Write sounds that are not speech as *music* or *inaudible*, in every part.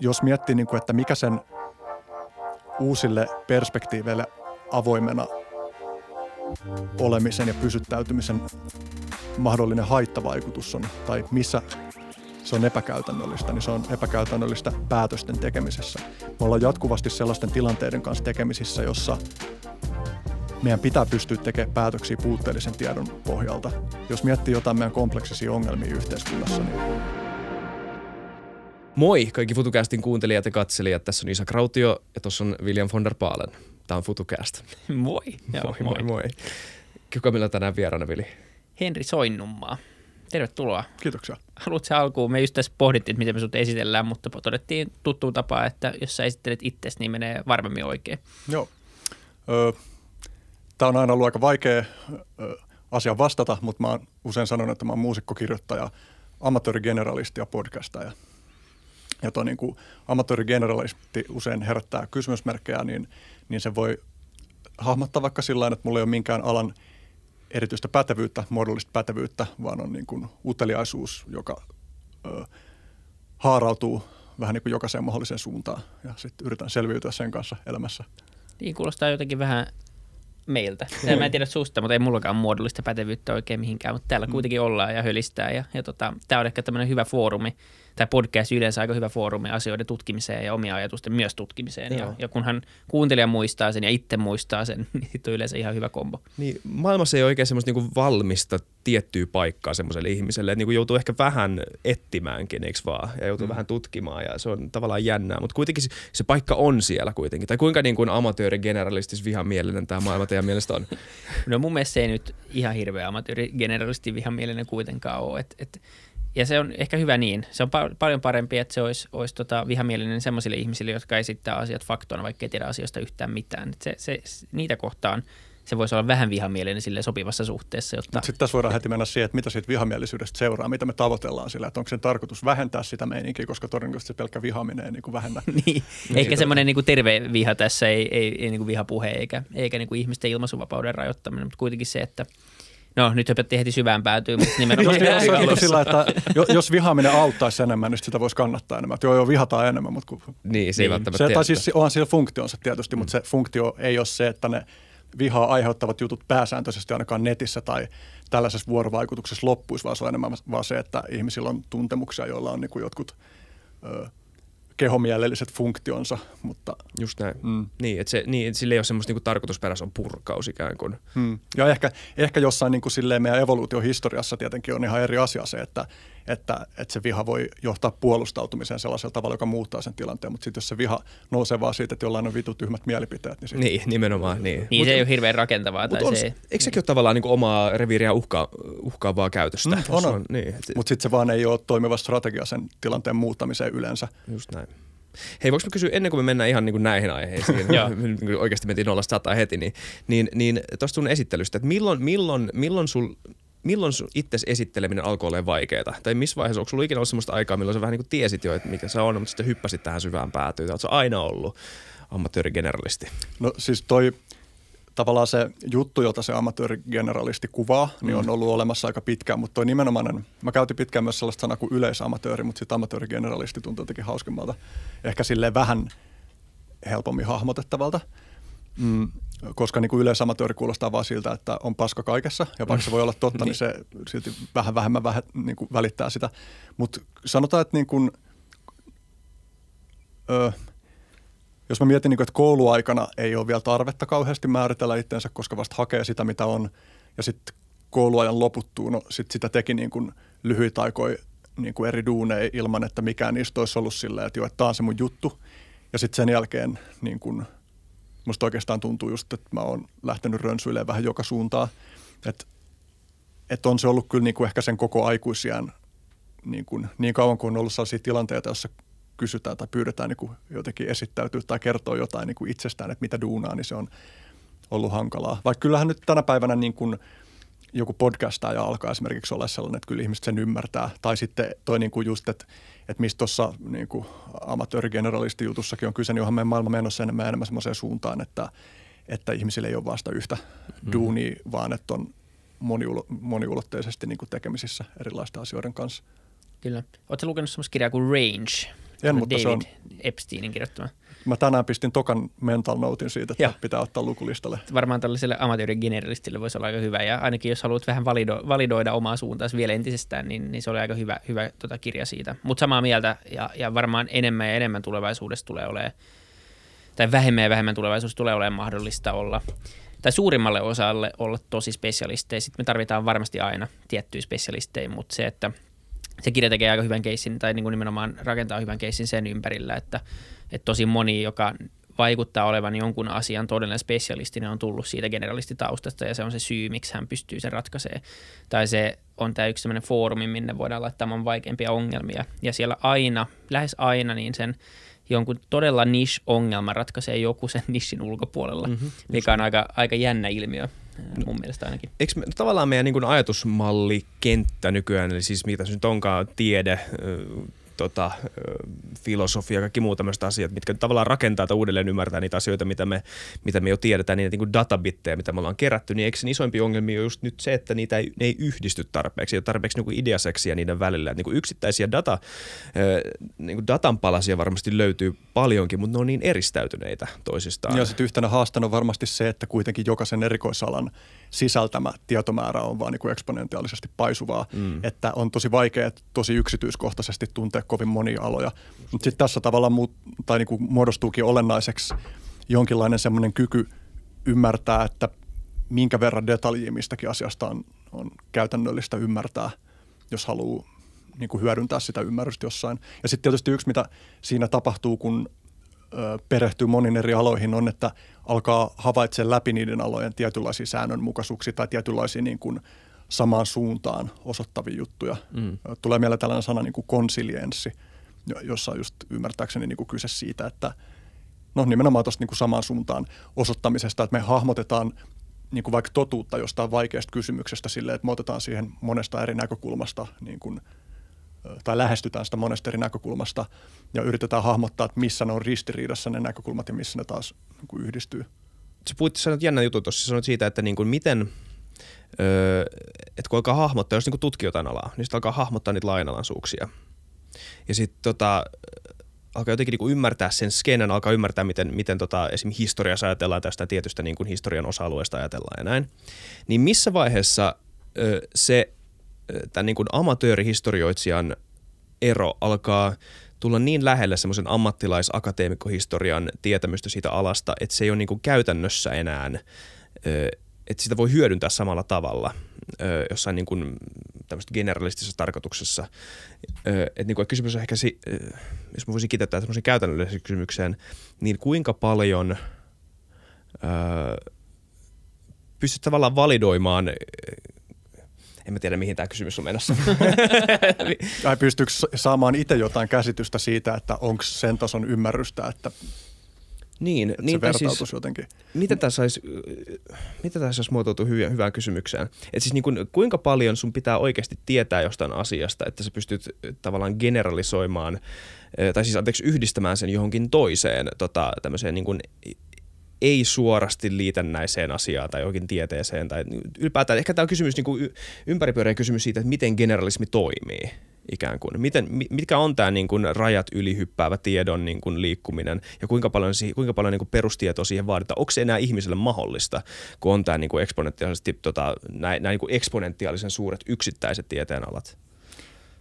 jos miettii, niin kuin, että mikä sen uusille perspektiiveille avoimena olemisen ja pysyttäytymisen mahdollinen haittavaikutus on, tai missä se on epäkäytännöllistä, niin se on epäkäytännöllistä päätösten tekemisessä. Me ollaan jatkuvasti sellaisten tilanteiden kanssa tekemisissä, jossa meidän pitää pystyä tekemään päätöksiä puutteellisen tiedon pohjalta. Jos miettii jotain meidän kompleksisia ongelmia yhteiskunnassa, niin Moi kaikki FutuCastin kuuntelijat ja katselijat. Tässä on Isa Krautio ja tuossa on William von der Paalen. Tämä on FutuCast. *laughs* Moi. Joo, moi, moi, moi. Kuka meillä on tänään vieraana, Vili? Henri Soinnummaa. Tervetuloa. kiitoksia. Haluatko alkuun? Me just tässä pohdittiin, että miten me sut esitellään, mutta todettiin tuttuun tapaan, että jos sä esittelet itsesi, niin menee varmemmin oikein. Joo. Tämä on aina ollut aika vaikea ö, asia vastata, mutta mä oon usein sanonut, että mä oon muusikkokirjoittaja, amatöörigeneralisti ja podcastaja. Ja tuo niin kuin amatöörigeneralisti usein herättää kysymysmerkkejä, niin, niin se voi hahmottaa vaikka sillä että mulla ei ole minkään alan erityistä pätevyyttä, muodollista pätevyyttä, vaan on niin kuin uteliaisuus, joka ö, haarautuu vähän niin kuin jokaiseen mahdolliseen suuntaan. Ja sitten yritän selviytyä sen kanssa elämässä. Niin kuulostaa jotenkin vähän meiltä. Ja mä en tiedä susta, mutta ei mullakaan muodollista pätevyyttä oikein mihinkään, mutta täällä kuitenkin ollaan ja hölistää. Ja, ja tota, tämä on ehkä tämmöinen hyvä foorumi, tai podcast yleensä aika hyvä foorumi asioiden tutkimiseen ja omia ajatusten myös tutkimiseen. Ja, ja kunhan kuuntelija muistaa sen ja itse muistaa sen, *laughs* niin sitten on yleensä ihan hyvä kombo. Niin, maailmassa ei ole oikein semmoista niinku valmista tiettyä paikkaa semmoiselle ihmiselle, että niinku joutuu ehkä vähän etsimäänkin, eikö vaan, ja joutuu mm. vähän tutkimaan, ja se on tavallaan jännää, mutta kuitenkin se, se paikka on siellä kuitenkin. Tai kuinka niin kuin amatööri generalistis vihamielinen tämä maailma teidän mielestä on? *laughs* No mun mielestä se ei nyt ihan hirveä amatööri generalisti vihamielinen kuitenkaan ole, että et, ja se on ehkä hyvä niin. Se on pa- paljon parempi, että se olisi, olisi tota vihamielinen sellaisille ihmisille, jotka esittää asiat faktoina, vaikka ei tiedä asioista yhtään mitään. se, se, niitä kohtaan se voisi olla vähän vihamielinen sille sopivassa suhteessa. Jotta... Sitten tässä voidaan heti mennä siihen, että mitä siitä vihamielisyydestä seuraa, mitä me tavoitellaan sillä, että onko sen tarkoitus vähentää sitä meininkiä, koska todennäköisesti se pelkkä vihaminen ei *laughs* niin kuin vähennä. niin, ehkä semmoinen niin terve viha tässä ei, ei, ei niin kuin vihapuhe eikä, eikä niin kuin ihmisten ilmaisuvapauden rajoittaminen, mutta kuitenkin se, että – No nyt höpötti heti syvään päätyyn, mutta nimenomaan *laughs* se on sillä, että jos vihaaminen auttaisi enemmän, niin sitä voisi kannattaa enemmän. Että joo, joo, vihataan enemmän, mutta kun... Niin, se ei niin. välttämättä se, Tai siis onhan siellä funktionsa tietysti, mm. mutta se funktio ei ole se, että ne vihaa aiheuttavat jutut pääsääntöisesti ainakaan netissä tai tällaisessa vuorovaikutuksessa loppuisi, vaan se on enemmän vaan se, että ihmisillä on tuntemuksia, joilla on niin kuin jotkut ö, kehomielelliset funktionsa. Mutta, Just näin. Mm. Niin, että se, niin, sille ei ole semmoista niin tarkoitusperäistä on purkaus ikään kuin. Mm. Ja ehkä, ehkä jossain niin kuin silleen meidän evoluutiohistoriassa tietenkin on ihan eri asia se, että, että, että se viha voi johtaa puolustautumiseen sellaisella tavalla, joka muuttaa sen tilanteen. Mutta sitten jos se viha nousee vaan siitä, että jollain on vitut tyhmät mielipiteet, niin, sit... niin nimenomaan. Niin, niin mut, se ei ole hirveän rakentavaa. Tai on, se ei... Eikö sekin ole tavallaan niin omaa reviiriä uhka, uhkaavaa käytöstä? Mm, on, on. Niin, Mutta sitten se vaan ei ole toimiva strategia sen tilanteen muuttamiseen yleensä. Just näin. Hei, voiko mä kysyä ennen kuin me mennään ihan niin kuin näihin aiheisiin, *laughs* *laughs* niin oikeasti mentiin nolla sataa heti, niin, niin, niin tuosta sun esittelystä, että milloin, milloin, milloin sul milloin sun itse esitteleminen alkoi olla vaikeaa? Tai missä vaiheessa, onko sulla ikinä ollut sellaista aikaa, milloin sä vähän niin kuin tiesit jo, että mikä se on, mutta sitten hyppäsit tähän syvään päätyyn? Tai oletko aina ollut amatöörigeneralisti? No siis toi tavallaan se juttu, jota se amatöörigeneralisti kuvaa, niin on mm. ollut olemassa aika pitkään, mutta toi nimenomainen, mä käytin pitkään myös sellaista sanaa kuin yleisamatööri, mutta sitten amatöörigeneralisti tuntuu jotenkin hauskemmalta. Ehkä silleen vähän helpommin hahmotettavalta. Mm, koska niin kuin yleisamatööri kuulostaa vaan siltä, että on paska kaikessa, ja vaikka se voi olla totta, niin, niin se silti vähän vähemmän vähän, niin kuin välittää sitä. Mutta sanotaan, että niin kuin, ö, jos mä mietin, niin että kouluaikana ei ole vielä tarvetta kauheasti määritellä itseensä, koska vasta hakee sitä, mitä on, ja sitten kouluajan loputtuu, no sitten sitä teki niin kuin lyhyitä aikoja niin kuin eri duuneja ilman, että mikään niistä olisi ollut silleen, että joo, että tämä on se mun juttu. Ja sitten sen jälkeen niin kuin, musta oikeastaan tuntuu just, että mä oon lähtenyt rönsyilemään vähän joka suuntaan. Että et on se ollut kyllä niin kuin ehkä sen koko aikuisiän niin, kuin, niin kauan kuin on ollut sellaisia tilanteita, joissa kysytään tai pyydetään niin kuin jotenkin esittäytyä tai kertoa jotain niin kuin itsestään, että mitä duunaa, niin se on ollut hankalaa. Vaikka kyllähän nyt tänä päivänä niin kuin joku ja alkaa esimerkiksi olla sellainen, että kyllä ihmiset sen ymmärtää. Tai sitten toi niin kuin just, että, että mistä tuossa niin amatöörigeneralisti jutussakin on kyse, niin onhan meidän maailma menossa enemmän enemmän semmoiseen suuntaan, että, että ihmisille ei ole vasta yhtä mm. duunia, vaan että on moniulo, moniulotteisesti niin kuin tekemisissä erilaisten asioiden kanssa. Kyllä. Oletko lukenut semmoista kirjaa kuin Range? En, mutta David se on, Epsteinin kirjoittama. Mä tänään pistin tokan mental notein siitä, että Joo. pitää ottaa lukulistalle. Varmaan tällaiselle amatöörin generalistille voisi olla aika hyvä, ja ainakin jos haluat vähän valido, validoida omaa suuntaasi vielä entisestään, niin, niin se oli aika hyvä, hyvä tota, kirja siitä. Mutta samaa mieltä, ja, ja varmaan enemmän ja enemmän tulevaisuudessa tulee olemaan, tai vähemmän ja vähemmän tulevaisuudessa tulee olemaan mahdollista olla, tai suurimmalle osalle olla tosi spesialisteja. Sitten me tarvitaan varmasti aina tiettyjä spesialisteja, mutta se, että se kirja tekee aika hyvän keissin, tai niin kuin nimenomaan rakentaa hyvän keissin sen ympärillä, että, että tosi moni, joka vaikuttaa olevan jonkun asian todellinen spesialisti, ne on tullut siitä generalistitaustasta ja se on se syy, miksi hän pystyy sen ratkaisemaan. Tai se on tämä yksi sellainen foorumi, minne voidaan laittaa vaikeimpia ongelmia ja siellä aina, lähes aina, niin sen jonkun todella niche-ongelman ratkaisee joku sen nishin ulkopuolella, mm-hmm. mikä on aika, aika jännä ilmiö mun mielestä ainakin. Eikö me, tavallaan meidän niin ajatusmallikenttä nykyään, eli siis mitä se nyt onkaan, tiede, tota, filosofia ja kaikki muut tämmöiset asiat, mitkä tavallaan rakentaa tai uudelleen ymmärtää niitä asioita, mitä me, mitä me jo tiedetään, niitä niin kuin databittejä, mitä me ollaan kerätty, niin eikö sen isoimpi ongelmia ole just nyt se, että niitä ei, ne ei yhdisty tarpeeksi, ei ole tarpeeksi niin kuin ideaseksiä niiden välillä. Niin kuin yksittäisiä data, niin kuin datan palasia varmasti löytyy paljonkin, mutta ne on niin eristäytyneitä toisistaan. Ja sitten yhtenä haastana on varmasti se, että kuitenkin jokaisen erikoisalan sisältämä tietomäärä on vaan niin kuin eksponentiaalisesti paisuvaa, mm. että on tosi vaikea tosi yksityiskohtaisesti tuntea kovin monia aloja. Mutta sitten tässä tavallaan muut, tai niin kuin muodostuukin olennaiseksi jonkinlainen semmoinen kyky ymmärtää, että minkä verran detaljia mistäkin asiasta on, on käytännöllistä ymmärtää, jos haluaa niin kuin hyödyntää sitä ymmärrystä jossain. Ja sitten tietysti yksi, mitä siinä tapahtuu, kun ö, perehtyy monin eri aloihin, on, että alkaa havaitsemaan läpi niiden alojen tietynlaisia säännönmukaisuuksia tai tietynlaisia niin kuin samaan suuntaan osoittavia juttuja. Mm. Tulee mieleen tällainen sana niin kuin konsilienssi, jo- jossa on just ymmärtääkseni niin kuin kyse siitä, että no nimenomaan tuosta niin kuin samaan suuntaan osoittamisesta, että me hahmotetaan niin kuin vaikka totuutta jostain vaikeasta kysymyksestä silleen, että me otetaan siihen monesta eri näkökulmasta niin kuin, tai lähestytään sitä monesta eri näkökulmasta ja yritetään hahmottaa, että missä ne on ristiriidassa ne näkökulmat ja missä ne taas niin kuin yhdistyy. sä puhuit, sanoit jännä juttu tuossa, sanoit siitä, että niin kuin miten, että kun alkaa hahmottaa, jos niin kuin tutkii jotain alaa, niin sitten alkaa hahmottaa niitä lainalaisuuksia. Ja sitten tota, alkaa jotenkin niin kuin ymmärtää sen skenen, alkaa ymmärtää, miten, miten tota, esimerkiksi historiassa ajatellaan tästä tietystä niin kuin historian osa-alueesta ajatellaan ja näin. Niin missä vaiheessa ö, se tämän niin kuin amatöörihistorioitsijan ero alkaa tulla niin lähelle semmoisen ammattilaisakateemikkohistorian tietämystä siitä alasta, että se ei ole niin kuin käytännössä enää, ö, että sitä voi hyödyntää samalla tavalla ö, jossain niin kuin generalistisessa tarkoituksessa. Ö, että niin kuin kysymys on ehkä, si, ö, jos mä voisin kiteyttää semmoisen käytännölliseen kysymykseen, niin kuinka paljon ö, pystyt tavallaan validoimaan en mä tiedä, mihin tämä kysymys on menossa. *laughs* Tai pystyykö saamaan itse jotain käsitystä siitä, että onko sen tason ymmärrystä, että, niin, että niin se siis, jotenkin. miten tässä olisi, miten tässä olisi muotoiltu hyvään, hyvään kysymykseen? Et siis niin kuin, kuinka paljon sun pitää oikeasti tietää jostain asiasta, että sä pystyt tavallaan generalisoimaan, tai siis anteeksi yhdistämään sen johonkin toiseen tota, tämmöiseen niin kuin ei suorasti liitännäiseen asiaan tai johonkin tieteeseen. Tai ylipäätään ehkä tämä on kysymys, niin kuin ympäripyöreä kysymys siitä, että miten generalismi toimii ikään kuin. Miten, mi- mitkä on tämä niin kuin rajat ylihyppäävä tiedon niin kuin liikkuminen ja kuinka paljon, si- kuinka paljon niin kuin perustietoa siihen vaaditaan. Onko se enää ihmiselle mahdollista, kun on tämä niin kuin eksponentiaalisesti, tota, näin, näin niin kuin eksponentiaalisen suuret yksittäiset tieteenalat?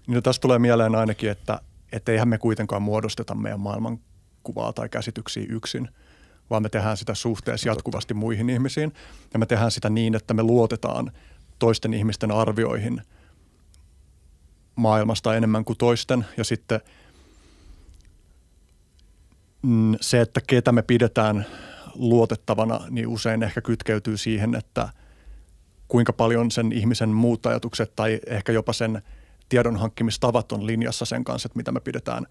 Niin no, tästä tulee mieleen ainakin, että, että eihän me kuitenkaan muodosteta meidän maailmankuvaa tai käsityksiä yksin, vaan me tehdään sitä suhteessa jatkuvasti muihin ihmisiin. Ja me tehdään sitä niin, että me luotetaan toisten ihmisten arvioihin maailmasta enemmän kuin toisten. Ja sitten mm, se, että ketä me pidetään luotettavana, niin usein ehkä kytkeytyy siihen, että kuinka paljon sen ihmisen muut ajatukset tai ehkä jopa sen tiedon hankkimistavat on linjassa sen kanssa, että mitä me pidetään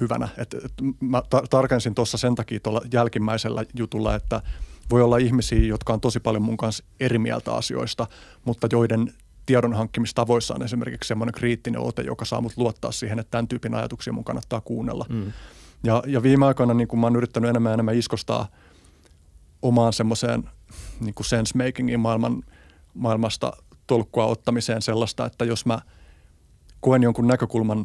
hyvänä. Et, et mä tar- tarkensin tuossa sen takia tuolla jälkimmäisellä jutulla, että voi olla ihmisiä, jotka on tosi paljon mun kanssa eri mieltä asioista, mutta joiden tiedon hankkimistavoissa on esimerkiksi semmoinen kriittinen ote, joka saa mut luottaa siihen, että tämän tyypin ajatuksia mun kannattaa kuunnella. Mm. Ja, ja viime aikoina niin kun mä oon yrittänyt enemmän ja enemmän iskostaa omaan semmoiseen niin kuin sense-makingin maailman, maailmasta tolkkua ottamiseen sellaista, että jos mä koen jonkun näkökulman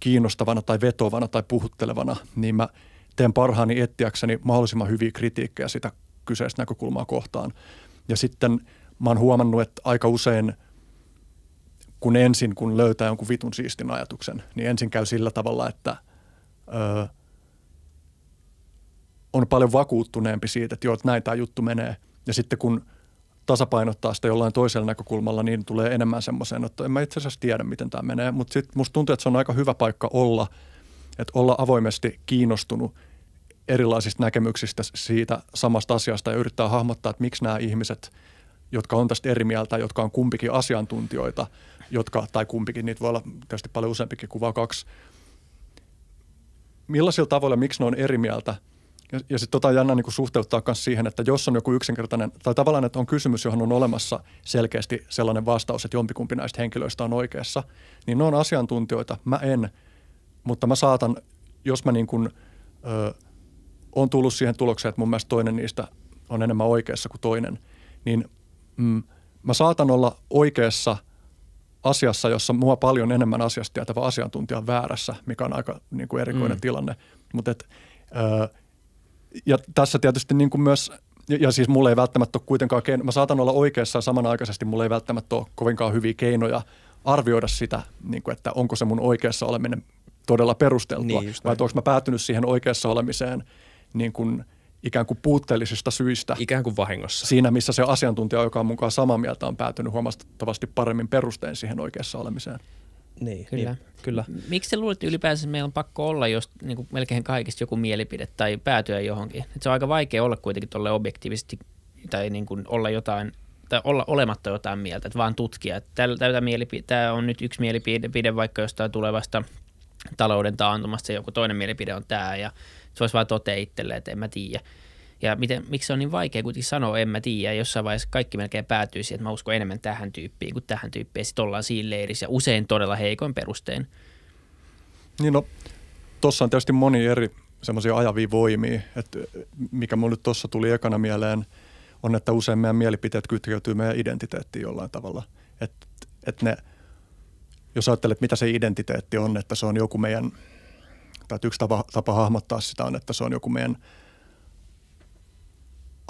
kiinnostavana tai vetovana tai puhuttelevana, niin mä teen parhaani etsiäkseni mahdollisimman hyviä kritiikkejä sitä kyseistä näkökulmaa kohtaan. Ja sitten mä oon huomannut, että aika usein kun ensin, kun löytää jonkun vitun siistin ajatuksen, niin ensin käy sillä tavalla, että öö, on paljon vakuuttuneempi siitä, että joo, että näin tämä juttu menee. Ja sitten kun tasapainottaa sitä jollain toisella näkökulmalla, niin tulee enemmän semmoiseen, että en mä itse asiassa tiedä, miten tämä menee. Mutta sitten musta tuntuu, että se on aika hyvä paikka olla, että olla avoimesti kiinnostunut erilaisista näkemyksistä siitä samasta asiasta ja yrittää hahmottaa, että miksi nämä ihmiset, jotka on tästä eri mieltä, jotka on kumpikin asiantuntijoita, jotka, tai kumpikin, niitä voi olla tietysti paljon useampikin kuin vaan kaksi, millaisilla tavoilla, miksi ne on eri mieltä – ja, ja sitten tota jännä niin suhteuttaa myös siihen, että jos on joku yksinkertainen, tai tavallaan, että on kysymys, johon on olemassa selkeästi sellainen vastaus, että jompikumpi näistä henkilöistä on oikeassa, niin ne on asiantuntijoita. Mä en, mutta mä saatan, jos mä niin kuin, ö, on tullut siihen tulokseen, että mun mielestä toinen niistä on enemmän oikeassa kuin toinen, niin mm, mä saatan olla oikeassa asiassa, jossa mua paljon enemmän asiasta tietävä asiantuntija on väärässä, mikä on aika niin kuin erikoinen mm. tilanne. Mutta et, ö, ja tässä tietysti niin kuin myös, ja siis mulla ei välttämättä ole kuitenkaan, keino, mä saatan olla oikeassa ja samanaikaisesti mulla ei välttämättä ole kovinkaan hyviä keinoja arvioida sitä, niin kuin, että onko se mun oikeassa oleminen todella perusteltua, niin, vai onko mä päätynyt siihen oikeassa olemiseen niin kuin ikään kuin puutteellisista syistä. Ikään kuin vahingossa. Siinä, missä se asiantuntija, joka on mukaan samaa mieltä, on päätynyt huomattavasti paremmin perustein siihen oikeassa olemiseen. Niin, kyllä. Niin, kyllä. Miksi luulet, että ylipäänsä meillä on pakko olla jos, niin kuin melkein kaikista joku mielipide tai päätyä johonkin? Et se on aika vaikea olla kuitenkin tuolle objektiivisesti tai niin kuin olla jotain tai olla olematta jotain mieltä, että vaan tutkia. Että tämä, mielipide, tämä on nyt yksi mielipide vaikka jostain tulevasta talouden taantumasta, joku toinen mielipide on tämä ja se voisi vaan totea itselleen, että en mä tiedä. Ja miten, miksi se on niin vaikea kuitenkin sanoa, en mä tiedä. Jossain vaiheessa kaikki melkein päätyy siihen, että mä uskon enemmän tähän tyyppiin kuin tähän tyyppiin. Sitten ollaan siinä leirissä ja usein todella heikoin perustein. Niin no, tuossa on tietysti moni eri semmoisia ajavia voimia. Että mikä mulle nyt tuossa tuli ekana mieleen, on, että usein meidän mielipiteet kytkeytyy meidän identiteettiin jollain tavalla. Että et ne, jos ajattelet, mitä se identiteetti on, että se on joku meidän, tai yksi tapa, tapa hahmottaa sitä on, että se on joku meidän –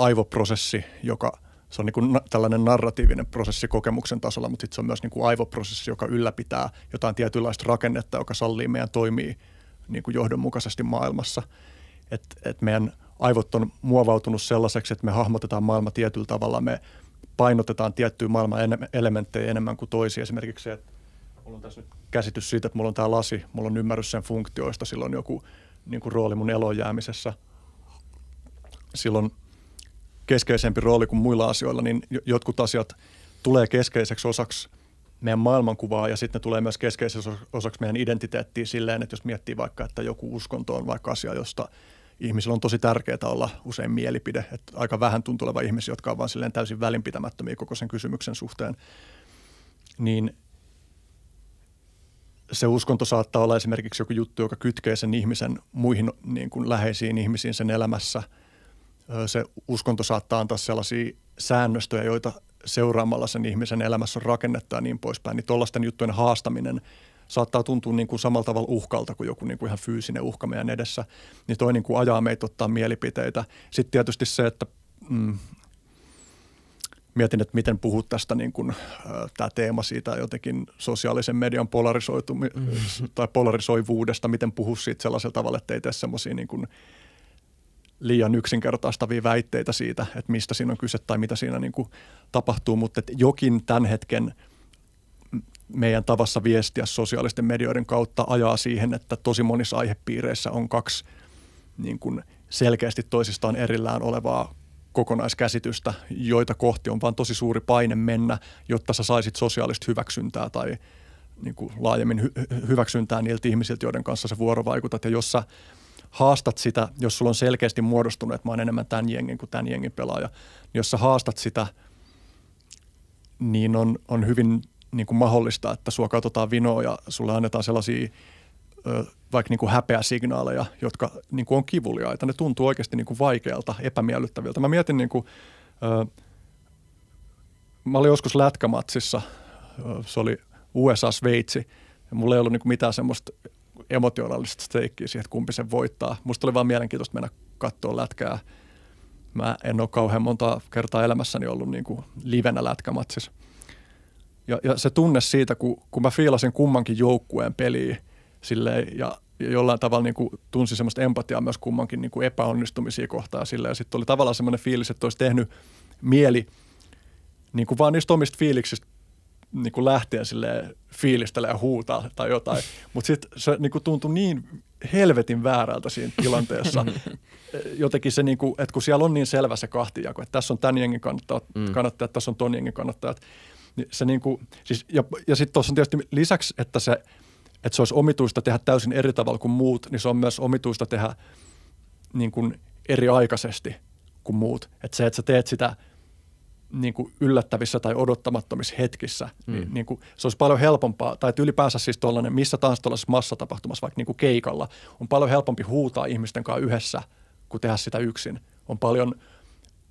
aivoprosessi, joka se on niin kuin tällainen narratiivinen prosessi kokemuksen tasolla, mutta sitten se on myös niin kuin aivoprosessi, joka ylläpitää jotain tietynlaista rakennetta, joka sallii meidän toimii niin kuin johdonmukaisesti maailmassa. Et, et meidän aivot on muovautunut sellaiseksi, että me hahmotetaan maailma tietyllä tavalla, me painotetaan tiettyjä maailman elementtejä enemmän kuin toisia. Esimerkiksi se, että mulla on tässä nyt käsitys siitä, että mulla on tämä lasi, mulla on ymmärrys sen funktioista, silloin joku niin kuin rooli mun elojäämisessä. Silloin keskeisempi rooli kuin muilla asioilla, niin jotkut asiat tulee keskeiseksi osaksi meidän maailmankuvaa ja sitten ne tulee myös keskeiseksi osaksi meidän identiteettiä silleen, että jos miettii vaikka, että joku uskonto on vaikka asia, josta ihmisillä on tosi tärkeää olla usein mielipide. Että aika vähän tuntuu olevan ihmisiä, jotka on vaan silleen täysin välinpitämättömiä koko sen kysymyksen suhteen. Niin se uskonto saattaa olla esimerkiksi joku juttu, joka kytkee sen ihmisen muihin niin kuin läheisiin ihmisiin sen elämässä – se uskonto saattaa antaa sellaisia säännöstöjä, joita seuraamalla sen ihmisen elämässä on rakennetta ja niin poispäin, niin tuollaisten juttujen haastaminen saattaa tuntua niin kuin samalla tavalla uhkalta kuin joku niin kuin ihan fyysinen uhka meidän edessä. Niin toi niin kuin ajaa meitä ottaa mielipiteitä. Sitten tietysti se, että mm, mietin, että miten puhut tästä niin kuin, tämä teema siitä jotenkin sosiaalisen median polarisoitu, mm. tai polarisoivuudesta, miten puhua siitä sellaisella tavalla, että ei tee semmoisia niin kuin, liian yksinkertaistavia väitteitä siitä, että mistä siinä on kyse tai mitä siinä niin kuin tapahtuu, mutta että jokin tämän hetken meidän tavassa viestiä sosiaalisten medioiden kautta ajaa siihen, että tosi monissa aihepiireissä on kaksi niin kuin selkeästi toisistaan erillään olevaa kokonaiskäsitystä, joita kohti on vaan tosi suuri paine mennä, jotta sä saisit sosiaalista hyväksyntää tai niin kuin laajemmin hy- hyväksyntää niiltä ihmisiltä, joiden kanssa sä vuorovaikutat. Ja jos sä haastat sitä, jos sulla on selkeästi muodostunut, että mä oon enemmän tämän jengin kuin tämän jengin pelaaja, niin jos sä haastat sitä, niin on, on hyvin niin kuin mahdollista, että sua katsotaan vinoa ja sulle annetaan sellaisia ö, vaikka niin kuin häpeäsignaaleja, jotka niin kuin on kivuliaita. Ne tuntuu oikeasti niin kuin vaikealta, epämiellyttäviltä. Mä mietin, niin kuin, ö, mä olin joskus lätkämatsissa, se oli USA-Sveitsi, ja mulla ei ollut niin kuin mitään semmoista emotionaalista steikkiä siihen, että kumpi sen voittaa. Musta oli vaan mielenkiintoista mennä katsoa lätkää. Mä en ole kauhean monta kertaa elämässäni ollut niin kuin livenä lätkämatsissa. Ja, ja se tunne siitä, kun, kun mä fiilasin kummankin joukkueen peliä silleen, ja, jollain tavalla niin kuin tunsin semmoista empatiaa myös kummankin niin kuin epäonnistumisia kohtaan silleen. Ja sitten oli tavallaan semmoinen fiilis, että olisi tehnyt mieli niin kuin vaan niistä omista fiiliksistä niin kuin lähtien sille fiilistellä ja huutaa tai jotain. Mutta sitten se niin kuin tuntui niin helvetin väärältä siinä tilanteessa. *laughs* Jotenkin se, niin kuin, että kun siellä on niin selvä se kahtijako, että tässä on tämän jengin kannattajat, mm. kannattajat tässä on ton jengin kannattajat. Niin se niin kuin, siis, ja, ja sitten tuossa on tietysti lisäksi, että se, että se olisi omituista tehdä täysin eri tavalla kuin muut, niin se on myös omituista tehdä niin kuin eri aikaisesti kuin muut. Että se, että sä teet sitä – niin kuin yllättävissä tai odottamattomissa hetkissä, mm. niin, niin kuin, se olisi paljon helpompaa, tai että ylipäänsä siis tuollainen, missä tahansa tuollaisessa massatapahtumassa, vaikka niin kuin keikalla, on paljon helpompi huutaa ihmisten kanssa yhdessä, kuin tehdä sitä yksin. On paljon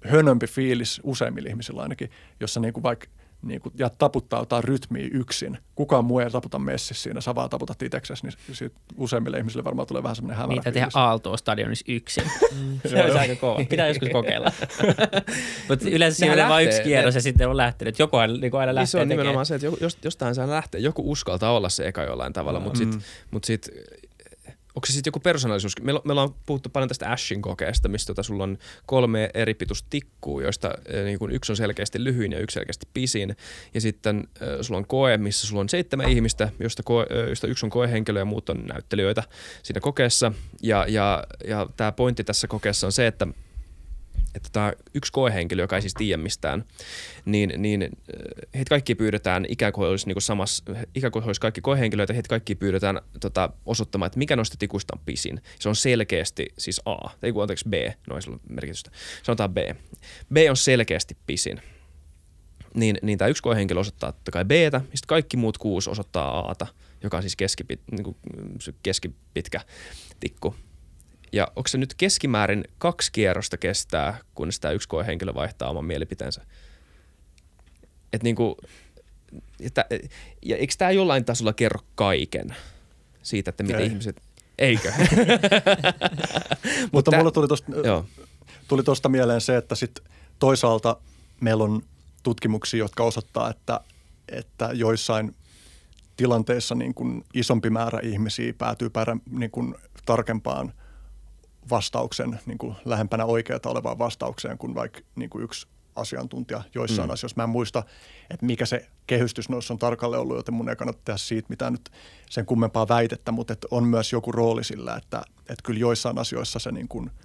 hönömpi fiilis useimmilla ihmisillä ainakin, jossa niin kuin vaikka niin kuin, ja taputtaa jotain rytmiä yksin. Kukaan muu ei taputa messissä siinä, sä vaan taputat itseksesi, niin siitä useimmille ihmisille varmaan tulee vähän semmoinen hämärä Niitä tehdä Aaltoa stadionissa yksin. Mm. *laughs* se olisi aika kova. Pitää joskus kokeilla. *laughs* Mutta yleensä siinä on vain yksi kierros ja sitten on lähtenyt. Joku aina, niin aina lähtee niin se on nimenomaan se, että jostain saa lähteä. Joku uskaltaa olla se eka jollain tavalla, mutta sitten mm. mut sit onko se sitten joku persoonallisuus? Meillä, me ollaan puhuttu paljon tästä Ashin kokeesta, mistä tota, sulla on kolme eri pituustikkuu, joista äh, niin kun yksi on selkeästi lyhyin ja yksi selkeästi pisin. Ja sitten äh, sulla on koe, missä sulla on seitsemän ihmistä, josta, koe, äh, josta yksi on koehenkilö ja muut on näyttelijöitä siinä kokeessa. Ja, ja, ja tämä pointti tässä kokeessa on se, että – että tämä yksi koehenkilö, joka ei siis tiedä mistään, niin, niin äh, heitä kaikki pyydetään ikään kuin olisi niin samassa, ikään kuin olisi kaikki koehenkilöitä, heitä kaikki pyydetään tota, osoittamaan, että mikä noista tikuista on pisin. Se on selkeästi siis A, ei kun anteeksi B, no ei sillä merkitystä. Sanotaan B. B on selkeästi pisin. Niin, niin tämä yksi koehenkilö osoittaa totta kai B, ja sitten kaikki muut kuusi osoittaa Ata, joka on siis keskipit, niin kuin keskipitkä tikku. Ja onko se nyt keskimäärin kaksi kierrosta kestää, kun sitä yksi koehenkilö vaihtaa oman mielipiteensä? Et niinku, että, ja eikö tämä jollain tasolla kerro kaiken siitä, että miten Ei. ihmiset... Eikö? *laughs* Mutta mulla tuli tuosta, tuli mieleen se, että sit toisaalta meillä on tutkimuksia, jotka osoittaa, että, että joissain tilanteissa niin kuin isompi määrä ihmisiä päätyy pärä, niin kuin tarkempaan vastauksen niin kuin lähempänä oikeata olevaan vastaukseen kuin vaikka niin kuin yksi asiantuntija joissain mm. asioissa. Mä en muista, että mikä se kehystys noissa on tarkalleen ollut, joten mun ei kannata tehdä siitä mitään nyt sen kummempaa väitettä, mutta että on myös joku rooli sillä, että, että kyllä joissain asioissa se niin kuin –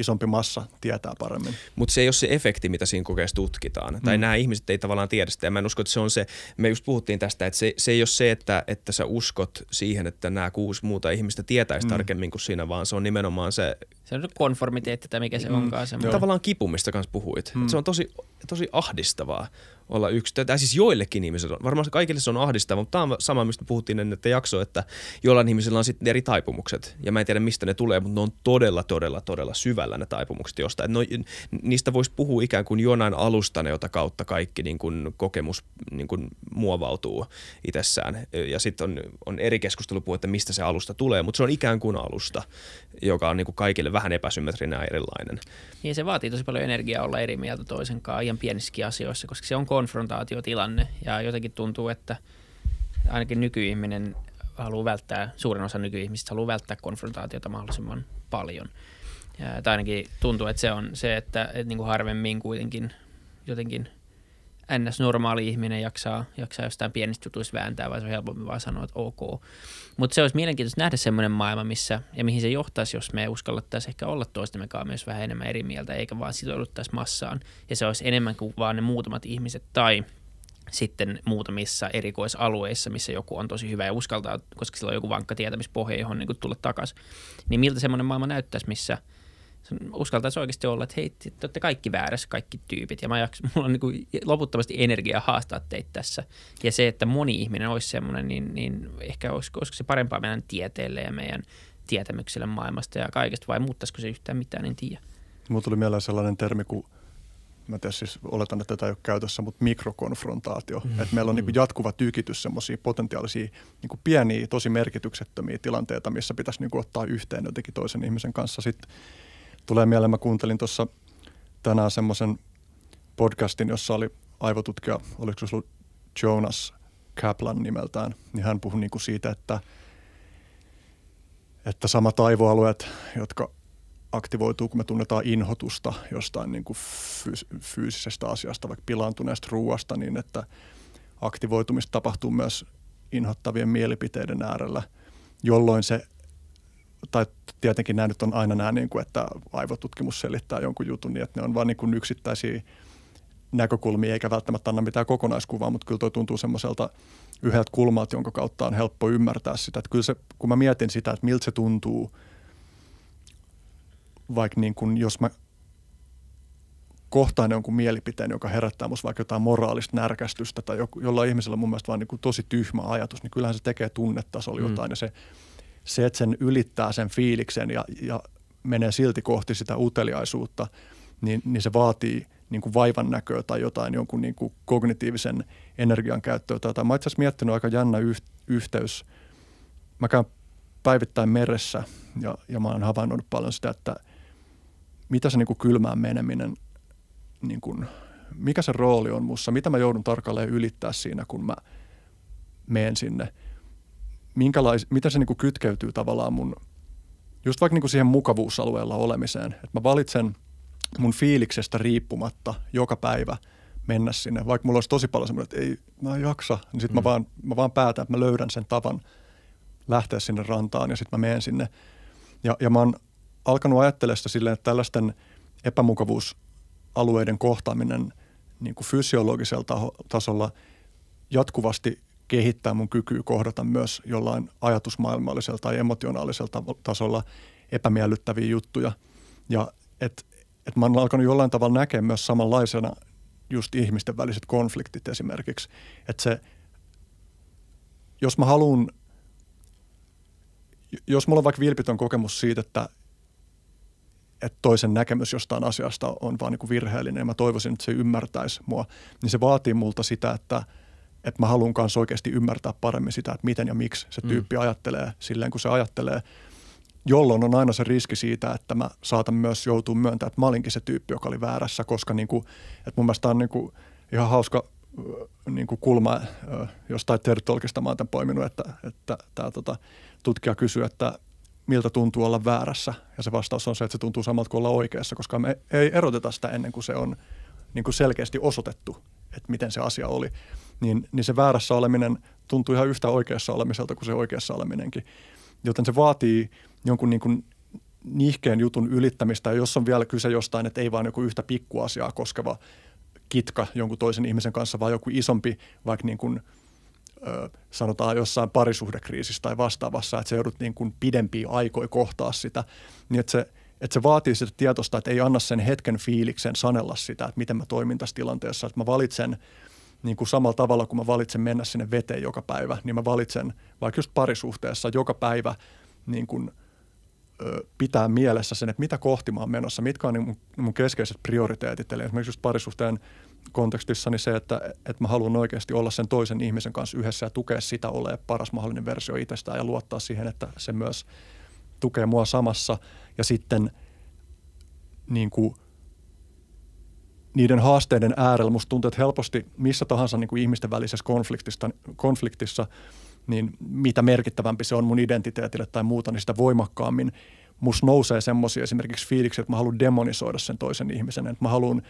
isompi massa tietää paremmin. Mutta se ei ole se efekti, mitä siinä kokeessa tutkitaan. Mm. Tai nämä ihmiset ei tavallaan tiedä sitä. Ja mä en usko, että se on se, me just puhuttiin tästä, että se, se ei ole se, että, että sä uskot siihen, että nämä kuusi muuta ihmistä tietäisi mm. tarkemmin kuin sinä, vaan se on nimenomaan se... Se on konformiteetti tai mikä se mm. onkaan. Tavallaan kipu, mistä kanssa puhuit. Mm. Se on tosi, tosi ahdistavaa olla yksi. Tai siis joillekin ihmisillä on. Varmaan kaikille se on ahdistavaa, mutta tämä on sama, mistä puhuttiin ennen että jakso, että jollain ihmisillä on sitten eri taipumukset. Ja mä en tiedä, mistä ne tulee, mutta ne on todella, todella, todella syvällä ne taipumukset jostain. No, niistä voisi puhua ikään kuin jonain alustana, jota kautta kaikki niin kuin kokemus niin kuin muovautuu itsessään. Ja sitten on, on eri keskustelu että mistä se alusta tulee, mutta se on ikään kuin alusta, joka on niin kuin kaikille vähän epäsymmetrinen ja erilainen. Niin se vaatii tosi paljon energiaa olla eri mieltä toisen kanssa ihan pienissäkin asioissa, koska se on konfrontaatiotilanne ja jotenkin tuntuu, että ainakin nykyihminen haluaa välttää, suurin osa nykyihmisistä haluaa välttää konfrontaatiota mahdollisimman paljon. Ja, tai ainakin tuntuu, että se on se, että, että niin kuin harvemmin kuitenkin jotenkin ns-normaali ihminen jaksaa, jaksaa jostain pienistä jutuista vääntää, vai se on helpompi vaan sanoa, että ok. Mutta se olisi mielenkiintoista nähdä semmoinen maailma, missä, ja mihin se johtaisi, jos me uskallettaisiin ehkä olla toistemme kanssa myös vähän enemmän eri mieltä, eikä vaan sitouduttaisi massaan. Ja se olisi enemmän kuin vaan ne muutamat ihmiset tai sitten muutamissa erikoisalueissa, missä joku on tosi hyvä ja uskaltaa, koska sillä on joku vankka tietämispohja, johon niin tulla takaisin. Niin miltä semmoinen maailma näyttäisi, missä – uskaltaisi oikeasti olla, että hei, te olette kaikki väärässä, kaikki tyypit. Ja mä jaks, mulla on niin kuin loputtomasti energiaa haastaa teitä tässä. Ja se, että moni ihminen olisi semmoinen, niin, niin ehkä olisiko, olisiko se parempaa meidän tieteelle ja meidän tietämykselle maailmasta ja kaikesta, vai muuttaisiko se yhtään mitään, en tiedä. Mulla tuli mieleen sellainen termi kuin mä tiedän siis, oletan, että tätä ei ole käytössä, mutta mikrokonfrontaatio. Mm. Että meillä on niin kuin jatkuva tykitys semmoisia potentiaalisia niin kuin pieniä, tosi merkityksettömiä tilanteita, missä pitäisi niin kuin ottaa yhteen jotenkin toisen ihmisen kanssa. Sitten tulee mieleen, mä kuuntelin tuossa tänään semmoisen podcastin, jossa oli aivotutkija, oliko se ollut Jonas Kaplan nimeltään, niin hän puhui niin kuin siitä, että, että samat aivoalueet, jotka aktivoituu, kun me tunnetaan inhotusta jostain niin kuin fyys- fyysisestä asiasta, vaikka pilaantuneesta ruuasta, niin että aktivoitumista tapahtuu myös inhottavien mielipiteiden äärellä, jolloin se, tai tietenkin nämä nyt on aina nämä, niin kuin, että aivotutkimus selittää jonkun jutun niin, että ne on vain niin kuin yksittäisiä näkökulmia eikä välttämättä anna mitään kokonaiskuvaa, mutta kyllä toi tuntuu semmoiselta yhdeltä kulmalta, jonka kautta on helppo ymmärtää sitä. Että kyllä se, kun mä mietin sitä, että miltä se tuntuu, vaikka niin kuin, jos mä kohtaan jonkun mielipiteen, joka herättää musta vaikka jotain moraalista närkästystä tai jollain ihmisellä on mun mielestä vaan niin kuin tosi tyhmä ajatus, niin kyllähän se tekee tunnetasolla mm. jotain ja se, se, että sen ylittää sen fiiliksen ja, ja menee silti kohti sitä uteliaisuutta, niin, niin se vaatii – niin kuin vaivan näköä tai jotain jonkun niin kuin kognitiivisen energian käyttöä. Tai mä itse asiassa miettinyt aika jännä yh- yhteys. Mä käyn päivittäin meressä ja, ja mä oon havainnut paljon sitä, että mitä se niin kuin kylmään meneminen, niin kuin, mikä se rooli on mussa, mitä mä joudun tarkalleen ylittää siinä, kun mä menen sinne. Minkälais, mitä se niin kuin kytkeytyy tavallaan mun, just vaikka niin kuin siihen mukavuusalueella olemiseen. Että mä valitsen – mun fiiliksestä riippumatta joka päivä mennä sinne. Vaikka mulla olisi tosi paljon semmoinen, että ei, mä en jaksa, niin sitten mm. mä, vaan, mä vaan päätän, että mä löydän sen tavan lähteä sinne rantaan ja sitten mä menen sinne. Ja, ja mä oon alkanut ajattelemaan sitä silleen, että tällaisten epämukavuusalueiden kohtaaminen niin kuin fysiologisella taho, tasolla jatkuvasti kehittää mun kykyä kohdata myös jollain ajatusmaailmallisella tai emotionaalisella tasolla epämiellyttäviä juttuja. Ja et että mä oon alkanut jollain tavalla näkeä myös samanlaisena just ihmisten väliset konfliktit esimerkiksi. Että se, jos mä haluan, jos mulla on vaikka vilpitön kokemus siitä, että, että toisen näkemys jostain asiasta on vaan niin kuin virheellinen ja mä toivoisin, että se ymmärtäisi mua, niin se vaatii multa sitä, että, että mä haluan kanssa oikeasti ymmärtää paremmin sitä, että miten ja miksi se mm. tyyppi mm. ajattelee silleen, kun se ajattelee – jolloin on aina se riski siitä, että mä saatan myös joutua myöntämään, että mä olinkin se tyyppi, joka oli väärässä, koska niin kuin, että mun mielestä on niin kuin ihan hauska niin kuin kulma jostain Tertolkista mä oon tämän poiminut, että, että tämä tota, tutkija kysyy, että miltä tuntuu olla väärässä. Ja se vastaus on se, että se tuntuu samalta kuin olla oikeassa, koska me ei eroteta sitä ennen kuin se on niin kuin selkeästi osoitettu, että miten se asia oli. Niin, niin se väärässä oleminen tuntuu ihan yhtä oikeassa olemiselta kuin se oikeassa oleminenkin. Joten se vaatii jonkun niin kuin nihkeen jutun ylittämistä, ja jos on vielä kyse jostain, että ei vain joku yhtä pikkuasiaa koskeva kitka jonkun toisen ihmisen kanssa, vaan joku isompi, vaikka niin kuin, ö, sanotaan jossain parisuhdekriisissä tai vastaavassa, että se joudut niin kuin pidempiä aikoja kohtaa sitä, niin että se, että se vaatii sitä tietosta, että ei anna sen hetken fiiliksen sanella sitä, että miten mä toimin tässä tilanteessa, että mä valitsen niin kuin samalla tavalla, kun mä valitsen mennä sinne veteen joka päivä, niin mä valitsen vaikka just parisuhteessa joka päivä niin kuin – pitää mielessä sen, että mitä kohti mä oon menossa, mitkä on mun, mun keskeiset prioriteetit. Eli esimerkiksi just parisuhteen kontekstissa niin se, että, että mä haluan oikeasti olla sen toisen ihmisen kanssa yhdessä ja tukea sitä ole paras mahdollinen versio itsestään ja luottaa siihen, että se myös tukee mua samassa. Ja sitten niin kuin, niiden haasteiden äärellä. Musta tuntuu, että helposti missä tahansa niin kuin ihmisten välisessä konfliktissa, konfliktissa – niin mitä merkittävämpi se on mun identiteetille tai muuta, niin sitä voimakkaammin musta nousee semmoisia esimerkiksi fiiliksi, että mä haluan demonisoida sen toisen ihmisen, että mä haluan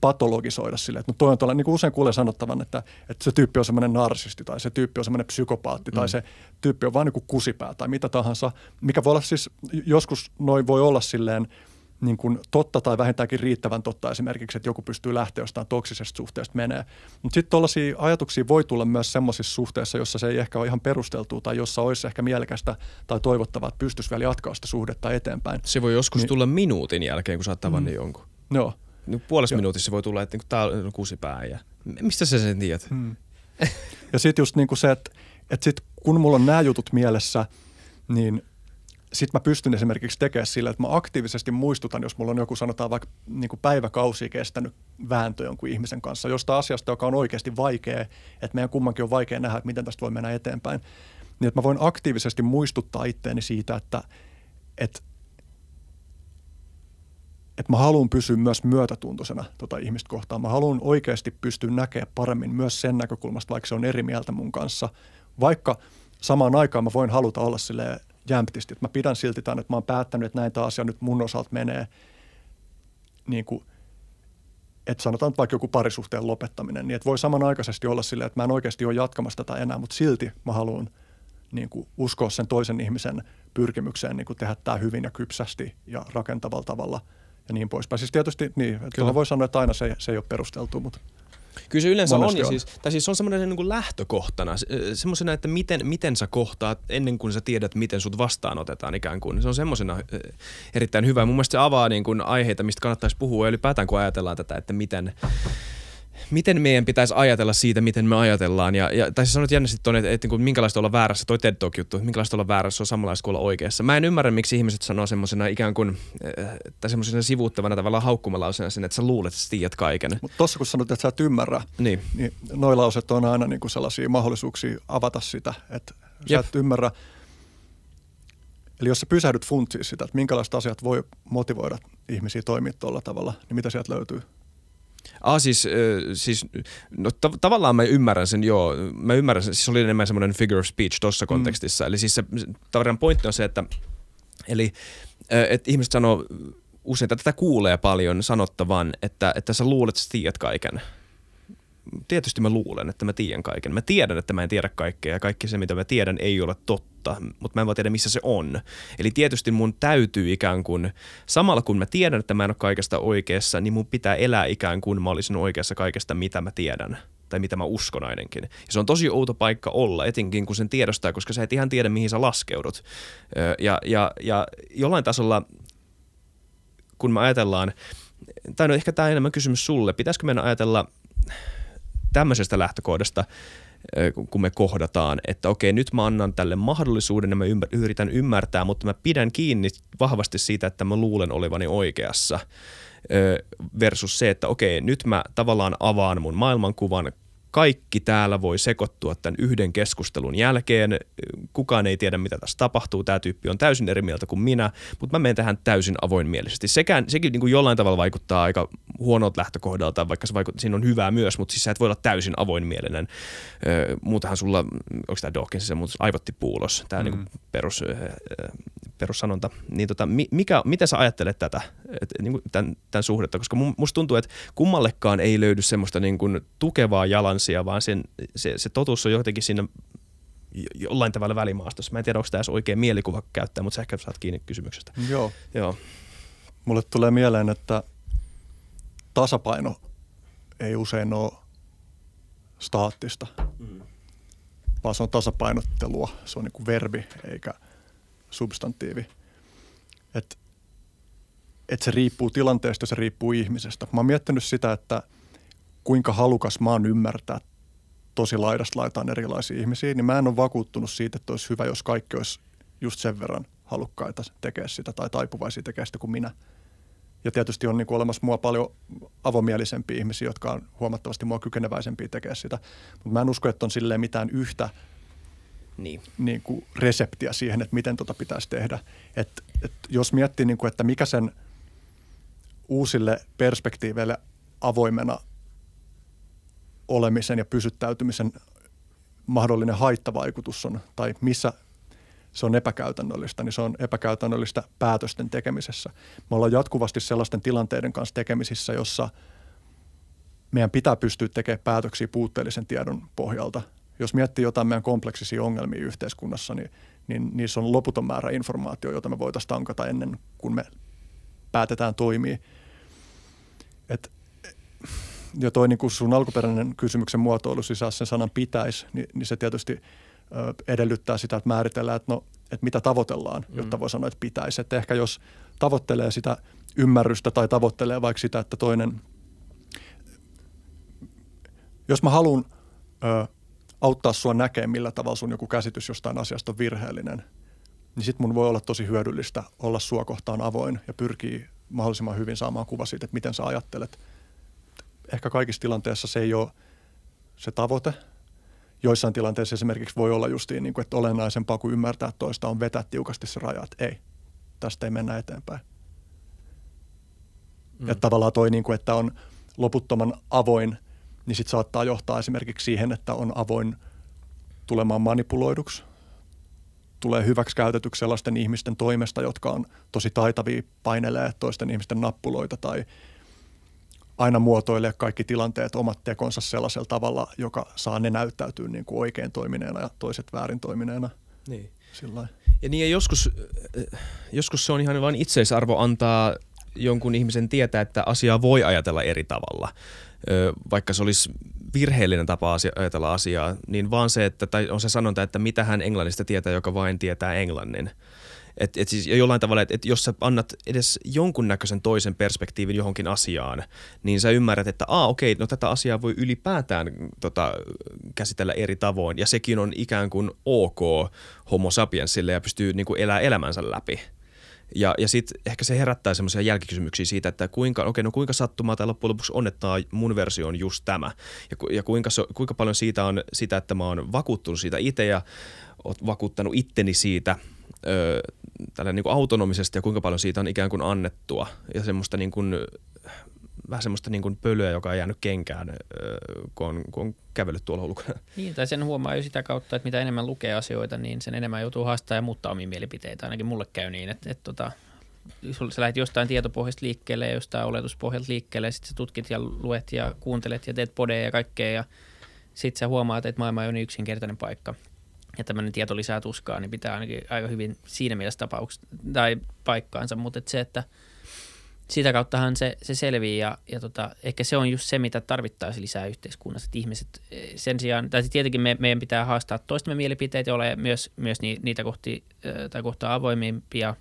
patologisoida sille, että no toi on tuolla, niin kuin usein kuulee sanottavan, että, että se tyyppi on semmoinen narsisti tai se tyyppi on semmoinen psykopaatti mm. tai se tyyppi on vain niin kuin kusipää tai mitä tahansa, mikä voi olla siis, joskus noin voi olla silleen – niin kuin totta tai vähintäänkin riittävän totta esimerkiksi, että joku pystyy lähteä jostain toksisesta suhteesta menee. Mutta sitten tuollaisia ajatuksia voi tulla myös semmoisissa suhteissa, jossa se ei ehkä ole ihan perusteltu tai jossa olisi ehkä mielekästä tai toivottavaa, että pystyisi vielä jatkaa sitä suhdetta eteenpäin. Se voi joskus niin, tulla minuutin jälkeen, kun sä oot tavannut mm, jonkun. Joo. Niin puolessa minuutissa voi tulla, että niin tämä on kusipää ja mistä sä sen tiedät? Mm. ja sitten just niin kuin se, että, että sit kun mulla on nämä jutut mielessä, niin sitten mä pystyn esimerkiksi tekemään sillä, että mä aktiivisesti muistutan, jos mulla on joku sanotaan vaikka niin päiväkausi kestänyt vääntö jonkun ihmisen kanssa, josta asiasta, joka on oikeasti vaikea, että meidän kummankin on vaikea nähdä, että miten tästä voi mennä eteenpäin, niin että mä voin aktiivisesti muistuttaa itteeni siitä, että, että että mä haluan pysyä myös myötätuntoisena tota ihmistä kohtaan. Mä haluan oikeasti pystyä näkemään paremmin myös sen näkökulmasta, vaikka se on eri mieltä mun kanssa. Vaikka samaan aikaan mä voin haluta olla sille jämptisti, että mä pidän silti tämän, että mä oon päättänyt, että näin tämä asia nyt mun osalta menee niin kuin, että sanotaan vaikka joku parisuhteen lopettaminen, niin että voi samanaikaisesti olla silleen, että mä en oikeasti ole jatkamassa tätä enää, mutta silti mä haluan niin kuin uskoa sen toisen ihmisen pyrkimykseen niin kuin tehdä tämä hyvin ja kypsästi ja rakentavalla tavalla – ja niin poispäin. Siis tietysti niin, että voi sanoa, että aina se, se ei ole perusteltu, mutta Kyllä se yleensä on, ja on. Siis, tai siis se on semmoinen niin kuin lähtökohtana, semmoisena, että miten, miten sä kohtaat ennen kuin sä tiedät, miten sut vastaanotetaan ikään kuin. Se on semmoisena erittäin hyvä. Mun mielestä se avaa niin kuin aiheita, mistä kannattaisi puhua, ylipäätään kun ajatellaan tätä, että miten, miten meidän pitäisi ajatella siitä, miten me ajatellaan. Ja, ja, tai siis sanoit jännästi tuonne, että, että, että minkälaista olla väärässä, toi TED Talk-juttu, minkälaista olla väärässä on samanlaista kuin olla oikeassa. Mä en ymmärrä, miksi ihmiset sanoo semmoisena ikään kuin, äh, tai semmoisena sivuuttavana tavalla haukkumalausena sen, että sä luulet, että sä tiedät kaiken. Mutta tossa kun sanoit, että sä et ymmärrä, niin, niin noi lauset on aina niin kuin sellaisia mahdollisuuksia avata sitä, että sä Jep. et ymmärrä. Eli jos sä pysähdyt funtsiin sitä, että minkälaiset asiat voi motivoida ihmisiä toimia tuolla tavalla, niin mitä sieltä löytyy? Ah, siis, äh, siis no, tav- tavallaan mä ymmärrän sen, joo. Mä ymmärrän sen, siis oli enemmän semmoinen figure of speech tuossa mm. kontekstissa. Eli siis se tavallaan pointti on se, että eli, äh, että ihmiset sanoo usein, että tätä kuulee paljon sanottavan, että, että sä luulet, että sä tiedät kaiken tietysti mä luulen, että mä tiedän kaiken. Mä tiedän, että mä en tiedä kaikkea ja kaikki se, mitä mä tiedän, ei ole totta, mutta mä en voi tiedä, missä se on. Eli tietysti mun täytyy ikään kuin, samalla kun mä tiedän, että mä en ole kaikesta oikeassa, niin mun pitää elää ikään kuin mä olisin oikeassa kaikesta, mitä mä tiedän tai mitä mä uskon ainakin. Ja se on tosi outo paikka olla, etenkin kun sen tiedostaa, koska sä et ihan tiedä, mihin sä laskeudut. Ja, ja, ja jollain tasolla, kun me ajatellaan, tai no ehkä tämä on enemmän kysymys sulle, pitäisikö meidän ajatella tämmöisestä lähtökohdasta, kun me kohdataan, että okei, nyt mä annan tälle mahdollisuuden ja mä yritän ymmärtää, mutta mä pidän kiinni vahvasti siitä, että mä luulen olevani oikeassa versus se, että okei, nyt mä tavallaan avaan mun maailmankuvan kaikki täällä voi sekoittua tämän yhden keskustelun jälkeen. Kukaan ei tiedä, mitä tässä tapahtuu. Tämä tyyppi on täysin eri mieltä kuin minä, mutta mä menen tähän täysin avoinmielisesti. Sekä, sekin niin kuin jollain tavalla vaikuttaa aika huonolta lähtökohdalta, vaikka se vaikuttaa, siinä on hyvää myös, mutta siis sä et voi olla täysin avoinmielinen. Ö, muutahan sulla, onko tämä Dawkins se aivottipuulos, tämä mm. niin perus, perussanonta. Niin tota, mikä, mitä sä ajattelet tätä, et, niin kuin tämän, tämän suhdetta? Koska musta tuntuu, että kummallekaan ei löydy semmoista niin kuin tukevaa jalanssia, vaan sen, se, se totuus on jotenkin siinä jollain tavalla välimaastossa. Mä en tiedä, onko tämä oikein mielikuva käyttää, mutta sä ehkä saat kiinni kysymyksestä. Joo. Joo. Mulle tulee mieleen, että tasapaino ei usein ole staattista, mm. vaan se on tasapainottelua. Se on niin kuin verbi eikä substantiivi. Että et se riippuu tilanteesta, se riippuu ihmisestä. Mä oon miettinyt sitä, että kuinka halukas mä oon ymmärtää tosi laidasta laitaan erilaisia ihmisiä, niin mä en ole vakuuttunut siitä, että olisi hyvä, jos kaikki olisi just sen verran halukkaita tekemään sitä tai taipuvaisia tekemään sitä kuin minä – ja tietysti on niin kuin olemassa mua paljon avomielisempiä ihmisiä, jotka on huomattavasti mua kykeneväisempiä tekemään sitä. Mutta mä en usko, että on silleen mitään yhtä niin. Niin kuin reseptiä siihen, että miten tota pitäisi tehdä. Et, et jos miettii, niin kuin, että mikä sen uusille perspektiiveille avoimena olemisen ja pysyttäytymisen mahdollinen haittavaikutus on, tai missä se on epäkäytännöllistä, niin se on epäkäytännöllistä päätösten tekemisessä. Me ollaan jatkuvasti sellaisten tilanteiden kanssa tekemisissä, jossa meidän pitää pystyä tekemään päätöksiä puutteellisen tiedon pohjalta. Jos miettii jotain meidän kompleksisia ongelmia yhteiskunnassa, niin, niin niissä on loputon määrä informaatio, jota me voitaisiin tankata ennen kuin me päätetään toimia. Et, ja toi niin sun alkuperäinen kysymyksen muotoilu sisään sen sanan pitäisi, niin, niin se tietysti – edellyttää sitä, että määritellään, että, no, että mitä tavoitellaan, mm. jotta voi sanoa, että pitäisi. Että ehkä jos tavoittelee sitä ymmärrystä tai tavoittelee vaikka sitä, että toinen, jos mä haluan ö, auttaa sua näkemään, millä tavalla sun joku käsitys jostain asiasta on virheellinen, niin sitten mun voi olla tosi hyödyllistä olla sua kohtaan avoin ja pyrkii mahdollisimman hyvin saamaan kuva siitä, että miten sä ajattelet. Ehkä kaikissa tilanteissa se ei ole se tavoite. Joissain tilanteissa esimerkiksi voi olla justiin, niin kuin, että olennaisempaa kuin ymmärtää toista on vetää tiukasti se raja, että ei, tästä ei mennä eteenpäin. Mm. Että tavallaan toi, niin kuin, että on loputtoman avoin, niin sitten saattaa johtaa esimerkiksi siihen, että on avoin tulemaan manipuloiduksi tulee hyväksi käytetyksi sellaisten ihmisten toimesta, jotka on tosi taitavia painelee toisten ihmisten nappuloita tai aina muotoilee kaikki tilanteet omat tekonsa sellaisella tavalla, joka saa ne näyttäytyä niin kuin oikein toimineena ja toiset väärin toimineena. Niin. Sillain. Ja niin ja joskus, äh, joskus se on ihan vain itseisarvo antaa jonkun ihmisen tietää, että asiaa voi ajatella eri tavalla. Vaikka se olisi virheellinen tapa ajatella asiaa, niin vaan se, että, tai on se sanonta, että mitä hän englannista tietää, joka vain tietää englannin. Et, et siis jollain tavalla, että et jos sä annat edes jonkunnäköisen toisen perspektiivin johonkin asiaan, niin sä ymmärrät, että aa okei, no tätä asiaa voi ylipäätään tota, käsitellä eri tavoin. Ja sekin on ikään kuin ok homo sapiensille ja pystyy niin kuin elää elämänsä läpi. Ja, ja sitten ehkä se herättää semmoisia jälkikysymyksiä siitä, että kuinka, okay, no kuinka sattumaa tai loppujen lopuksi onnettaa mun versio on just tämä. Ja, ja kuinka, so, kuinka paljon siitä on sitä, että mä oon vakuuttunut siitä itse ja oot vakuuttanut itteni siitä ö, tällä niin kuin autonomisesti ja kuinka paljon siitä on ikään kuin annettua ja semmoista niin kuin vähän semmoista niin kuin pölyä, joka on jäänyt kenkään, kun on, kun on kävellyt tuolla ulkona. Niin, tai sen huomaa jo sitä kautta, että mitä enemmän lukee asioita, niin sen enemmän joutuu haastamaan ja muuttaa omia mielipiteitä. Ainakin mulle käy niin, että, että, tota, sä lähdet jostain tietopohjasta liikkeelle ja jostain oletuspohjalta liikkeelle ja sitten sä tutkit ja luet ja kuuntelet ja teet podeja ja kaikkea ja sitten sä huomaat, että maailma on niin yksinkertainen paikka ja tämmöinen tieto lisää tuskaa, niin pitää ainakin aika hyvin siinä mielessä tapauksessa tai paikkaansa, mutta että se, että – sitä kauttahan se, se selvii ja, ja tota, ehkä se on just se, mitä tarvittaisiin lisää yhteiskunnassa, että ihmiset eh, sen sijaan, tai tietenkin me, meidän pitää haastaa toistemme mielipiteitä ja olla myös, myös niitä kohti, eh, tai kohtaa avoimimpia,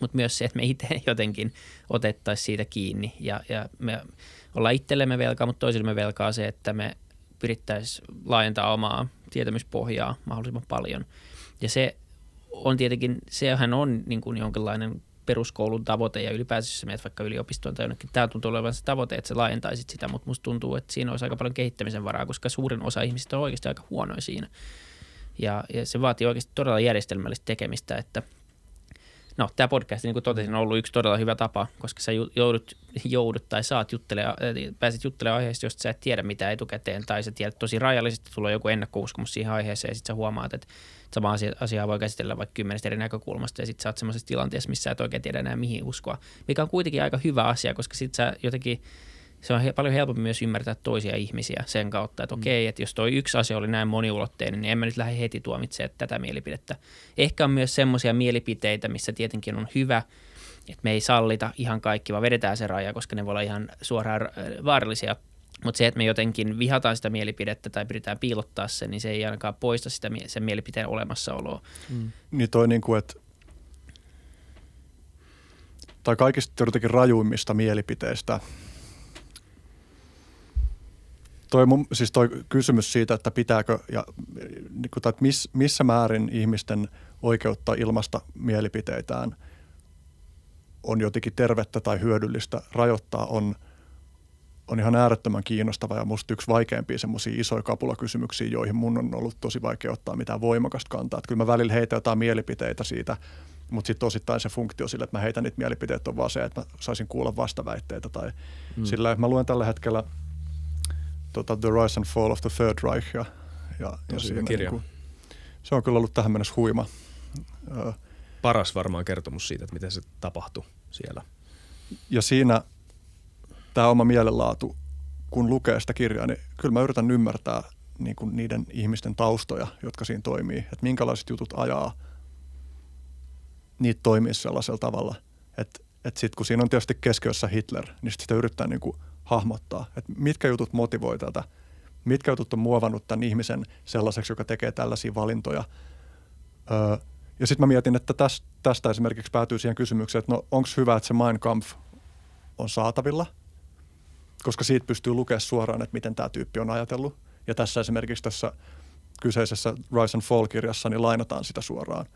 mutta myös se, että me itse *laughs* jotenkin otettaisiin siitä kiinni ja, ja me ollaan itsellemme velkaa, mutta toisillemme velkaa se, että me pyrittäisiin laajentaa omaa tietämyspohjaa mahdollisimman paljon. Ja se on tietenkin, sehän on niin kuin jonkinlainen peruskoulun tavoite ja ylipäänsä jos menet vaikka yliopistoon tai jonnekin, tämä tuntuu olevan se tavoite, että sä laajentaisit sitä, mutta musta tuntuu, että siinä olisi aika paljon kehittämisen varaa, koska suurin osa ihmisistä on oikeasti aika huonoja siinä. Ja, ja se vaatii oikeasti todella järjestelmällistä tekemistä, että no tämä podcast, niin kuin totesin, on ollut yksi todella hyvä tapa, koska sä joudut, joudut tai saat juttelemaan, pääset juttelemaan aiheesta, josta sä et tiedä mitä etukäteen, tai sä tiedät tosi rajallisesti, tulee joku ennakkouskomus siihen aiheeseen, ja sitten sä huomaat, että sama asia, asiaa voi käsitellä vaikka kymmenestä eri näkökulmasta ja sitten sä oot semmoisessa tilanteessa, missä sä et oikein tiedä enää mihin uskoa, mikä on kuitenkin aika hyvä asia, koska sitten sä jotenkin se on he, paljon helpompi myös ymmärtää toisia ihmisiä sen kautta, että mm. okei, että jos toi yksi asia oli näin moniulotteinen, niin en mä nyt lähde heti tuomitsemaan tätä mielipidettä. Ehkä on myös semmoisia mielipiteitä, missä tietenkin on hyvä, että me ei sallita ihan kaikki, vaan vedetään se raja, koska ne voi olla ihan suoraan äh, vaarallisia mutta se, että me jotenkin vihataan sitä mielipidettä tai pyritään piilottaa sen, niin se ei ainakaan poista sitä sen mielipiteen olemassaoloa. Mm. Niin toi niin kuin, että tai kaikista jotenkin rajuimmista mielipiteistä. Toi, mun, siis toi kysymys siitä, että pitääkö ja niin kuin, tai miss, missä määrin ihmisten oikeutta ilmasta mielipiteitään on jotenkin tervettä tai hyödyllistä rajoittaa on – on ihan äärettömän kiinnostava ja musta yksi vaikeimpia semmoisia isoja kapulakysymyksiä, joihin mun on ollut tosi vaikea ottaa mitään voimakasta kantaa. Että kyllä mä välillä heitän jotain mielipiteitä siitä, mutta sitten osittain se funktio sillä, että mä heitän niitä mielipiteitä on vaan se, että mä saisin kuulla vastaväitteitä. Tai mm. sillä, että mä luen tällä hetkellä tota, The Rise and Fall of the Third Reich ja, ja, ja siinä, kirja. Niin kuin, se on kyllä ollut tähän mennessä huima. Paras varmaan kertomus siitä, että miten se tapahtui siellä. Ja siinä tämä oma mielenlaatu, kun lukee sitä kirjaa, niin kyllä mä yritän ymmärtää niin kuin niiden ihmisten taustoja, jotka siinä toimii. Että minkälaiset jutut ajaa niitä toimii sellaisella tavalla, että, että sitten kun siinä on tietysti keskiössä Hitler, niin sit sitä yrittää niin kuin hahmottaa, että mitkä jutut motivoi tätä, mitkä jutut on muovannut tämän ihmisen sellaiseksi, joka tekee tällaisia valintoja. Öö, ja sitten mä mietin, että tästä, tästä esimerkiksi päätyy siihen kysymykseen, että no onko hyvä, että se Mein Kampf on saatavilla – koska siitä pystyy lukemaan suoraan, että miten tämä tyyppi on ajatellut. Ja tässä esimerkiksi tässä kyseisessä Rise and Fall-kirjassa niin lainataan sitä suoraan.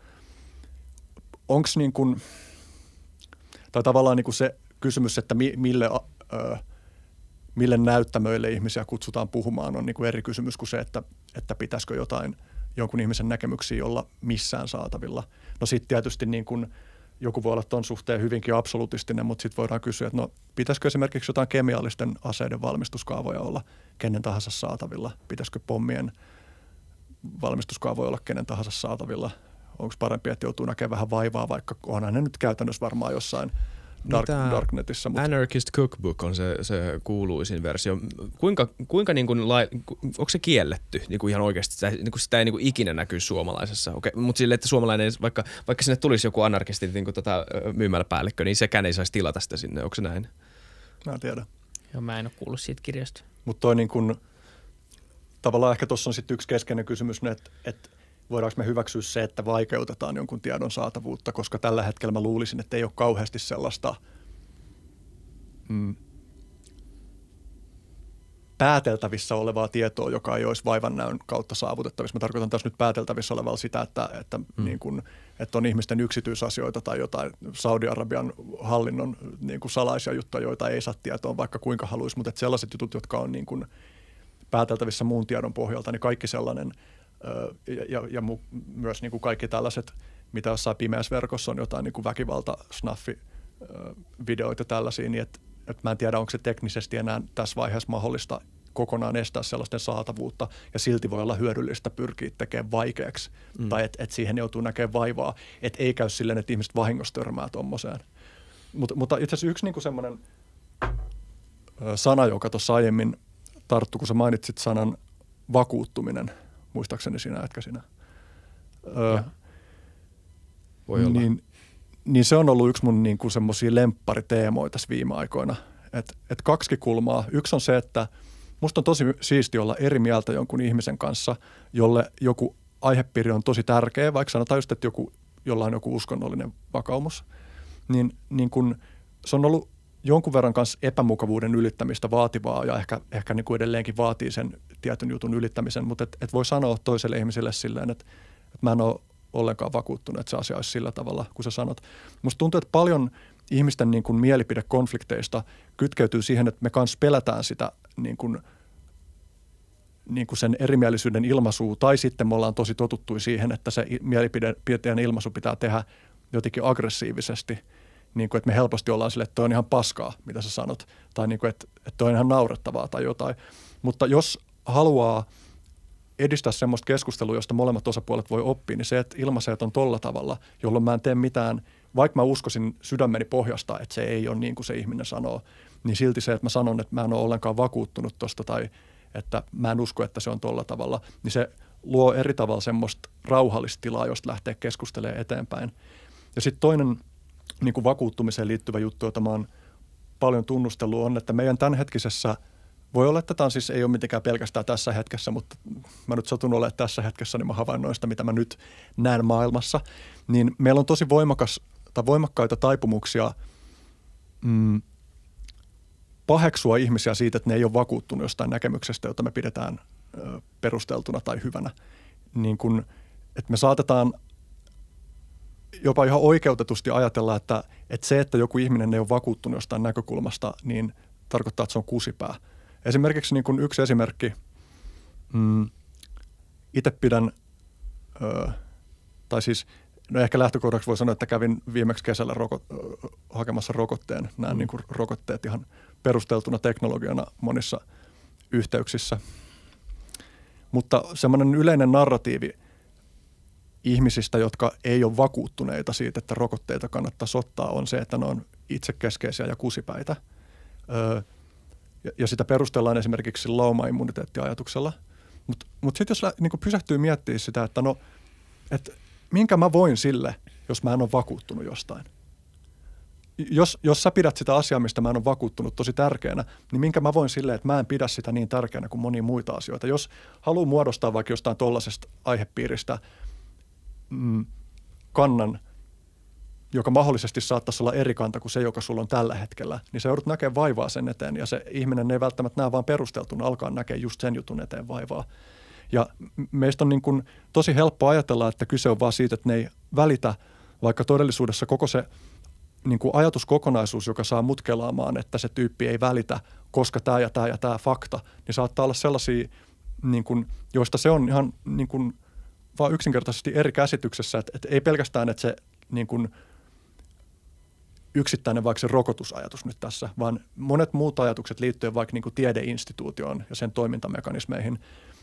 onko niin kuin, tai tavallaan niin kuin se kysymys, että mi, mille, ö, mille näyttämöille ihmisiä kutsutaan puhumaan, on niin kuin eri kysymys kuin se, että, että pitäisikö jotain jonkun ihmisen näkemyksiä olla missään saatavilla. No sitten tietysti niin kuin – joku voi olla tuon suhteen hyvinkin absolutistinen, mutta sitten voidaan kysyä, että no pitäisikö esimerkiksi jotain kemiallisten aseiden valmistuskaavoja olla kenen tahansa saatavilla? Pitäisikö pommien valmistuskaavoja olla kenen tahansa saatavilla? Onko parempi, että joutuu näkemään vähän vaivaa, vaikka onhan ne nyt käytännössä varmaan jossain – Dark, Darknetissa. Mutta... Anarchist Cookbook on se, se kuuluisin versio. Kuinka, kuinka niin kuin, onko se kielletty niin kuin ihan oikeasti? Sitä, niin kuin sitä ei niin kuin ikinä näkyy suomalaisessa. Okay. Mutta sille, että suomalainen, vaikka, vaikka sinne tulisi joku anarkisti niin kuin tota, myymäläpäällikkö, niin sekään ei saisi tilata sitä sinne. Onko se näin? Mä en tiedä. Joo, mä en ole kuullut siitä kirjasta. Mutta toi niin kuin, tavallaan ehkä tuossa on sitten yksi keskeinen kysymys, että, että voidaanko me hyväksyä se, että vaikeutetaan jonkun tiedon saatavuutta, koska tällä hetkellä mä luulisin, että ei ole kauheasti sellaista mm, pääteltävissä olevaa tietoa, joka ei olisi vaivannäön kautta saavutettavissa. Mä tarkoitan tässä nyt pääteltävissä olevaa sitä, että, että, mm. niin kun, että on ihmisten yksityisasioita tai jotain Saudi-Arabian hallinnon niin kuin salaisia juttuja, joita ei saa tietoa vaikka kuinka haluaisi, mutta että sellaiset jutut, jotka on niin kuin pääteltävissä muun tiedon pohjalta, niin kaikki sellainen – ja, ja, ja mu, myös niin kuin kaikki tällaiset, mitä jossain pimeässä verkossa on jotain niin kuin väkivalta, snaffi, videoita tällaisia, niin että, että mä en tiedä, onko se teknisesti enää tässä vaiheessa mahdollista kokonaan estää sellaisten saatavuutta ja silti voi olla hyödyllistä pyrkiä tekemään vaikeaksi mm. tai että et siihen joutuu näkemään vaivaa, että ei käy silleen, että ihmiset vahingossa törmää tuommoiseen. Mut, mutta itse asiassa yksi niinku semmoinen sana, joka tuossa aiemmin tarttu, kun sä mainitsit sanan vakuuttuminen – muistaakseni sinä, etkä sinä. Öö, Voi olla. Niin, niin se on ollut yksi mun niin kuin semmoisia lemppariteemoja tässä viime aikoina. Et, et kaksi kulmaa. Yksi on se, että musta on tosi siisti olla eri mieltä jonkun ihmisen kanssa, jolle joku aihepiiri on tosi tärkeä, vaikka sanotaan just, että joku, jolla on joku uskonnollinen vakaumus, niin, niin kun, se on ollut jonkun verran kanssa epämukavuuden ylittämistä vaativaa ja ehkä, ehkä niin kuin edelleenkin vaatii sen tietyn jutun ylittämisen, mutta et, et voi sanoa toiselle ihmiselle silleen, että, että mä en ole ollenkaan vakuuttunut, että se asia olisi sillä tavalla, kun sä sanot. Musta tuntuu, että paljon ihmisten niin kuin mielipidekonflikteista kytkeytyy siihen, että me kanssa pelätään sitä niin kuin, niin kuin sen erimielisyyden ilmaisua, tai sitten me ollaan tosi totuttu siihen, että se mielipiteiden ilmaisu pitää tehdä jotenkin aggressiivisesti – niin kuin, että me helposti ollaan sille, että toi on ihan paskaa, mitä sä sanot, tai niin kuin, että, että toi on ihan naurettavaa tai jotain. Mutta jos haluaa edistää semmoista keskustelua, josta molemmat osapuolet voi oppia, niin se, että ilmaiseet on tolla tavalla, jolloin mä en tee mitään, vaikka mä uskoisin sydämeni pohjasta, että se ei ole niin kuin se ihminen sanoo, niin silti se, että mä sanon, että mä en ole ollenkaan vakuuttunut tosta tai että mä en usko, että se on tolla tavalla, niin se luo eri tavalla semmoista rauhallista tilaa, josta lähtee keskustelemaan eteenpäin. Ja sitten toinen niin kuin vakuuttumiseen liittyvä juttu, jota mä oon paljon tunnustellut, on, että meidän tämänhetkisessä – voi olla, että tämä siis ei ole mitenkään pelkästään tässä hetkessä, mutta mä nyt satun olemaan tässä hetkessä, niin mä havainnoista, mitä mä nyt näen maailmassa. Niin meillä on tosi voimakas, tai voimakkaita taipumuksia mm, paheksua ihmisiä siitä, että ne ei ole vakuuttunut jostain näkemyksestä, jota me pidetään perusteltuna tai hyvänä. Niin kun, että me saatetaan jopa ihan oikeutetusti ajatella, että, että se, että joku ihminen ei ole vakuuttunut jostain näkökulmasta, niin tarkoittaa, että se on kusipää. Esimerkiksi niin kuin yksi esimerkki, mm, itse pidän, ö, tai siis no ehkä lähtökohdaksi voi sanoa, että kävin viimeksi kesällä roko, hakemassa rokotteen. Näen mm. niin kuin rokotteet ihan perusteltuna teknologiana monissa yhteyksissä. Mutta semmoinen yleinen narratiivi – ihmisistä, jotka ei ole vakuuttuneita siitä, että rokotteita kannattaa ottaa, on se, että ne on itsekeskeisiä ja kusipäitä. Öö, ja, ja sitä perustellaan esimerkiksi lauma-immuniteettiajatuksella. Mutta mut, mut sitten jos niin pysähtyy miettimään sitä, että no, et minkä mä voin sille, jos mä en ole vakuuttunut jostain. Jos, jos sä pidät sitä asiaa, mistä mä en ole vakuuttunut tosi tärkeänä, niin minkä mä voin sille, että mä en pidä sitä niin tärkeänä kuin monia muita asioita. Jos haluan muodostaa vaikka jostain tollaisesta aihepiiristä – mm, kannan, joka mahdollisesti saattaisi olla eri kanta kuin se, joka sulla on tällä hetkellä, niin sä joudut näkemään vaivaa sen eteen ja se ihminen ei välttämättä näe vaan perusteltuna, alkaa näkeä just sen jutun eteen vaivaa. Ja meistä on niin kuin tosi helppo ajatella, että kyse on vaan siitä, että ne ei välitä vaikka todellisuudessa koko se niin kuin ajatuskokonaisuus, joka saa mut kelaamaan, että se tyyppi ei välitä, koska tämä ja tämä ja tämä fakta, niin saattaa olla sellaisia, niin kuin, joista se on ihan niin kuin, vaan yksinkertaisesti eri käsityksessä, että, että ei pelkästään, että se niin kuin, yksittäinen vaikka se rokotusajatus nyt tässä, vaan monet muut ajatukset liittyen vaikka niin kuin tiedeinstituutioon ja sen toimintamekanismeihin,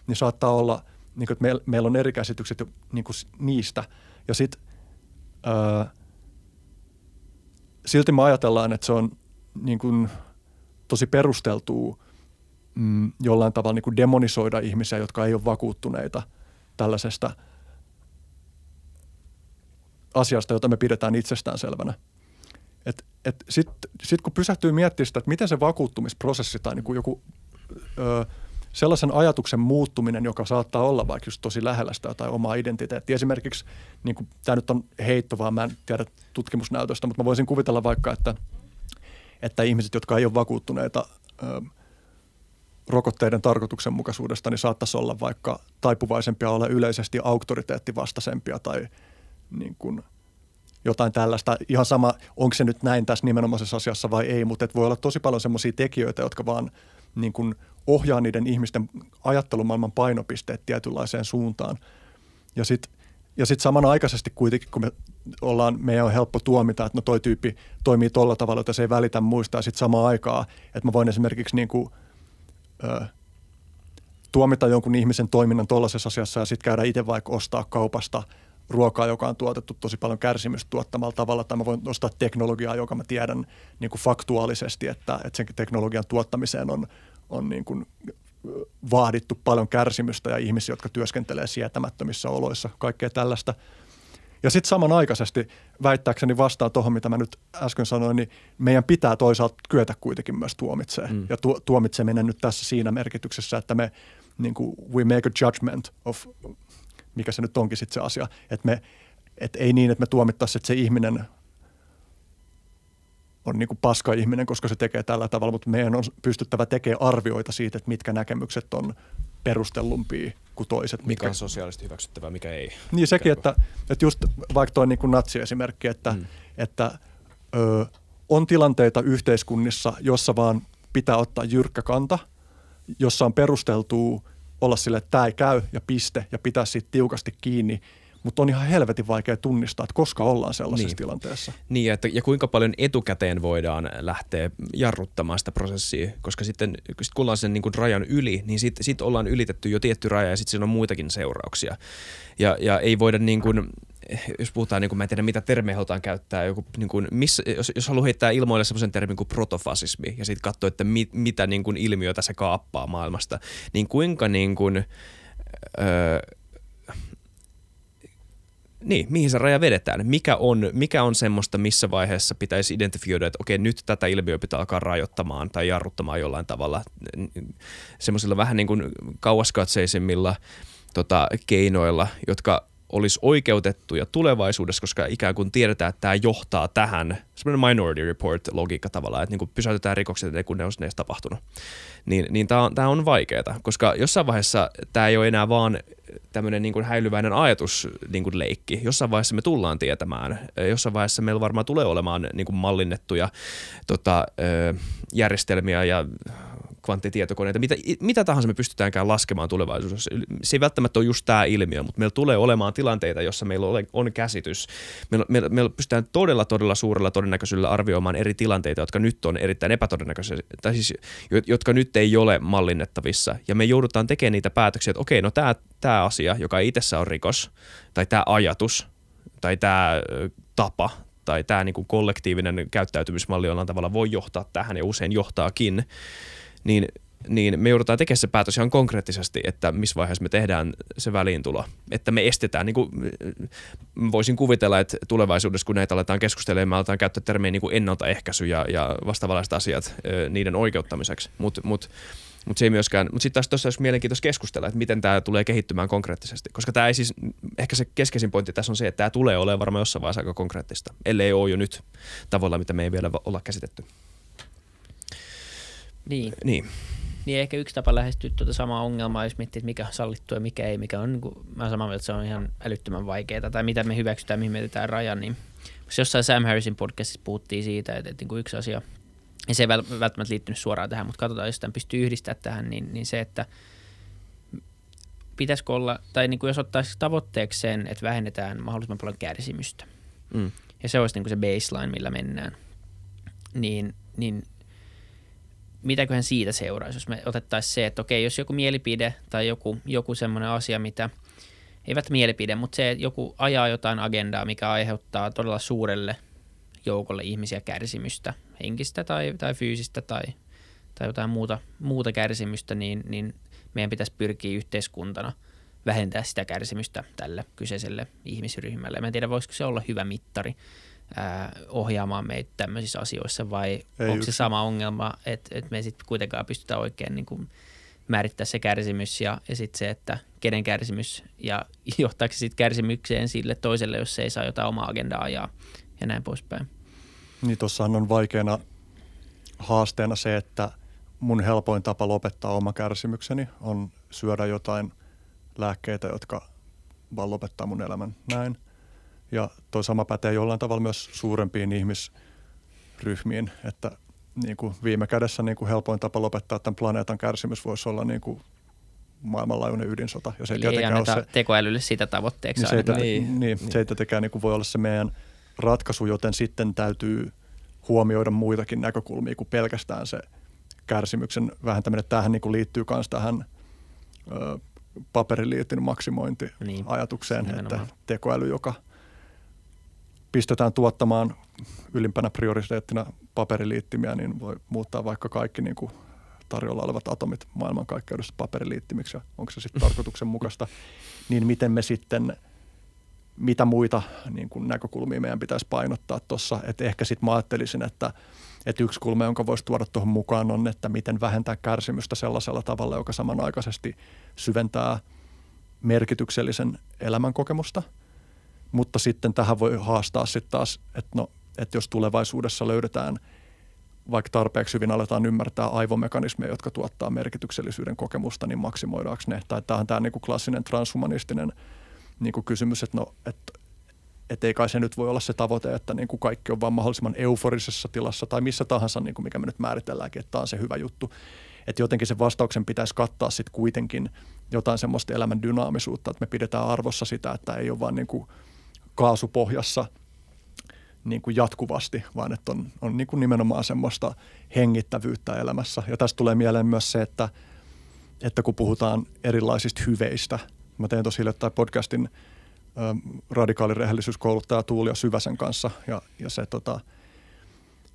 niin saattaa olla, niin kuin, että meillä, on eri käsitykset niin kuin niistä. Ja sitten öö, silti me ajatellaan, että se on niin kuin, tosi perusteltua mm, jollain tavalla niin kuin demonisoida ihmisiä, jotka ei ole vakuuttuneita tällaisesta asiasta, jota me pidetään itsestäänselvänä. Sitten sit kun pysähtyy miettimään sitä, että miten se vakuuttumisprosessi tai niin kuin joku ö, sellaisen ajatuksen muuttuminen, joka saattaa olla vaikka just tosi lähellä sitä tai omaa identiteettiä. Esimerkiksi, niin tämä nyt on heitto, vaan mä en tiedä tutkimusnäytöstä, mutta mä voisin kuvitella vaikka, että, että ihmiset, jotka ei ole vakuuttuneita ö, rokotteiden tarkoituksenmukaisuudesta, niin saattaisi olla vaikka taipuvaisempia olla yleisesti auktoriteettivastaisempia tai niin kuin – jotain tällaista. Ihan sama, onko se nyt näin tässä nimenomaisessa asiassa vai ei, mutta voi olla tosi paljon semmoisia tekijöitä, jotka vaan niin kuin ohjaa niiden ihmisten ajattelumaailman painopisteet tietynlaiseen suuntaan. Ja sitten ja sit samanaikaisesti kuitenkin, kun me ollaan, meidän on helppo tuomita, että no toi tyyppi toimii tolla tavalla, että se ei välitä muista, ja sitten samaan aikaan, että mä voin esimerkiksi niin kuin, ö, tuomita jonkun ihmisen toiminnan tuollaisessa asiassa ja sitten käydä itse vaikka ostaa kaupasta – ruokaa, joka on tuotettu tosi paljon kärsimystä tuottamalla tavalla, tai mä voin nostaa teknologiaa, joka mä tiedän niin kuin faktuaalisesti, että, että sen teknologian tuottamiseen on, on niin kuin vaadittu paljon kärsimystä ja ihmisiä, jotka työskentelee sietämättömissä oloissa, kaikkea tällaista. Ja sitten samanaikaisesti väittääkseni vastaan tuohon, mitä mä nyt äsken sanoin, niin meidän pitää toisaalta kyetä kuitenkin myös tuomitsemaan. Mm. Ja tu- tuomitseminen nyt tässä siinä merkityksessä, että me niin kuin, we make a judgment of mikä se nyt onkin sitten se asia. Että me, et ei niin, että me tuomittaisiin, että se ihminen on niin kuin paska ihminen, koska se tekee tällä tavalla, mutta meidän on pystyttävä tekemään arvioita siitä, että mitkä näkemykset on perustellumpia kuin toiset. Mikä on sosiaalisesti hyväksyttävää, mikä ei. Niin sekin, että, että just vaikka tuo niin natsiesimerkki, että, mm. että ö, on tilanteita yhteiskunnissa, jossa vaan pitää ottaa jyrkkä kanta, jossa on perusteltua olla sille, että tämä ei käy ja piste ja pitää siitä tiukasti kiinni. Mutta on ihan helvetin vaikea tunnistaa, että koska ollaan sellaisessa niin. tilanteessa. Niin, että, ja kuinka paljon etukäteen voidaan lähteä jarruttamaan sitä prosessia, koska sitten sit kun ollaan sen niin kuin rajan yli, niin sitten sit ollaan ylitetty jo tietty raja ja sitten siinä on muitakin seurauksia. Ja, ja ei voida niin kuin, jos puhutaan, niin kuin, mä en tiedä mitä termejä halutaan käyttää, joku, niin kuin, missä, jos, jos haluaa heittää ilmoille sellaisen termin kuin protofasismi ja sitten katsoa, että mit, mitä niin kuin, ilmiötä se kaappaa maailmasta, niin kuinka niin kuin, öö, niin, mihin se raja vedetään? Mikä on, mikä on semmoista, missä vaiheessa pitäisi identifioida, että okei, nyt tätä ilmiöä pitää alkaa rajoittamaan tai jarruttamaan jollain tavalla semmoisilla vähän niin kuin kauaskatseisimmilla tota, keinoilla, jotka olisi oikeutettuja tulevaisuudessa, koska ikään kuin tiedetään, että tämä johtaa tähän, semmoinen minority report logiikka tavallaan, että niin kuin pysäytetään rikokset, kun ne edes tapahtunut. Niin, niin tämä on, tämä on vaikeaa, koska jossain vaiheessa tämä ei ole enää vaan tämmöinen niin häilyväinen ajatus niin kuin leikki. Jossain vaiheessa me tullaan tietämään. Jossain vaiheessa meillä varmaan tulee olemaan niin kuin mallinnettuja tota, järjestelmiä ja kvanttitietokoneita, mitä, mitä tahansa me pystytäänkään laskemaan tulevaisuudessa. Se ei välttämättä ole just tämä ilmiö, mutta meillä tulee olemaan tilanteita, jossa meillä on, käsitys. Meillä, meillä, meillä pystytään todella, todella suurella todennäköisyydellä arvioimaan eri tilanteita, jotka nyt on erittäin epätodennäköisiä, tai siis jotka nyt ei ole mallinnettavissa. Ja me joudutaan tekemään niitä päätöksiä, että okei, no tämä, tämä asia, joka itsessä on rikos, tai tämä ajatus, tai tämä tapa, tai tämä niin kuin kollektiivinen käyttäytymismalli jollain tavalla voi johtaa tähän ja usein johtaakin, niin, niin me joudutaan tekemään se päätös ihan konkreettisesti, että missä vaiheessa me tehdään se väliintulo. Että me estetään, niin kuin, voisin kuvitella, että tulevaisuudessa kun näitä aletaan keskustelemaan, me aletaan käyttää termejä niin kuin ennaltaehkäisy ja, ja vastaavanlaiset asiat niiden oikeuttamiseksi. Mutta mut, mutta se ei myöskään, mutta sitten taas tuossa olisi mielenkiintoista keskustella, että miten tämä tulee kehittymään konkreettisesti. Koska tämä ei siis, ehkä se keskeisin pointti tässä on se, että tämä tulee olemaan varmaan jossain vaiheessa aika konkreettista, ellei ole jo nyt tavalla, mitä me ei vielä olla käsitetty. Niin. Niin. Niin ehkä yksi tapa lähestyä tuota samaa ongelmaa, jos miettii, että mikä on sallittu ja mikä ei, mikä on, niin kuin, mä olen samaa mieltä, että se on ihan älyttömän vaikeaa, tai mitä me hyväksytään, mihin me jätetään rajan, niin jossain Sam Harrisin podcastissa puhuttiin siitä, että, että niin kuin yksi asia, ja se ei välttämättä liittynyt suoraan tähän, mutta katsotaan, jos tämän pystyy yhdistämään tähän, niin, niin se, että pitäisikö olla, tai niin kuin jos ottaisi tavoitteeksi sen, että vähennetään mahdollisimman paljon kärsimystä, mm. ja se olisi niin kuin se baseline, millä mennään, niin, niin mitäköhän siitä seuraisi, jos me otettaisiin se, että okei, jos joku mielipide tai joku, joku semmoinen asia, mitä, eivät mielipide, mutta se, että joku ajaa jotain agendaa, mikä aiheuttaa todella suurelle joukolle ihmisiä kärsimystä, henkistä tai, tai fyysistä tai, tai jotain muuta, muuta kärsimystä, niin, niin meidän pitäisi pyrkiä yhteiskuntana vähentää sitä kärsimystä tälle kyseiselle ihmisryhmälle. Mä en tiedä, voisiko se olla hyvä mittari ohjaamaan meitä tämmöisissä asioissa vai Ei onko yksi. se sama ongelma, että, että me sitten kuitenkaan pystytään oikein niin kuin määrittää se kärsimys ja, ja sitten se, että kenen kärsimys ja *laughs* johtaako se sitten kärsimykseen sille toiselle, jos se ei saa jotain omaa agendaa ja, ja näin poispäin. Niin tuossahan on vaikeana haasteena se, että mun helpoin tapa lopettaa oma kärsimykseni on syödä jotain lääkkeitä, jotka vaan lopettaa mun elämän näin. Ja toi sama pätee jollain tavalla myös suurempiin ihmisryhmiin, että niin kuin viime kädessä niin kuin helpoin tapa lopettaa tämän planeetan kärsimys voisi olla niin kuin maailmanlaajuinen ydinsota. Ja se Eli ei anneta se, tekoälylle sitä tavoitteeksi. Niin, se, ei, niin, niin, niin. se ei tietenkään niin kuin voi olla se meidän ratkaisu, joten sitten täytyy huomioida muitakin näkökulmia kuin pelkästään se kärsimyksen vähentäminen. Tähän niin kuin liittyy myös tähän ö, paperiliitin maksimointi-ajatukseen, niin, että tekoäly, joka – pistetään tuottamaan ylimpänä prioriteettina paperiliittimiä, niin voi muuttaa vaikka kaikki niin kuin tarjolla olevat atomit maailmankaikkeudessa paperiliittimiksi ja onko se sitten tarkoituksenmukaista, niin miten me sitten, mitä muita niin kuin näkökulmia meidän pitäisi painottaa tuossa, että ehkä sitten mä ajattelisin, että, että yksi kulma, jonka voisi tuoda tuohon mukaan on, että miten vähentää kärsimystä sellaisella tavalla, joka samanaikaisesti syventää merkityksellisen elämän kokemusta – mutta sitten tähän voi haastaa sitten taas, että, no, että jos tulevaisuudessa löydetään vaikka tarpeeksi hyvin aletaan ymmärtää aivomekanismeja, jotka tuottaa merkityksellisyyden kokemusta, niin maksimoidaanko ne? Tai tämä on tämä niin kuin klassinen transhumanistinen niin kuin kysymys, että no, että et ei kai se nyt voi olla se tavoite, että niin kaikki on vaan mahdollisimman euforisessa tilassa tai missä tahansa, niin kuin mikä me nyt määritelläänkin, että tämä on se hyvä juttu. Että jotenkin sen vastauksen pitäisi kattaa sitten kuitenkin jotain semmoista elämän dynaamisuutta, että me pidetään arvossa sitä, että ei ole vaan niin kuin – kaasupohjassa niin kuin jatkuvasti, vaan että on, on niin kuin nimenomaan semmoista hengittävyyttä elämässä. Ja tästä tulee mieleen myös se, että, että kun puhutaan erilaisista hyveistä, mä tein tosi hiljattain podcastin ö, radikaalirehellisyyskouluttaja Tuulia Syväsen kanssa ja, ja se tota,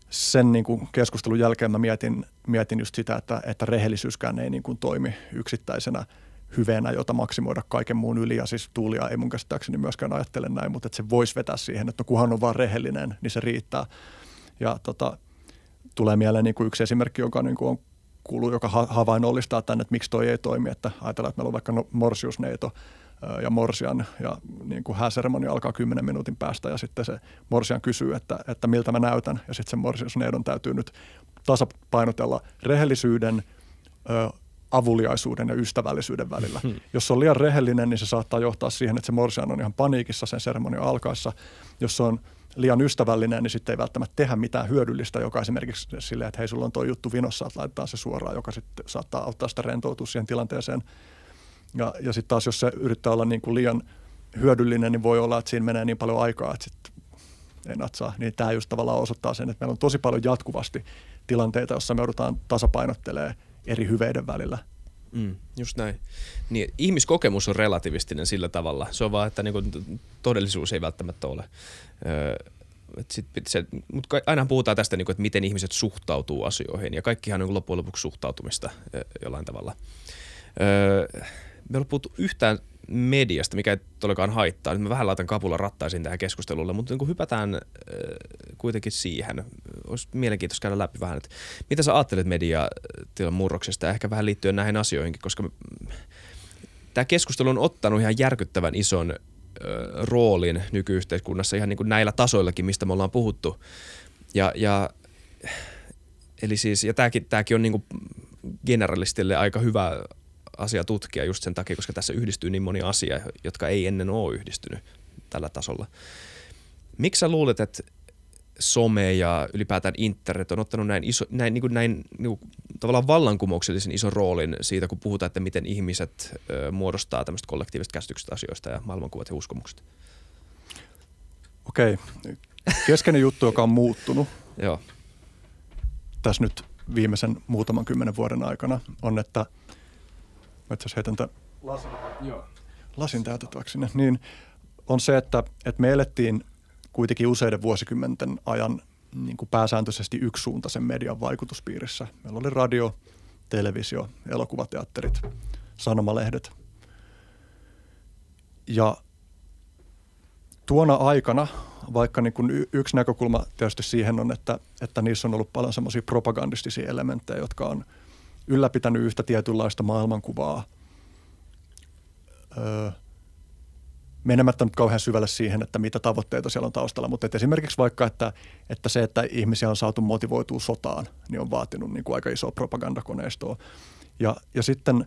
sen niin kuin keskustelun jälkeen mä mietin, mietin just sitä, että, että rehellisyyskään ei niin kuin toimi yksittäisenä – hyveenä, jota maksimoida kaiken muun yli. Ja siis Tuulia ei mun käsittääkseni myöskään ajattele näin, mutta että se voisi vetää siihen, että no kunhan on vaan rehellinen, niin se riittää. Ja tota, tulee mieleen niin kuin yksi esimerkki, joka niin kuin on kuuluu, joka havainnollistaa tänne, että miksi toi ei toimi. Että ajatellaan, että meillä on vaikka no, Morsiusneito ja Morsian ja niin kuin hääseremonia alkaa 10 minuutin päästä ja sitten se Morsian kysyy, että, että miltä mä näytän ja sitten se Morsiusneidon täytyy nyt tasapainotella rehellisyyden, avuliaisuuden ja ystävällisyyden välillä. Hmm. Jos se on liian rehellinen, niin se saattaa johtaa siihen, että se morsian on ihan paniikissa sen seremonian alkaessa. Jos se on liian ystävällinen, niin sitten ei välttämättä tehdä mitään hyödyllistä, joka esimerkiksi silleen, että hei, sulla on tuo juttu vinossa, että laitetaan se suoraan, joka sitten saattaa auttaa sitä rentoutua siihen tilanteeseen. Ja, ja sitten taas, jos se yrittää olla niin kuin liian hyödyllinen, niin voi olla, että siinä menee niin paljon aikaa, että sitten ei natsaa. Niin tämä just tavallaan osoittaa sen, että meillä on tosi paljon jatkuvasti tilanteita, jossa me joudutaan tasapainottelemaan – eri hyveiden välillä. Mm, just näin. Niin, ihmiskokemus on relativistinen sillä tavalla. Se on vaan, että niin kuin, todellisuus ei välttämättä ole. Öö, aina puhutaan tästä, niin kuin, että miten ihmiset suhtautuu asioihin. Ja kaikkihan on niin loppujen lopuksi suhtautumista jollain tavalla. Öö, me ei ole puhuttu yhtään mediasta, mikä ei todellakaan haittaa. Nyt mä vähän laitan kapulla rattaisiin tähän keskustelulle, mutta niin hypätään äh, kuitenkin siihen. Olisi mielenkiintoista käydä läpi vähän, että mitä sä ajattelet mediatilan murroksesta ehkä vähän liittyen näihin asioihinkin, koska tämä keskustelu on ottanut ihan järkyttävän ison äh, roolin nykyyhteiskunnassa ihan niin kuin näillä tasoillakin, mistä me ollaan puhuttu. Ja, ja eli siis, ja tämäkin, tämäkin on niin kuin generalistille aika hyvä asia tutkia just sen takia, koska tässä yhdistyy niin moni asia, jotka ei ennen ole yhdistynyt tällä tasolla. Miksi sä luulet, että some ja ylipäätään internet on ottanut näin, iso, näin, niin kuin näin niin kuin, tavallaan vallankumouksellisen ison roolin siitä, kun puhutaan, että miten ihmiset ö, muodostaa tämmöistä kollektiivista käsitykset asioista ja maailmankuvat ja uskomukset? Okei. Keskeinen juttu, joka on muuttunut Joo. tässä nyt viimeisen muutaman kymmenen vuoden aikana, on, että mä itse heitän tämän lasin, lasin täytettäväksi sinne, niin on se, että, että me elettiin kuitenkin useiden vuosikymmenten ajan niin kuin pääsääntöisesti yksisuuntaisen median vaikutuspiirissä. Meillä oli radio, televisio, elokuvateatterit, sanomalehdet. Ja tuona aikana, vaikka niin kuin yksi näkökulma tietysti siihen on, että, että niissä on ollut paljon semmoisia propagandistisia elementtejä, jotka on ylläpitänyt yhtä tietynlaista maailmankuvaa. Öö, menemättä nyt kauhean syvälle siihen, että mitä tavoitteita siellä on taustalla, mutta että esimerkiksi vaikka, että, että se, että ihmisiä on saatu motivoitua sotaan, niin on vaatinut niin kuin aika isoa propagandakoneistoa. Ja, ja sitten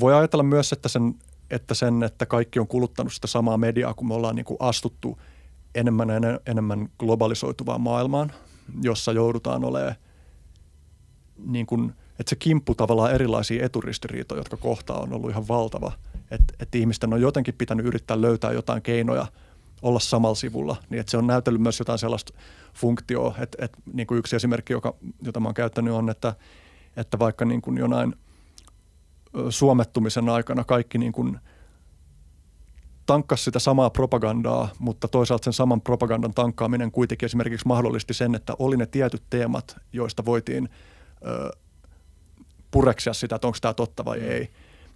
voi ajatella myös, että sen, että sen, että kaikki on kuluttanut sitä samaa mediaa, kun me ollaan niin kuin astuttu enemmän ja enemmän globalisoituvaan maailmaan, jossa joudutaan olemaan niin kuin, että se kimppu tavallaan erilaisia eturistiriitoja, jotka kohtaa on ollut ihan valtava – että, että ihmisten on jotenkin pitänyt yrittää löytää jotain keinoja olla samalla sivulla, niin että se on näytellyt myös jotain sellaista funktioa, että, että niin kuin yksi esimerkki, joka, jota mä oon käyttänyt on, että, että vaikka niin kuin jonain suomettumisen aikana kaikki niin kuin tankkas sitä samaa propagandaa, mutta toisaalta sen saman propagandan tankkaaminen kuitenkin esimerkiksi mahdollisti sen, että oli ne tietyt teemat, joista voitiin pureksia sitä, että onko tämä totta vai ei.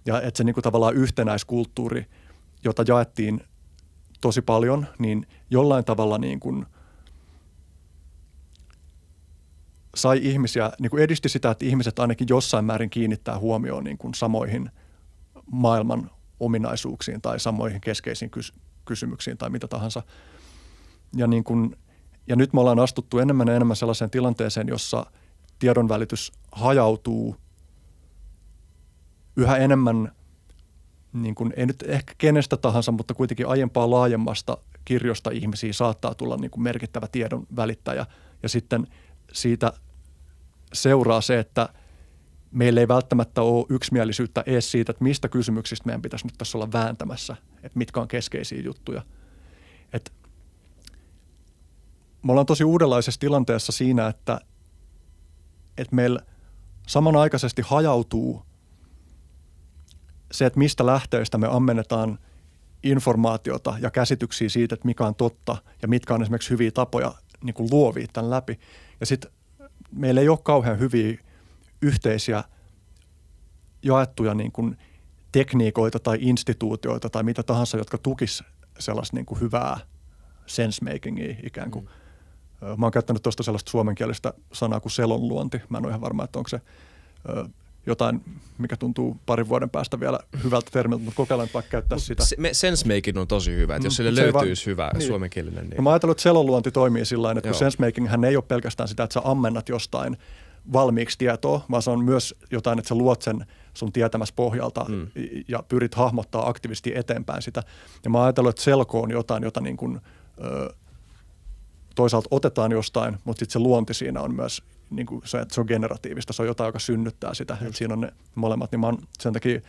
Ja että se niin kuin tavallaan yhtenäiskulttuuri, jota jaettiin tosi paljon, niin jollain tavalla niin kuin sai ihmisiä, niin kuin edisti sitä, että ihmiset ainakin jossain määrin kiinnittää huomioon niin kuin samoihin maailman ominaisuuksiin tai samoihin keskeisiin kys- kysymyksiin tai mitä tahansa. Ja, niin kuin, ja nyt me ollaan astuttu enemmän ja enemmän sellaiseen tilanteeseen, jossa tiedonvälitys hajautuu – yhä enemmän, niin kuin, ei nyt ehkä kenestä tahansa, mutta kuitenkin aiempaa laajemmasta kirjosta ihmisiä saattaa tulla niin kuin merkittävä tiedon välittäjä. Ja sitten siitä seuraa se, että meillä ei välttämättä ole yksimielisyyttä edes siitä, että mistä kysymyksistä meidän pitäisi nyt tässä olla vääntämässä, että mitkä on keskeisiä juttuja. Et me ollaan tosi uudenlaisessa tilanteessa siinä, että, että meillä samanaikaisesti hajautuu se, että mistä lähteistä me ammennetaan informaatiota ja käsityksiä siitä, että mikä on totta ja mitkä on esimerkiksi hyviä tapoja niin kuin luovia tämän läpi. Ja sitten meillä ei ole kauhean hyviä yhteisiä jaettuja niin kuin tekniikoita tai instituutioita tai mitä tahansa, jotka tukis sellaista niin kuin hyvää sensemakingia ikään kuin. Mm. Mä oon käyttänyt tuosta sellaista suomenkielistä sanaa kuin selonluonti. Mä en ole ihan varma, että onko se jotain, mikä tuntuu parin vuoden päästä vielä hyvältä termiltä, mutta kokeillaan vaikka käyttää Mut sitä. Se, sensemaking on tosi hyvä, että jos mm, sille löytyisi va- hyvä niin. suomenkielinen. Niin. No mä ajattelin, että selonluonti toimii sillä tavalla, että sensemaking hän ei ole pelkästään sitä, että sä ammennat jostain valmiiksi tietoa, vaan se on myös jotain, että sä luot sen sun tietämässä pohjalta mm. ja pyrit hahmottaa aktiivisesti eteenpäin sitä. Ja mä ajattelin, että selko on jotain, jota niin kuin, ö, toisaalta otetaan jostain, mutta sitten se luonti siinä on myös niin kuin se, että se on generatiivista, se on jotain, joka synnyttää sitä. Että siinä on ne molemmat, niin mä oon sen takia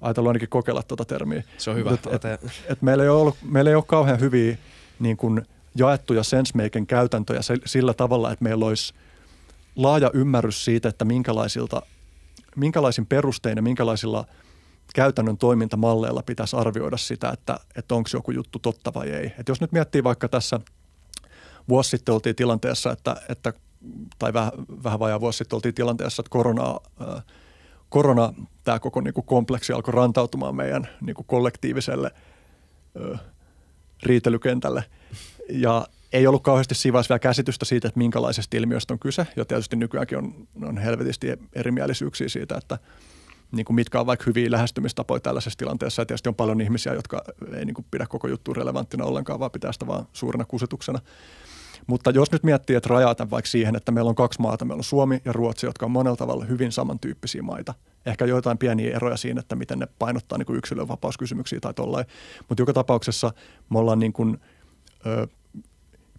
ajatellut ainakin kokeilla tuota termiä. Se on hyvä. Et, et, et, et meillä, ei ole ollut, meillä ei ole kauhean hyviä niin kuin jaettuja sensemaken käytäntöjä sillä tavalla, että meillä olisi laaja ymmärrys siitä, että minkälaisilta, minkälaisin perustein ja minkälaisilla käytännön toimintamalleilla pitäisi arvioida sitä, että, että onko joku juttu totta vai ei. Et jos nyt miettii vaikka tässä vuosi sitten oltiin tilanteessa, että, että tai vähän, vähän vajaa vuosi sitten oltiin tilanteessa, että korona, ää, korona tämä koko niin kuin kompleksi alkoi rantautumaan meidän niin kuin kollektiiviselle ää, riitelykentälle. Ja ei ollut kauheasti siinä vielä käsitystä siitä, että minkälaisesta ilmiöstä on kyse. Ja tietysti nykyäänkin on, on helvetisti erimielisyyksiä siitä, että niin kuin mitkä on vaikka hyviä lähestymistapoja tällaisessa tilanteessa. Ja tietysti on paljon ihmisiä, jotka ei niin kuin pidä koko juttu relevanttina ollenkaan, vaan pitää sitä vaan suurena kusetuksena. Mutta jos nyt miettii, että rajata vaikka siihen, että meillä on kaksi maata, meillä on Suomi ja Ruotsi, jotka on monella tavalla hyvin samantyyppisiä maita. Ehkä joitain pieniä eroja siinä, että miten ne painottaa niin yksilönvapauskysymyksiä tai tollain. Mutta joka tapauksessa me ollaan niin kuin, ö,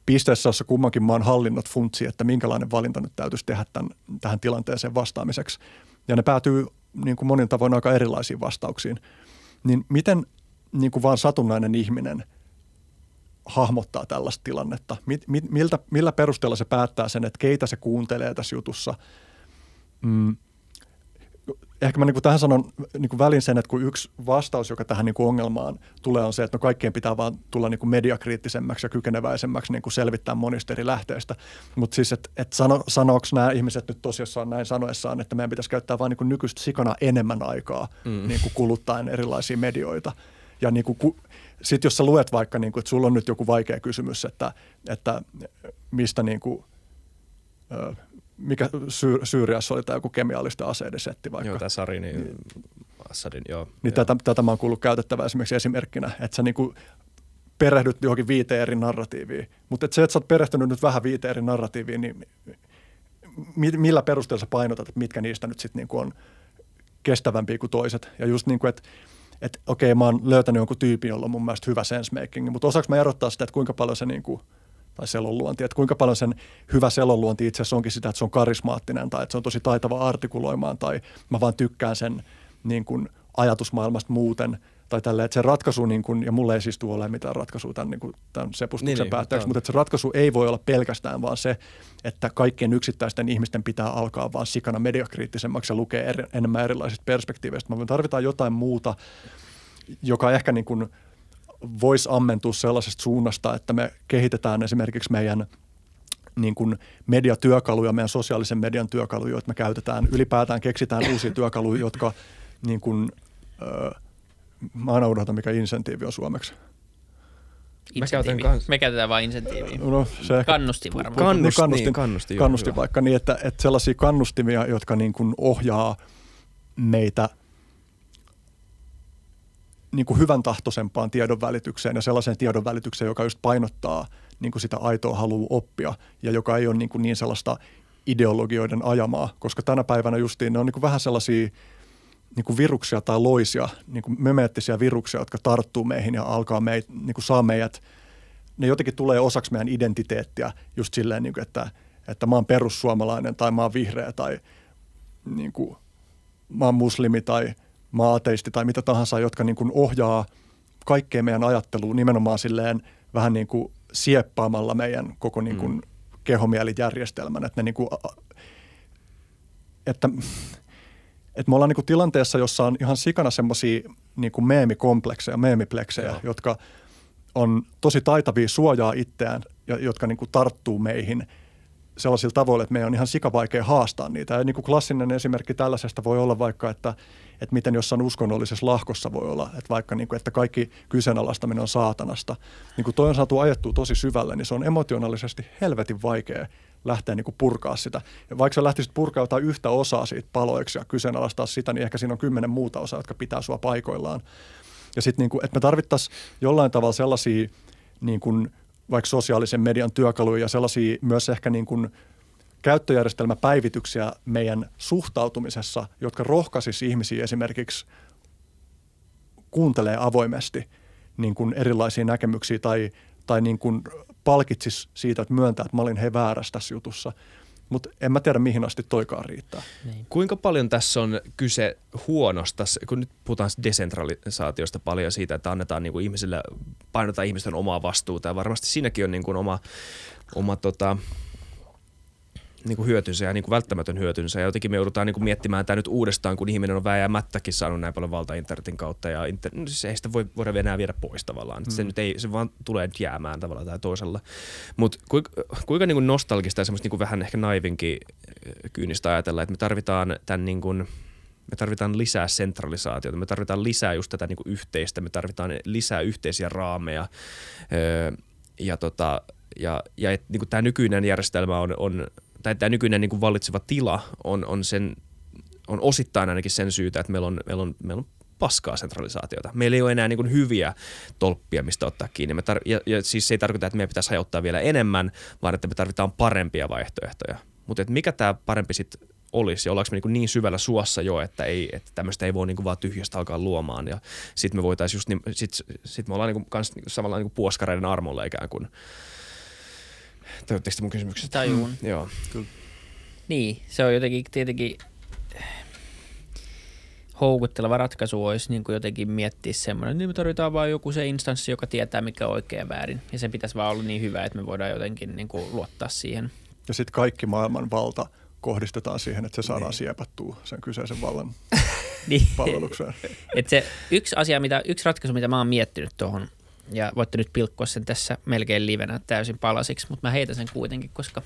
pisteessä, jossa kummankin maan hallinnot funtsii, että minkälainen valinta nyt täytyisi tehdä tämän, tähän tilanteeseen vastaamiseksi. Ja ne päätyy niin kuin monin tavoin aika erilaisiin vastauksiin. Niin miten niin kuin vaan satunnainen ihminen hahmottaa tällaista tilannetta? Mit, mit, miltä, millä perusteella se päättää sen, että keitä se kuuntelee tässä jutussa? Mm, ehkä mä niin kuin tähän sanon niin kuin välin sen, että kun yksi vastaus, joka tähän niin kuin ongelmaan tulee, on se, että no kaikkien pitää vaan tulla niin kuin mediakriittisemmäksi ja kykeneväisemmäksi niin kuin selvittää monista eri lähteistä. Mutta siis, että et sano, sanooko nämä ihmiset nyt tosiaan näin sanoessaan, että meidän pitäisi käyttää vaan niin kuin nykyistä sikana enemmän aikaa mm. niin kuin kuluttaen erilaisia medioita. Ja niin kuin, sitten jos sä luet vaikka, niin kuin, että sulla on nyt joku vaikea kysymys, että, että mistä niin kuin, mikä Sy- Syyriassa oli tämä joku kemiallisten aseiden setti vaikka. Joo, tämä Sari, niin, Assadin, joo. Niin joo. Tätä, tätä mä oon kuullut käytettävää esimerkiksi esimerkkinä, että sä niinku perehdyt johonkin viiteen eri narratiiviin. Mutta se, että sä oot perehtynyt nyt vähän viiteen eri narratiiviin, niin millä perusteella sä painotat, että mitkä niistä nyt sitten niinku on kestävämpiä kuin toiset. Ja just niin kuin, että että okei, mä oon löytänyt jonkun tyypin, jolla on mun mielestä hyvä sensemaking, mutta osaako mä erottaa sitä, että kuinka paljon se niin kuin – tai selonluonti, että kuinka paljon sen hyvä selonluonti itse asiassa onkin sitä, että se on karismaattinen tai että se on tosi taitava artikuloimaan tai mä vaan tykkään sen niin kuin ajatusmaailmasta muuten tai tälle, että se ratkaisu, niin kuin, ja mulle ei siis tule ole mitään ratkaisua tämän, niin kuin, tämän sepustuksen niin, päätteeksi, niin, mutta että se ratkaisu ei voi olla pelkästään vaan se, että kaikkien yksittäisten ihmisten pitää alkaa vaan sikana mediakriittisemmäksi ja lukea er, enemmän erilaisista perspektiiveistä. Me tarvitaan jotain muuta, joka ehkä niin kuin – voisi ammentua sellaisesta suunnasta, että me kehitetään esimerkiksi meidän niin kuin mediatyökaluja, meidän sosiaalisen median työkaluja, joita me käytetään. Ylipäätään keksitään uusia työkaluja, jotka niin kuin, öö, mä aina unohdan, mikä insentiivi on suomeksi. Me, käytän kans... me käytetään vain insentiiviä. No, se kannustin varmaan. Niin, kannustin, niin, kannustin, kannustin vaikka niin, että, että sellaisia kannustimia, jotka niin kuin ohjaa meitä – niin kuin hyvän tahtoisempaan tiedon välitykseen ja sellaiseen tiedon välitykseen, joka just painottaa niin kuin sitä aitoa halua oppia ja joka ei ole niin, kuin niin sellaista ideologioiden ajamaa, koska tänä päivänä justiin ne on niin kuin vähän sellaisia niin kuin viruksia tai loisia, niin kuin memeettisiä viruksia, jotka tarttuu meihin ja alkaa meit, niin kuin saa meidät, ne jotenkin tulee osaksi meidän identiteettiä just silleen, niin kuin, että, että mä oon perussuomalainen tai mä oon vihreä tai niin kuin, mä oon muslimi tai – maateisti tai mitä tahansa, jotka niin kuin ohjaa kaikkea meidän ajatteluun nimenomaan silleen vähän niin kuin sieppaamalla meidän koko niin kuin mm. kehomielijärjestelmän. Että, ne niin kuin, että, että me ollaan niin kuin tilanteessa, jossa on ihan sikana semmoisia niin kuin meemikomplekseja, meemipleksejä, Joo. jotka on tosi taitavia suojaa itseään ja jotka niin kuin tarttuu meihin – sellaisilla tavoilla, että meidän on ihan sikavaikea haastaa niitä. Ja niin kuin klassinen esimerkki tällaisesta voi olla vaikka, että, että miten jossain uskonnollisessa lahkossa voi olla, että vaikka niin kuin, että kaikki kyseenalaistaminen on saatanasta. Niin kuin toi on saatu ajettua tosi syvälle, niin se on emotionaalisesti helvetin vaikea lähteä niin kuin purkaa sitä. Ja vaikka sä lähtisit purkaa jotain yhtä osaa siitä paloiksi ja kyseenalaistaa sitä, niin ehkä siinä on kymmenen muuta osaa, jotka pitää sua paikoillaan. Ja sitten, niin kuin, että me tarvittaisiin jollain tavalla sellaisia niin kuin vaikka sosiaalisen median työkaluja ja sellaisia myös ehkä niin kuin käyttöjärjestelmäpäivityksiä meidän suhtautumisessa, jotka rohkaisis ihmisiä esimerkiksi kuuntelee avoimesti niin kuin erilaisia näkemyksiä tai, tai niin kuin palkitsis siitä, että myöntää, että mä olin he väärässä tässä jutussa – mutta en mä tiedä, mihin asti toikaan riittää. Niin. Kuinka paljon tässä on kyse huonosta, kun nyt puhutaan desentralisaatiosta paljon siitä, että annetaan niin kuin ihmisille, painotetaan ihmisten omaa vastuuta ja varmasti siinäkin on niin kuin oma, oma tota, niin kuin hyötynsä ja niin kuin välttämätön hyötynsä. Ja jotenkin me joudutaan niin kuin miettimään tämä nyt uudestaan, kun ihminen on vääjäämättäkin saanut näin paljon valtaa internetin kautta. Ja inter, no siis ei sitä voi voida enää viedä pois tavallaan. Mm. Se, nyt ei, se vaan tulee nyt jäämään tavallaan tai toisella. Mutta kuinka, kuinka niin kuin nostalgista ja semmoista niin kuin vähän ehkä naivinkin kyynistä ajatella, että me tarvitaan tämän niin kuin, me tarvitaan lisää sentralisaatiota, me tarvitaan lisää just tätä niin kuin yhteistä, me tarvitaan lisää yhteisiä raameja. Öö, ja, tota, ja, ja et, niin kuin tämä nykyinen järjestelmä on, on tai tämä nykyinen niin kuin vallitseva tila on, on, sen, on osittain ainakin sen syytä, että meillä on, meillä on, meillä on paskaa sentralisaatiota. Meillä ei ole enää niin kuin hyviä tolppia, mistä ottaa kiinni. Me tar- ja, ja siis se ei tarkoita, että meidän pitäisi hajottaa vielä enemmän, vaan että me tarvitaan parempia vaihtoehtoja. Mutta mikä tämä parempi sitten olisi ja ollaanko me niin, niin syvällä suossa jo, että, ei, että tämmöistä ei voi niin kuin vaan tyhjästä alkaa luomaan ja sitten me voitaisiin just, niin, sit, sit me ollaan niin kuin kans, niin samalla niin kuin puoskareiden armolla ikään kuin. Tajutteko mun kysymyksestä? Tajuun. Mm, joo. Kyllä. Niin, se on jotenkin tietenkin houkutteleva ratkaisu olisi niin kuin jotenkin miettiä semmoinen, että niin me tarvitaan vain joku se instanssi, joka tietää mikä on oikein ja väärin. Ja sen pitäisi vaan olla niin hyvä, että me voidaan jotenkin niin kuin luottaa siihen. Ja sitten kaikki maailman valta kohdistetaan siihen, että se saadaan niin. siepattua sen kyseisen vallan *laughs* niin. palvelukseen. *laughs* Et se yksi asia, mitä, yksi ratkaisu, mitä mä oon miettinyt tuohon, ja voitte nyt pilkkoa sen tässä melkein livenä täysin palasiksi, mutta mä heitän sen kuitenkin, koska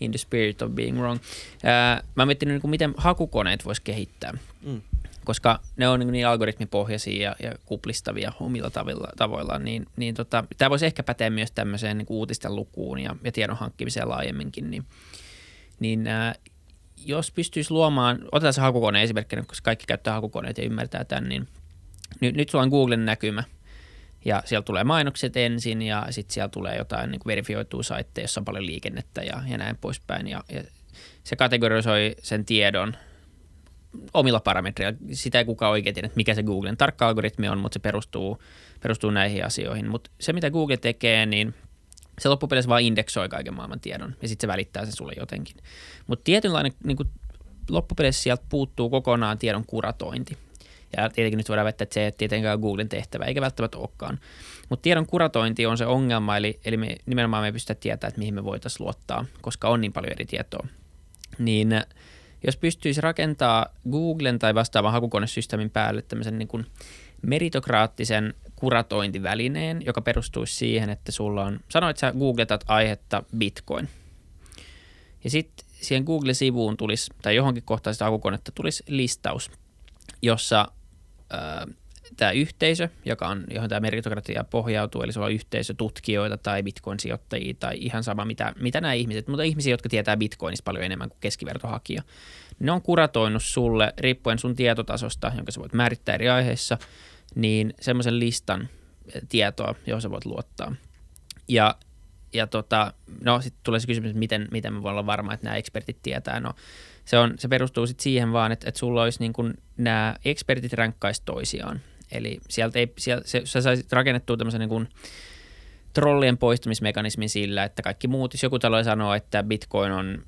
in the spirit of being wrong. Ää, mä oon miettinyt, niin miten hakukoneet vois kehittää. Mm koska ne on niin, niin algoritmipohjaisia ja, ja kuplistavia omilla tavoilla, tavoillaan, niin, niin tota, tämä voisi ehkä päteä myös tämmöiseen niin uutisten lukuun ja, ja tiedon hankkimiseen laajemminkin, niin, niin ää, jos pystyisi luomaan, otetaan se hakukone esimerkkinä, koska kaikki käyttää hakukoneita ja ymmärtää tämän, niin nyt, nyt sulla on Googlen näkymä ja siellä tulee mainokset ensin ja sitten siellä tulee jotain niin verifioitua saitteja, jossa on paljon liikennettä ja, ja näin poispäin ja, ja se kategorisoi sen tiedon omilla parametreilla. Sitä ei kukaan oikein tiedä, mikä se Googlen tarkka algoritmi on, mutta se perustuu, perustuu näihin asioihin. Mutta se, mitä Google tekee, niin se loppupeleissä vaan indeksoi kaiken maailman tiedon ja sitten se välittää sen sulle jotenkin. Mutta tietynlainen niin kuin loppupeleissä sieltä puuttuu kokonaan tiedon kuratointi. Ja tietenkin nyt voidaan väittää, että se ei tietenkään Googlen tehtävä, eikä välttämättä olekaan. Mutta tiedon kuratointi on se ongelma, eli, eli me, nimenomaan me ei pystytä tietämään, että mihin me voitaisiin luottaa, koska on niin paljon eri tietoa. Niin jos pystyisi rakentaa Googlen tai vastaavan hakukonesysteemin päälle tämmöisen niin kuin meritokraattisen kuratointivälineen, joka perustuisi siihen, että sulla on, sanoit sä googletat aihetta Bitcoin. Ja sitten siihen Google-sivuun tulisi, tai johonkin kohtaan sitä hakukonetta tulisi listaus, jossa tämä yhteisö, joka on, johon tämä meritokratia pohjautuu, eli se on yhteisö tutkijoita tai bitcoin-sijoittajia tai ihan sama mitä, mitä nämä ihmiset, mutta ihmisiä, jotka tietää bitcoinista paljon enemmän kuin keskivertohakija. Ne on kuratoinut sulle, riippuen sun tietotasosta, jonka sä voit määrittää eri aiheissa, niin semmoisen listan tietoa, johon sä voit luottaa. Ja, ja tota, no sitten tulee se kysymys, että miten, miten me voidaan olla varma, että nämä ekspertit tietää. No se, on, se perustuu sitten siihen vaan, että, että sulla olisi niin kuin nämä ekspertit ränkkaisi toisiaan. Eli sieltä ei, sieltä, se, sä saisit rakennettua tämmöisen niin kuin trollien poistumismekanismin sillä, että kaikki muut, jos joku talo sanoo, että Bitcoin on,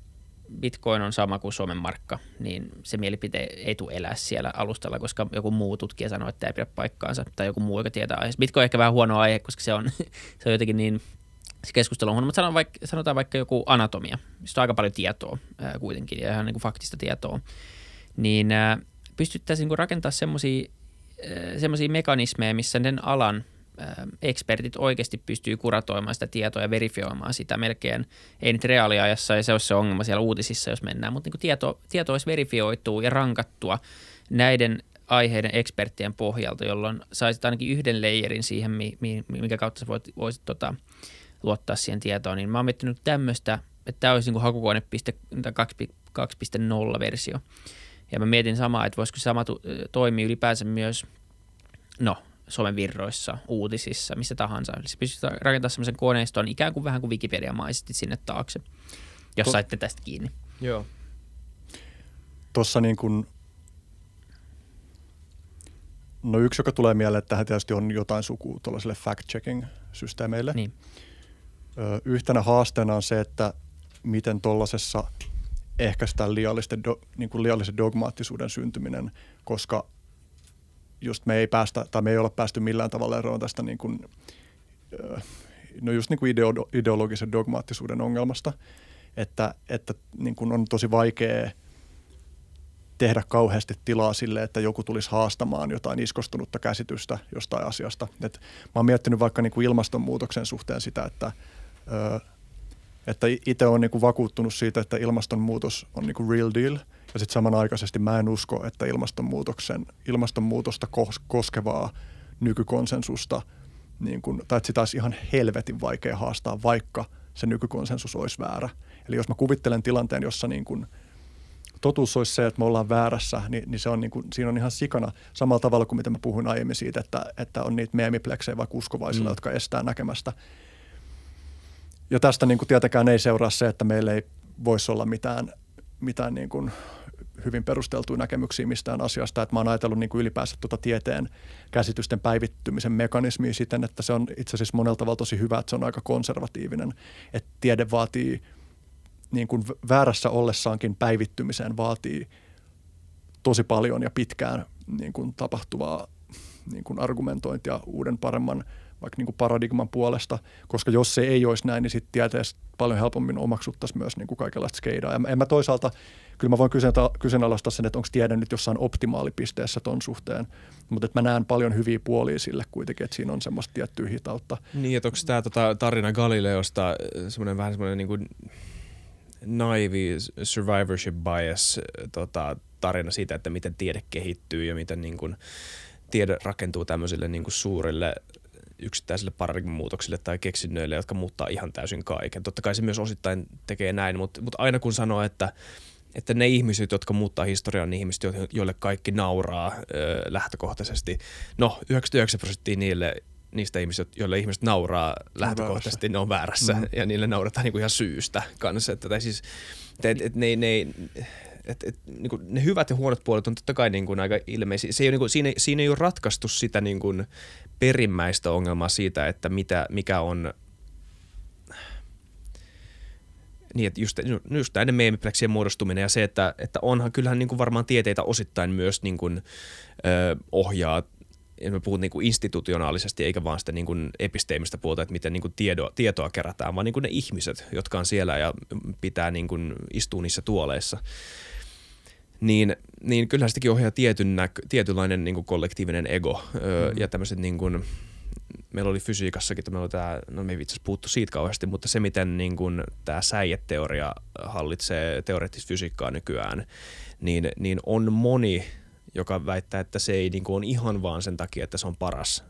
Bitcoin on sama kuin Suomen markka, niin se mielipite ei tule elää siellä alustalla, koska joku muu tutkija sanoo, että ei pidä paikkaansa, tai joku muu, joka tietää aiheesta. Bitcoin on ehkä vähän huono aihe, koska se on, *laughs* se on jotenkin niin, se keskustelu on huono, mutta sanotaan vaikka, sanotaan vaikka joku anatomia, mistä on aika paljon tietoa ää, kuitenkin, ja ihan niin kuin faktista tietoa, niin ää, pystyttäisiin niin rakentamaan semmoisia mekanismeja, missä sen alan ekspertit oikeasti pystyy kuratoimaan sitä tietoa ja verifioimaan sitä melkein, ei nyt reaaliajassa ja se olisi se ongelma siellä uutisissa, jos mennään, mutta niin tieto, tieto olisi verifioitua ja rankattua näiden aiheiden eksperttien pohjalta, jolloin saisit ainakin yhden leijerin siihen, minkä kautta sä voit, voisit tota, luottaa siihen tietoon, niin mä oon miettinyt tämmöistä, että tämä olisi niin hakukone 2.0 versio. Ja mä mietin samaa, että voisiko sama toimia ylipäänsä myös, no, somen virroissa, uutisissa, missä tahansa. Eli pystyt rakentamaan semmoisen koneiston ikään kuin vähän kuin Wikipedia-maisesti sinne taakse, jos to- saitte tästä kiinni. Joo. Tuossa niin kuin, no yksi, joka tulee mieleen, että tähän tietysti on jotain sukua tuollaiselle fact-checking-systeemeille. Niin. Yhtenä haasteena on se, että miten tuollaisessa – ehkäistä liiallisten, do, niin kuin liiallisen dogmaattisuuden syntyminen, koska just me ei päästä, tai me ei olla päästy millään tavalla eroon tästä niin kuin, no just niin kuin ideo, ideologisen dogmaattisuuden ongelmasta, että, että niin kuin on tosi vaikea tehdä kauheasti tilaa sille, että joku tulisi haastamaan jotain iskostunutta käsitystä jostain asiasta. Et mä oon miettinyt vaikka niin kuin ilmastonmuutoksen suhteen sitä, että että itse olen niin kuin vakuuttunut siitä, että ilmastonmuutos on niin kuin real deal. Ja sitten samanaikaisesti mä en usko, että ilmastonmuutoksen, ilmastonmuutosta koskevaa nykykonsensusta, niin kuin, tai että sitä olisi ihan helvetin vaikea haastaa, vaikka se nykykonsensus olisi väärä. Eli jos mä kuvittelen tilanteen, jossa niin kuin totuus olisi se, että me ollaan väärässä, niin, niin se on niin kuin, siinä on ihan sikana samalla tavalla kuin mitä mä puhuin aiemmin siitä, että, että on niitä meemipleksejä vaikka uskovaisilla, mm. jotka estää näkemästä. Ja tästä niin kuin tietenkään ei seuraa se, että meillä ei voisi olla mitään, mitään niin kuin hyvin perusteltuja näkemyksiä mistään asiasta. Että mä oon ajatellut niin kuin ylipäänsä tuota tieteen käsitysten päivittymisen mekanismia siten, että se on itse asiassa monella tavalla tosi hyvä, että se on aika konservatiivinen. Että tiede vaatii niin kuin väärässä ollessaankin päivittymiseen vaatii tosi paljon ja pitkään niin kuin tapahtuvaa niin kuin argumentointia uuden paremman vaikka niin kuin paradigman puolesta, koska jos se ei olisi näin, niin sitten tieteessä paljon helpommin omaksuttaisiin myös niin kuin kaikenlaista skeidaa. Ja en mä toisaalta, kyllä mä voin kyseenalaistaa sen, että onko tiede nyt jossain optimaalipisteessä ton suhteen, mutta että mä näen paljon hyviä puolia sille kuitenkin, että siinä on semmoista tiettyä hitautta. Niin, että onko tämä tota, tarina Galileosta semmoinen vähän semmoinen niin kuin naivi survivorship bias tota, tarina siitä, että miten tiede kehittyy ja miten niin kuin, tiede rakentuu tämmöisille niin kuin suurille yksittäisille paradigmamuutoksille tai keksinnöille, jotka muuttaa ihan täysin kaiken. Totta kai se myös osittain tekee näin, mutta, mutta aina kun sanoo, että että ne ihmiset, jotka muuttaa historiaa, on ne ihmiset, joille kaikki nauraa ö, lähtökohtaisesti. No, 99 prosenttia niille niistä ihmisistä, joille ihmiset nauraa lähtökohtaisesti, ne on väärässä mm. ja niille naurataan niinku ihan syystä kanssa. Että, tai siis, et, et, ne, ne, et, et, niinku, ne hyvät ja huonot puolet on totta kai niinku aika ilmeisiä. Se ei ole, niinku, siinä, siinä ei ole ratkaistu sitä niinku perimmäistä ongelmaa siitä, että mitä, mikä on niin, että just, just näiden meemipleksien muodostuminen ja se, että, että onhan kyllähän niin kuin varmaan tieteitä osittain myös niin kuin, ö, ohjaa ja me puhun niin kuin institutionaalisesti eikä vaan sitä niin kuin episteemistä puolta, että miten niin kuin tiedoa, tietoa kerätään, vaan niin kuin ne ihmiset, jotka on siellä ja pitää niin kuin istua niissä tuoleissa. Niin, niin kyllähän sitäkin ohjaa tietyn näkö, tietynlainen niin kuin kollektiivinen ego öö, mm. ja tämmöiset niin kuin, meillä oli fysiikassakin, että meillä oli tämä, no me ei itse puhuttu siitä kauheasti, mutta se miten niin kuin, tämä säijeteoria hallitsee teoreettista fysiikkaa nykyään, niin, niin on moni joka väittää, että se ei niin kuin, ole ihan vaan sen takia, että se on paras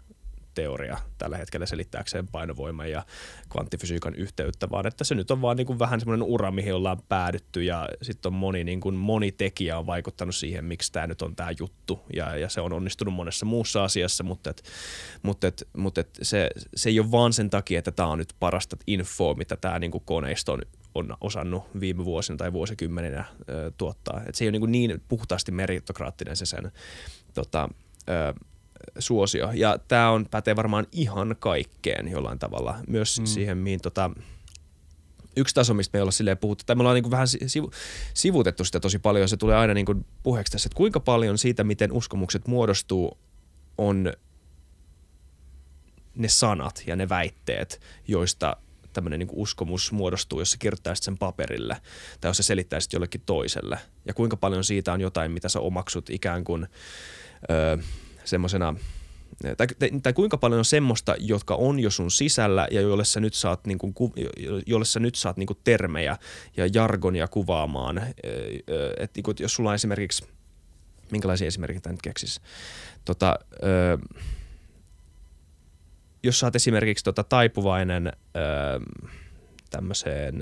teoria tällä hetkellä selittääkseen painovoiman ja kvanttifysiikan yhteyttä, vaan että se nyt on vaan niin kuin vähän semmoinen ura, mihin ollaan päädytty ja sitten on moni, niin kuin moni tekijä on vaikuttanut siihen, miksi tämä nyt on tämä juttu ja, ja se on onnistunut monessa muussa asiassa, mutta, et, mutta, et, mutta et se, se ei ole vaan sen takia, että tämä on nyt parasta infoa, mitä tämä niin kuin koneisto on on osannut viime vuosina tai vuosikymmeninä ö, tuottaa. Et se ei ole niin, niin puhtaasti meritokraattinen se sen tota, ö, suosio. Ja tämä on pätee varmaan ihan kaikkeen jollain tavalla. Myös mm. siihen, mihin tota, yksi taso, mistä me ei olla silleen puhuttu, tai me ollaan niin vähän sivu, sivutettu sitä tosi paljon, se tulee aina niin puheeksi tässä, että kuinka paljon siitä, miten uskomukset muodostuu, on ne sanat ja ne väitteet, joista tämmöinen niin uskomus muodostuu, jos sä kirjoittaisit sen paperille tai jos sä selittäisit jollekin toiselle. Ja kuinka paljon siitä on jotain, mitä sä omaksut ikään kuin öö, semmoisena tai, tai kuinka paljon on semmoista, jotka on jo sun sisällä ja jolle sä nyt saat, niin kuin, jolle sä nyt saat niin kuin termejä ja jargonia kuvaamaan. Et niin kuin, jos sulla on esimerkiksi, minkälaisia esimerkkejä nyt keksisi? Tota, jos sä oot esimerkiksi tota taipuvainen öö, tämmöiseen,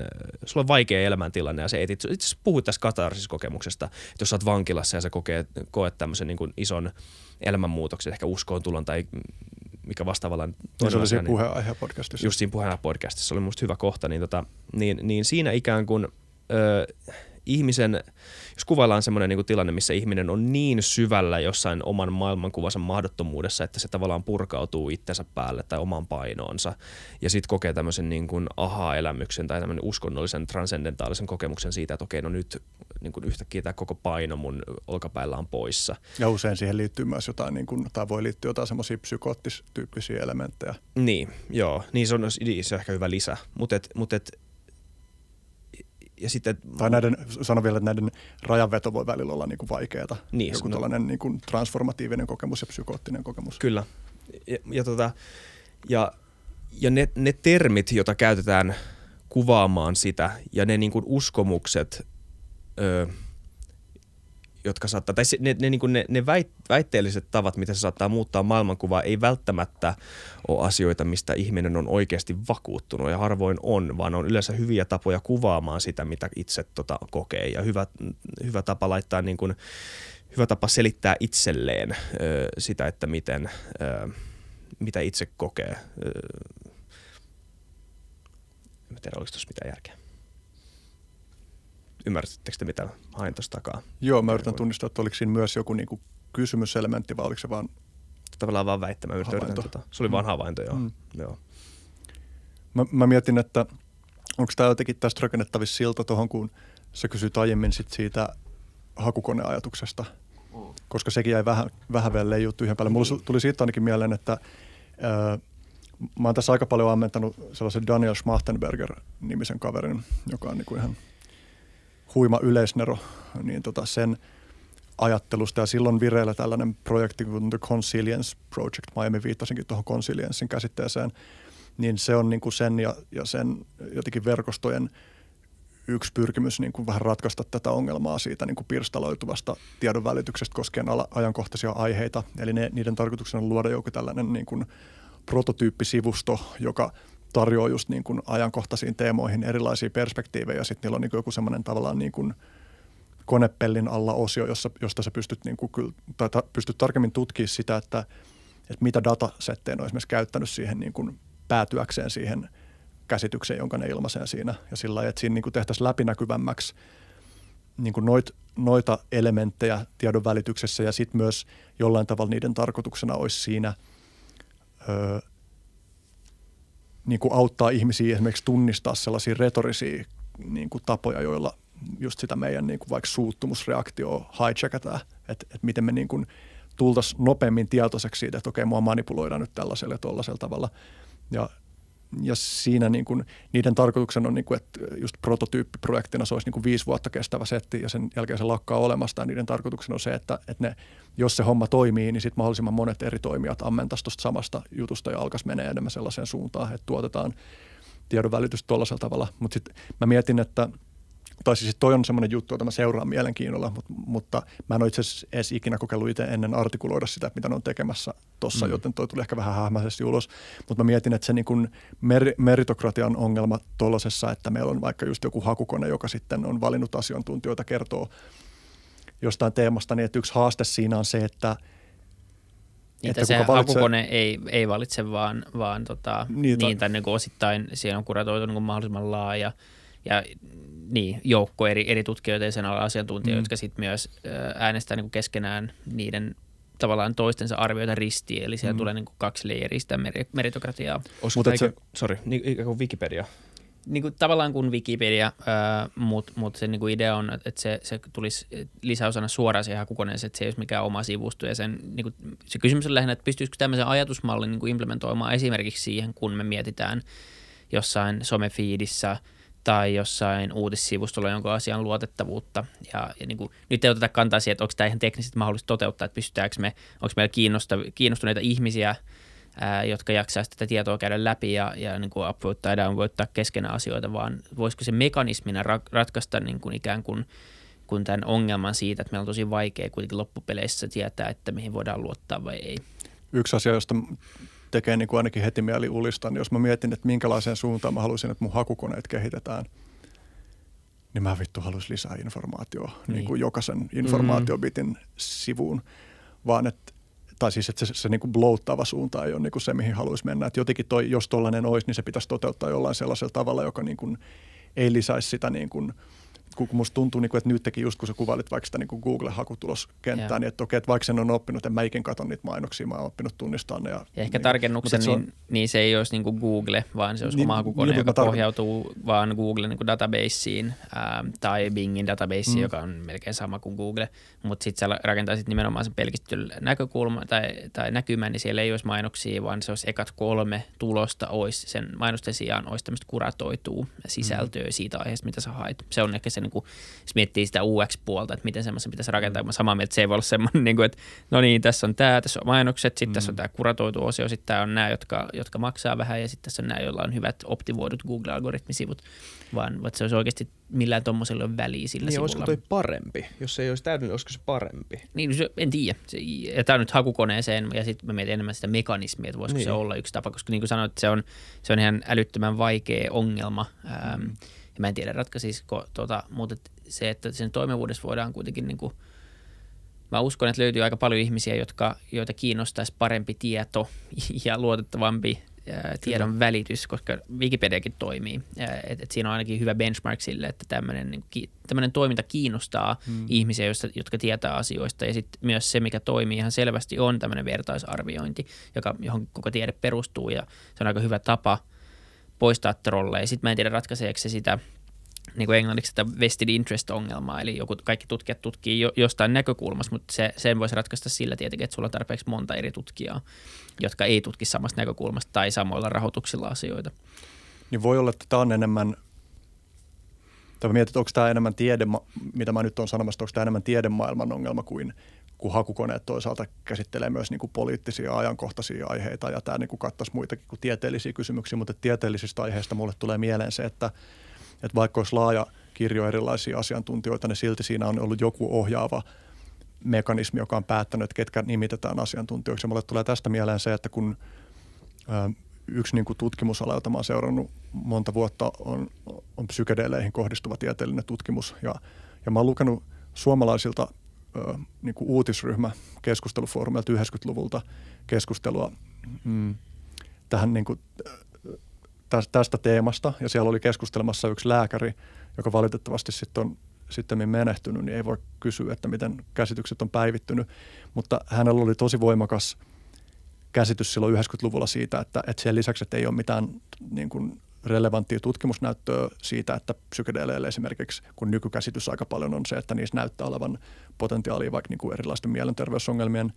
sulla on vaikea elämäntilanne ja se itse asiassa puhuit tästä kokemuksesta, että jos sä oot vankilassa ja sä kokee, koet tämmöisen niin ison elämänmuutoksen, ehkä uskoon tulon tai mikä vastaavalla. Se oli siinä niin, puheenaihe podcastissa. Just siinä puheenaihe podcastissa, oli musta hyvä kohta, niin, tota, niin, niin siinä ikään kuin ö, ihmisen, jos kuvaillaan semmoinen niin tilanne, missä ihminen on niin syvällä jossain oman maailmankuvansa mahdottomuudessa, että se tavallaan purkautuu itsensä päälle tai omaan painoonsa ja sitten kokee tämmöisen niin kuin aha-elämyksen tai tämmöinen uskonnollisen transcendentaalisen kokemuksen siitä, että okei, no nyt niin kuin yhtäkkiä tämä koko paino mun olkapäällä on poissa. Ja usein siihen liittyy myös jotain, niin kuin, tai voi liittyä jotain semmoisia psykoottistyyppisiä elementtejä. Niin, joo. Niin se on, niin se on ehkä hyvä lisä. Mutta et, mut et, ja sitten, tai näiden, sano vielä, että näiden rajanveto voi välillä olla niin kuin vaikeaa. Niin, Joku no, tällainen niin kuin transformatiivinen kokemus ja psykoottinen kokemus. Kyllä. Ja, ja, tota, ja, ja ne, ne termit, joita käytetään kuvaamaan sitä, ja ne niin kuin uskomukset, jotka saattaa, tai ne, ne, niin ne, ne väit, väitteelliset tavat, miten se saattaa muuttaa maailmankuvaa, ei välttämättä ole asioita, mistä ihminen on oikeasti vakuuttunut ja harvoin on, vaan on yleensä hyviä tapoja kuvaamaan sitä, mitä itse tota, kokee ja hyvä, hyvä tapa laittaa niin kuin, hyvä tapa selittää itselleen ö, sitä, että miten, ö, mitä itse kokee. Ö, en tiedä, oliko tuossa mitään järkeä. Ymmärrättekö te, mitä hain tuossa takaa? Joo, mä yritän tunnistaa, että oliko siinä myös joku niinku kysymyselementti vai oliko se vaan Tavallaan vaan väittämä. Havainto. Tota. Se oli mm. vaan havainto, joo. Mm. joo. Mä, mä mietin, että onko tämä jotenkin tästä rakennettavissa silta tuohon, kun sä kysyit aiemmin sit siitä hakukoneajatuksesta, mm. koska sekin jäi vähän, vähän vielä leijuu tyhjän päälle. Mulla tuli siitä ainakin mieleen, että ää, mä oon tässä aika paljon ammentanut sellaisen Daniel Schmachtenberger-nimisen kaverin, joka on niinku ihan – huima yleisnero, niin tota sen ajattelusta. Ja silloin vireillä tällainen projekti kuin The Consilience Project, aiemmin viittasinkin tuohon Consiliencein käsitteeseen, niin se on niin kuin sen ja, ja sen jotenkin verkostojen yksi pyrkimys niin kuin vähän ratkaista tätä ongelmaa siitä niin kuin pirstaloituvasta tiedon välityksestä koskien ala, ajankohtaisia aiheita. Eli ne, niiden tarkoituksena on luoda joku tällainen niin kuin prototyyppisivusto, joka tarjoaa just niin kuin ajankohtaisiin teemoihin erilaisia perspektiivejä. Sitten niillä on niin joku semmoinen tavallaan niin kuin konepellin alla osio, jossa, josta sä pystyt, niin kuin, tai ta, pystyt tarkemmin tutkimaan sitä, että, että mitä datasetteja on esimerkiksi käyttänyt siihen niin kuin päätyäkseen siihen käsitykseen, jonka ne ilmaisee siinä. Ja sillä lailla, että siinä niin kuin tehtäisiin läpinäkyvämmäksi niin kuin noit, noita elementtejä tiedon välityksessä ja sitten myös jollain tavalla niiden tarkoituksena olisi siinä niin kuin auttaa ihmisiä esimerkiksi tunnistaa sellaisia retorisia niin kuin tapoja, joilla just sitä meidän niin kuin vaikka suuttumusreaktioa hijackataan, että, että miten me niin kuin tultaisiin nopeammin tietoiseksi siitä, että okei, mua manipuloidaan nyt tällaisella ja tuollaisella tavalla. Ja ja siinä niin kuin, niiden tarkoituksena on, niin kuin, että just prototyyppiprojektina se olisi niin kuin viisi vuotta kestävä setti ja sen jälkeen se lakkaa olemasta. Ja niiden tarkoituksena on se, että, että ne, jos se homma toimii, niin sitten mahdollisimman monet eri toimijat ammentaisi tuosta samasta jutusta ja alkaisi mennä enemmän sellaiseen suuntaan, että tuotetaan tiedon välitystä tuollaisella tavalla. Mutta sitten mä mietin, että – tai siis toi on semmoinen juttu, jota mä seuraan mielenkiinnolla, mutta, mutta mä en ole itse asiassa edes ikinä kokeillut itse ennen artikuloida sitä, mitä ne on tekemässä tuossa, mm. joten toi tuli ehkä vähän hämäisesti ulos. Mutta mä mietin, että se niin kuin mer- meritokratian ongelma tuollaisessa, että meillä on vaikka just joku hakukone, joka sitten on valinnut asiantuntijoita, kertoo jostain teemasta, niin että yksi haaste siinä on se, että – Niitä se valitsee... hakukone ei, ei valitse, vaan, vaan tota, niitä, niitä niin kuin osittain siihen on kuratoitu niin kuin mahdollisimman laaja ja niin, joukko eri, eri tutkijoita ja sen alan asiantuntijoita, mm. jotka sitten myös äänestää niin kuin keskenään niiden tavallaan toistensa arvioita ristiin, eli siellä mm. tulee niin kuin kaksi leiristä meritokratiaa. Mutta se, sorry, niin, ikään kuin Wikipedia. Niin kuin, tavallaan kuin Wikipedia, äh, mutta mut se niin kuin idea on, että se, se tulisi lisäosana suoraan siihen hakukoneeseen, että se ei olisi mikään oma sivusto. Ja sen, niin kuin, se kysymys on lähinnä, että pystyisikö tämmöisen ajatusmallin niin kuin implementoimaan esimerkiksi siihen, kun me mietitään jossain somefiidissä – tai jossain uutissivustolla jonkun asian luotettavuutta. Ja, ja niin kuin, nyt ei oteta kantaa siihen, että onko tämä ihan teknisesti mahdollista toteuttaa, että pystytäänkö me, onko meillä kiinnostuneita ihmisiä, ää, jotka jaksaa tätä tietoa käydä läpi ja, ja niin kuin upvote tai downvoittaa keskenään asioita, vaan voisiko se mekanismina ra- ratkaista niin kuin ikään kuin kun tämän ongelman siitä, että meillä on tosi vaikea kuitenkin loppupeleissä tietää, että mihin voidaan luottaa vai ei. Yksi asia, josta tekee niin kuin ainakin heti mieli ulistan. Jos mä mietin, että minkälaiseen suuntaan mä haluaisin, että mun hakukoneet kehitetään, niin mä vittu haluaisin lisää informaatiota niin. niin kuin jokaisen informaatiobitin mm. sivuun, vaan että tai siis, että se, se niin kuin blouttava suunta ei ole niin kuin se, mihin haluaisi mennä. Että jotenkin toi, jos tollainen olisi, niin se pitäisi toteuttaa jollain sellaisella tavalla, joka niin kuin ei lisäisi sitä niin kuin – kun musta tuntuu, niin kuin, että nytkin just kun sä kuvailit vaikka sitä niin kuin Google-hakutuloskenttää, niin että okei, että vaikka sen on oppinut, että mä ikin katon niitä mainoksia, mä oon oppinut tunnistaa ne. Ja, ja ehkä niin, tarkennuksen, niin, on, niin, se ei olisi niin kuin Google, vaan se olisi niin, oma hakukone, niin, joka tar- pohjautuu vaan Googlen niin databaseen ää, tai Bingin databaseen, mm. joka on melkein sama kuin Google, mutta sitten sä rakentaisit nimenomaan sen pelkistetyn näkökulma tai, tai näkymän, niin siellä ei olisi mainoksia, vaan se olisi ekat kolme tulosta olisi sen mainosten sijaan olisi tämmöistä kuratoituu sisältöä mm. siitä aiheesta, mitä sä haet. Se on ehkä se se, niin kuin, jos miettii sitä UX-puolta, että miten semmoisen pitäisi rakentaa, mä samaa mieltä, että se ei voi olla semmoinen, *laughs* niin kuin, että no niin, tässä on tämä, tässä on mainokset, sitten mm. tässä on tämä kuratoitu osio, sitten tämä on nämä, jotka, jotka maksaa vähän ja sitten tässä on nämä, joilla on hyvät optimoidut Google-algoritmisivut, vaan että se olisi oikeasti millään tuommoisella ole väliä sillä niin, sivulla. olisiko toi parempi? Jos se ei olisi täydellinen, olisiko se parempi? Niin, se, en tiedä. Se, ja tämä on nyt hakukoneeseen ja sitten mä mietin enemmän sitä mekanismia, että voisiko niin. se olla yksi tapa, koska niin kuin sanoit, se on, se on ihan älyttömän vaikea ongelma. Ähm, mm. Ja mä en tiedä ratkaisisiko, tuota, mutta se, että sen toimivuudessa voidaan kuitenkin niin kuin, mä uskon, että löytyy aika paljon ihmisiä, jotka, joita kiinnostaisi parempi tieto *laughs* ja luotettavampi tiedon Kyllä. välitys, koska Wikipediakin toimii. Et, et siinä on ainakin hyvä benchmark sille, että tämmöinen niin, toiminta kiinnostaa hmm. ihmisiä, joista, jotka tietää asioista. Ja sitten myös se, mikä toimii ihan selvästi, on tämmöinen vertaisarviointi, joka, johon koko tiede perustuu. Ja se on aika hyvä tapa poistaa trolleja. Sitten mä en tiedä, ratkaiseeko se sitä – niin kuin englanniksi sitä vested interest-ongelmaa, eli joku, kaikki tutkijat tutkii jo, jostain näkökulmasta, mutta se, sen voisi ratkaista sillä tietenkin, että sulla on tarpeeksi monta eri tutkijaa, jotka ei tutki samasta näkökulmasta tai samoilla rahoituksilla asioita. Niin voi olla, että tämä on enemmän, tai mietit, onko tämä enemmän tiede, mitä mä nyt olen sanomassa, onko tämä enemmän tiedemaailman ongelma kuin, kun hakukoneet toisaalta käsittelee myös niin kuin poliittisia ajankohtaisia aiheita ja tämä niin kuin kattaisi muitakin kuin tieteellisiä kysymyksiä, mutta tieteellisistä aiheista mulle tulee mieleen se, että – että vaikka olisi laaja kirjo erilaisia asiantuntijoita, niin silti siinä on ollut joku ohjaava mekanismi, joka on päättänyt, että ketkä nimitetään asiantuntijoiksi. Mulle tulee tästä mieleen se, että kun yksi niin kuin tutkimusala, jota mä olen seurannut monta vuotta, on, on psykedeleihin kohdistuva tieteellinen tutkimus. Ja, ja mä oon lukenut suomalaisilta niin kuin uutisryhmä keskustelufoorumilta 90-luvulta keskustelua mm, tähän niin kuin, tästä teemasta ja siellä oli keskustelemassa yksi lääkäri, joka valitettavasti sitten on sitten menehtynyt, niin ei voi kysyä, että miten käsitykset on päivittynyt. Mutta hänellä oli tosi voimakas käsitys silloin 90-luvulla siitä, että, että sen lisäksi, että ei ole mitään niin kuin relevanttia tutkimusnäyttöä siitä, että psykedeleille esimerkiksi, kun nykykäsitys aika paljon on se, että niissä näyttää olevan potentiaalia vaikka niin kuin erilaisten mielenterveysongelmien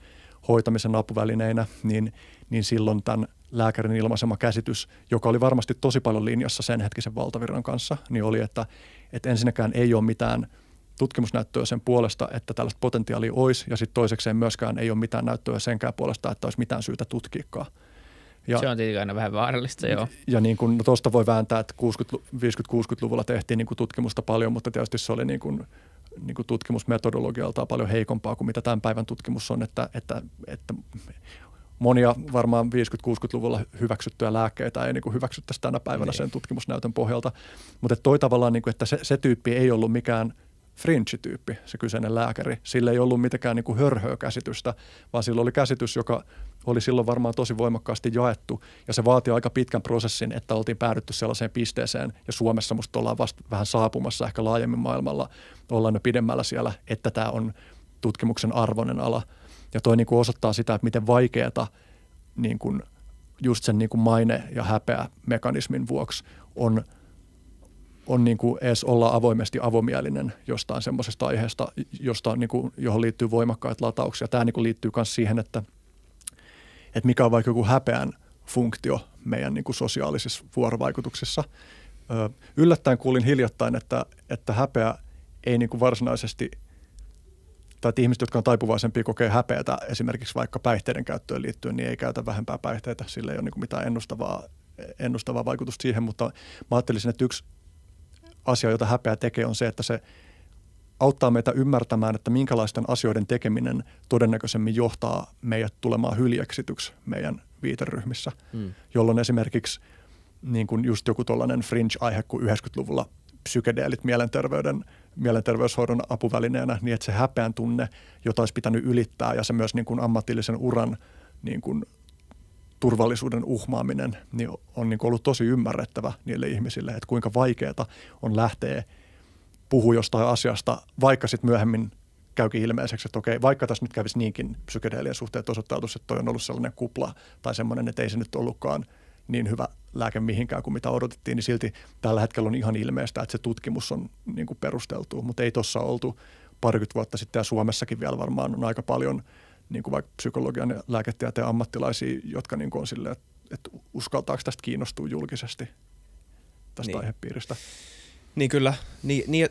hoitamisen apuvälineinä, niin, niin silloin tämän lääkärin ilmaisema käsitys, joka oli varmasti tosi paljon linjassa sen hetkisen valtavirran kanssa, niin oli, että, että ensinnäkään ei ole mitään tutkimusnäyttöä sen puolesta, että tällaista potentiaalia olisi, ja sitten toisekseen myöskään ei ole mitään näyttöä senkään puolesta, että olisi mitään syytä tutkiikaa. Ja, se on tietenkin aina vähän vaarallista, joo. Ja niin kuin, no tuosta voi vääntää, että 50-60-luvulla tehtiin niin kuin tutkimusta paljon, mutta tietysti se oli niin kuin, niin kuin tutkimusmetodologialtaan paljon heikompaa kuin mitä tämän päivän tutkimus on, että, että, että monia varmaan 50-60-luvulla hyväksyttyjä lääkkeitä ei niin kuin hyväksyttäisi tänä päivänä niin. sen tutkimusnäytön pohjalta. Mutta toi tavallaan, niin kuin, että se, se tyyppi ei ollut mikään fringe-tyyppi, se kyseinen lääkäri. Sillä ei ollut mitenkään niin kuin hörhöä-käsitystä, vaan sillä oli käsitys, joka oli silloin varmaan tosi voimakkaasti jaettu. Ja se vaati aika pitkän prosessin, että oltiin päädytty sellaiseen pisteeseen, ja Suomessa musta ollaan vasta vähän saapumassa ehkä laajemmin maailmalla, ollaan jo pidemmällä siellä, että tämä on tutkimuksen arvoinen ala – ja toi niin kuin osoittaa sitä, että miten vaikeata niin kuin just sen niin kuin maine- ja häpeä mekanismin vuoksi on, on niin kuin edes olla avoimesti avomielinen jostain semmoisesta aiheesta, josta niin kuin, johon liittyy voimakkaita latauksia. Tämä niin kuin liittyy myös siihen, että, että mikä on vaikka joku häpeän funktio meidän niin kuin sosiaalisissa vuorovaikutuksissa. yllättäen kuulin hiljattain, että, että häpeä ei niin kuin varsinaisesti – tai että ihmiset, jotka on taipuvaisempia kokee häpeätä esimerkiksi vaikka päihteiden käyttöön liittyen, niin ei käytä vähempää päihteitä. Sillä ei ole niin kuin mitään ennustavaa, ennustavaa vaikutusta siihen, mutta mä ajattelisin, että yksi asia, jota häpeä tekee, on se, että se auttaa meitä ymmärtämään, että minkälaisten asioiden tekeminen todennäköisemmin johtaa meidät tulemaan hyljeksityksi meidän viiteryhmissä, mm. jolloin esimerkiksi niin kuin just joku tuollainen fringe-aihe kuin 90-luvulla psykedeelit mielenterveyden, mielenterveyshoidon apuvälineenä, niin että se häpeän tunne, jota olisi pitänyt ylittää ja se myös niin kuin ammatillisen uran niin kuin turvallisuuden uhmaaminen niin on niin kuin ollut tosi ymmärrettävä niille ihmisille, että kuinka vaikeaa on lähteä puhua jostain asiasta, vaikka sitten myöhemmin käykin ilmeiseksi, että okei, vaikka tässä nyt kävisi niinkin psykedeelien suhteet osoittautuisi, että toi on ollut sellainen kupla tai semmoinen, että ei se nyt ollutkaan – niin hyvä lääke mihinkään kuin mitä odotettiin, niin silti tällä hetkellä on ihan ilmeistä, että se tutkimus on niin kuin perusteltu, mutta ei tuossa oltu parikymmentä vuotta sitten ja Suomessakin vielä varmaan on aika paljon niin kuin vaikka psykologian ja lääketieteen ammattilaisia, jotka niin kuin on silleen, että, että uskaltaako tästä kiinnostua julkisesti tästä niin. aihepiiristä. Niin kyllä. Niin, niin,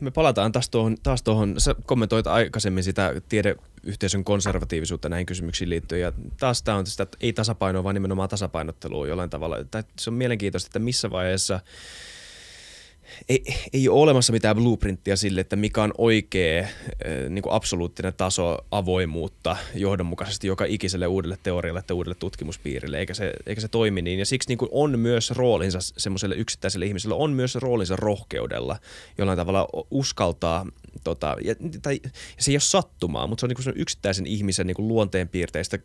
me palataan taas tuohon, taas tuohon, sä kommentoit aikaisemmin sitä tiedeyhteisön konservatiivisuutta näihin kysymyksiin liittyen ja taas tämä on sitä että ei tasapainoa, vaan nimenomaan tasapainottelua jollain tavalla. Tai se on mielenkiintoista, että missä vaiheessa – ei, ei ole olemassa mitään blueprinttia sille, että mikä on oikea niin kuin absoluuttinen taso avoimuutta johdonmukaisesti joka ikiselle uudelle teorialle tai uudelle tutkimuspiirille, eikä se, eikä se toimi niin. Ja siksi niin kuin on myös roolinsa semmoiselle yksittäiselle ihmiselle, on myös roolinsa rohkeudella jollain tavalla uskaltaa tota, ja, tai, se ei ole sattumaa, mutta se on niin kuin yksittäisen ihmisen niin kuin luonteenpiirteistä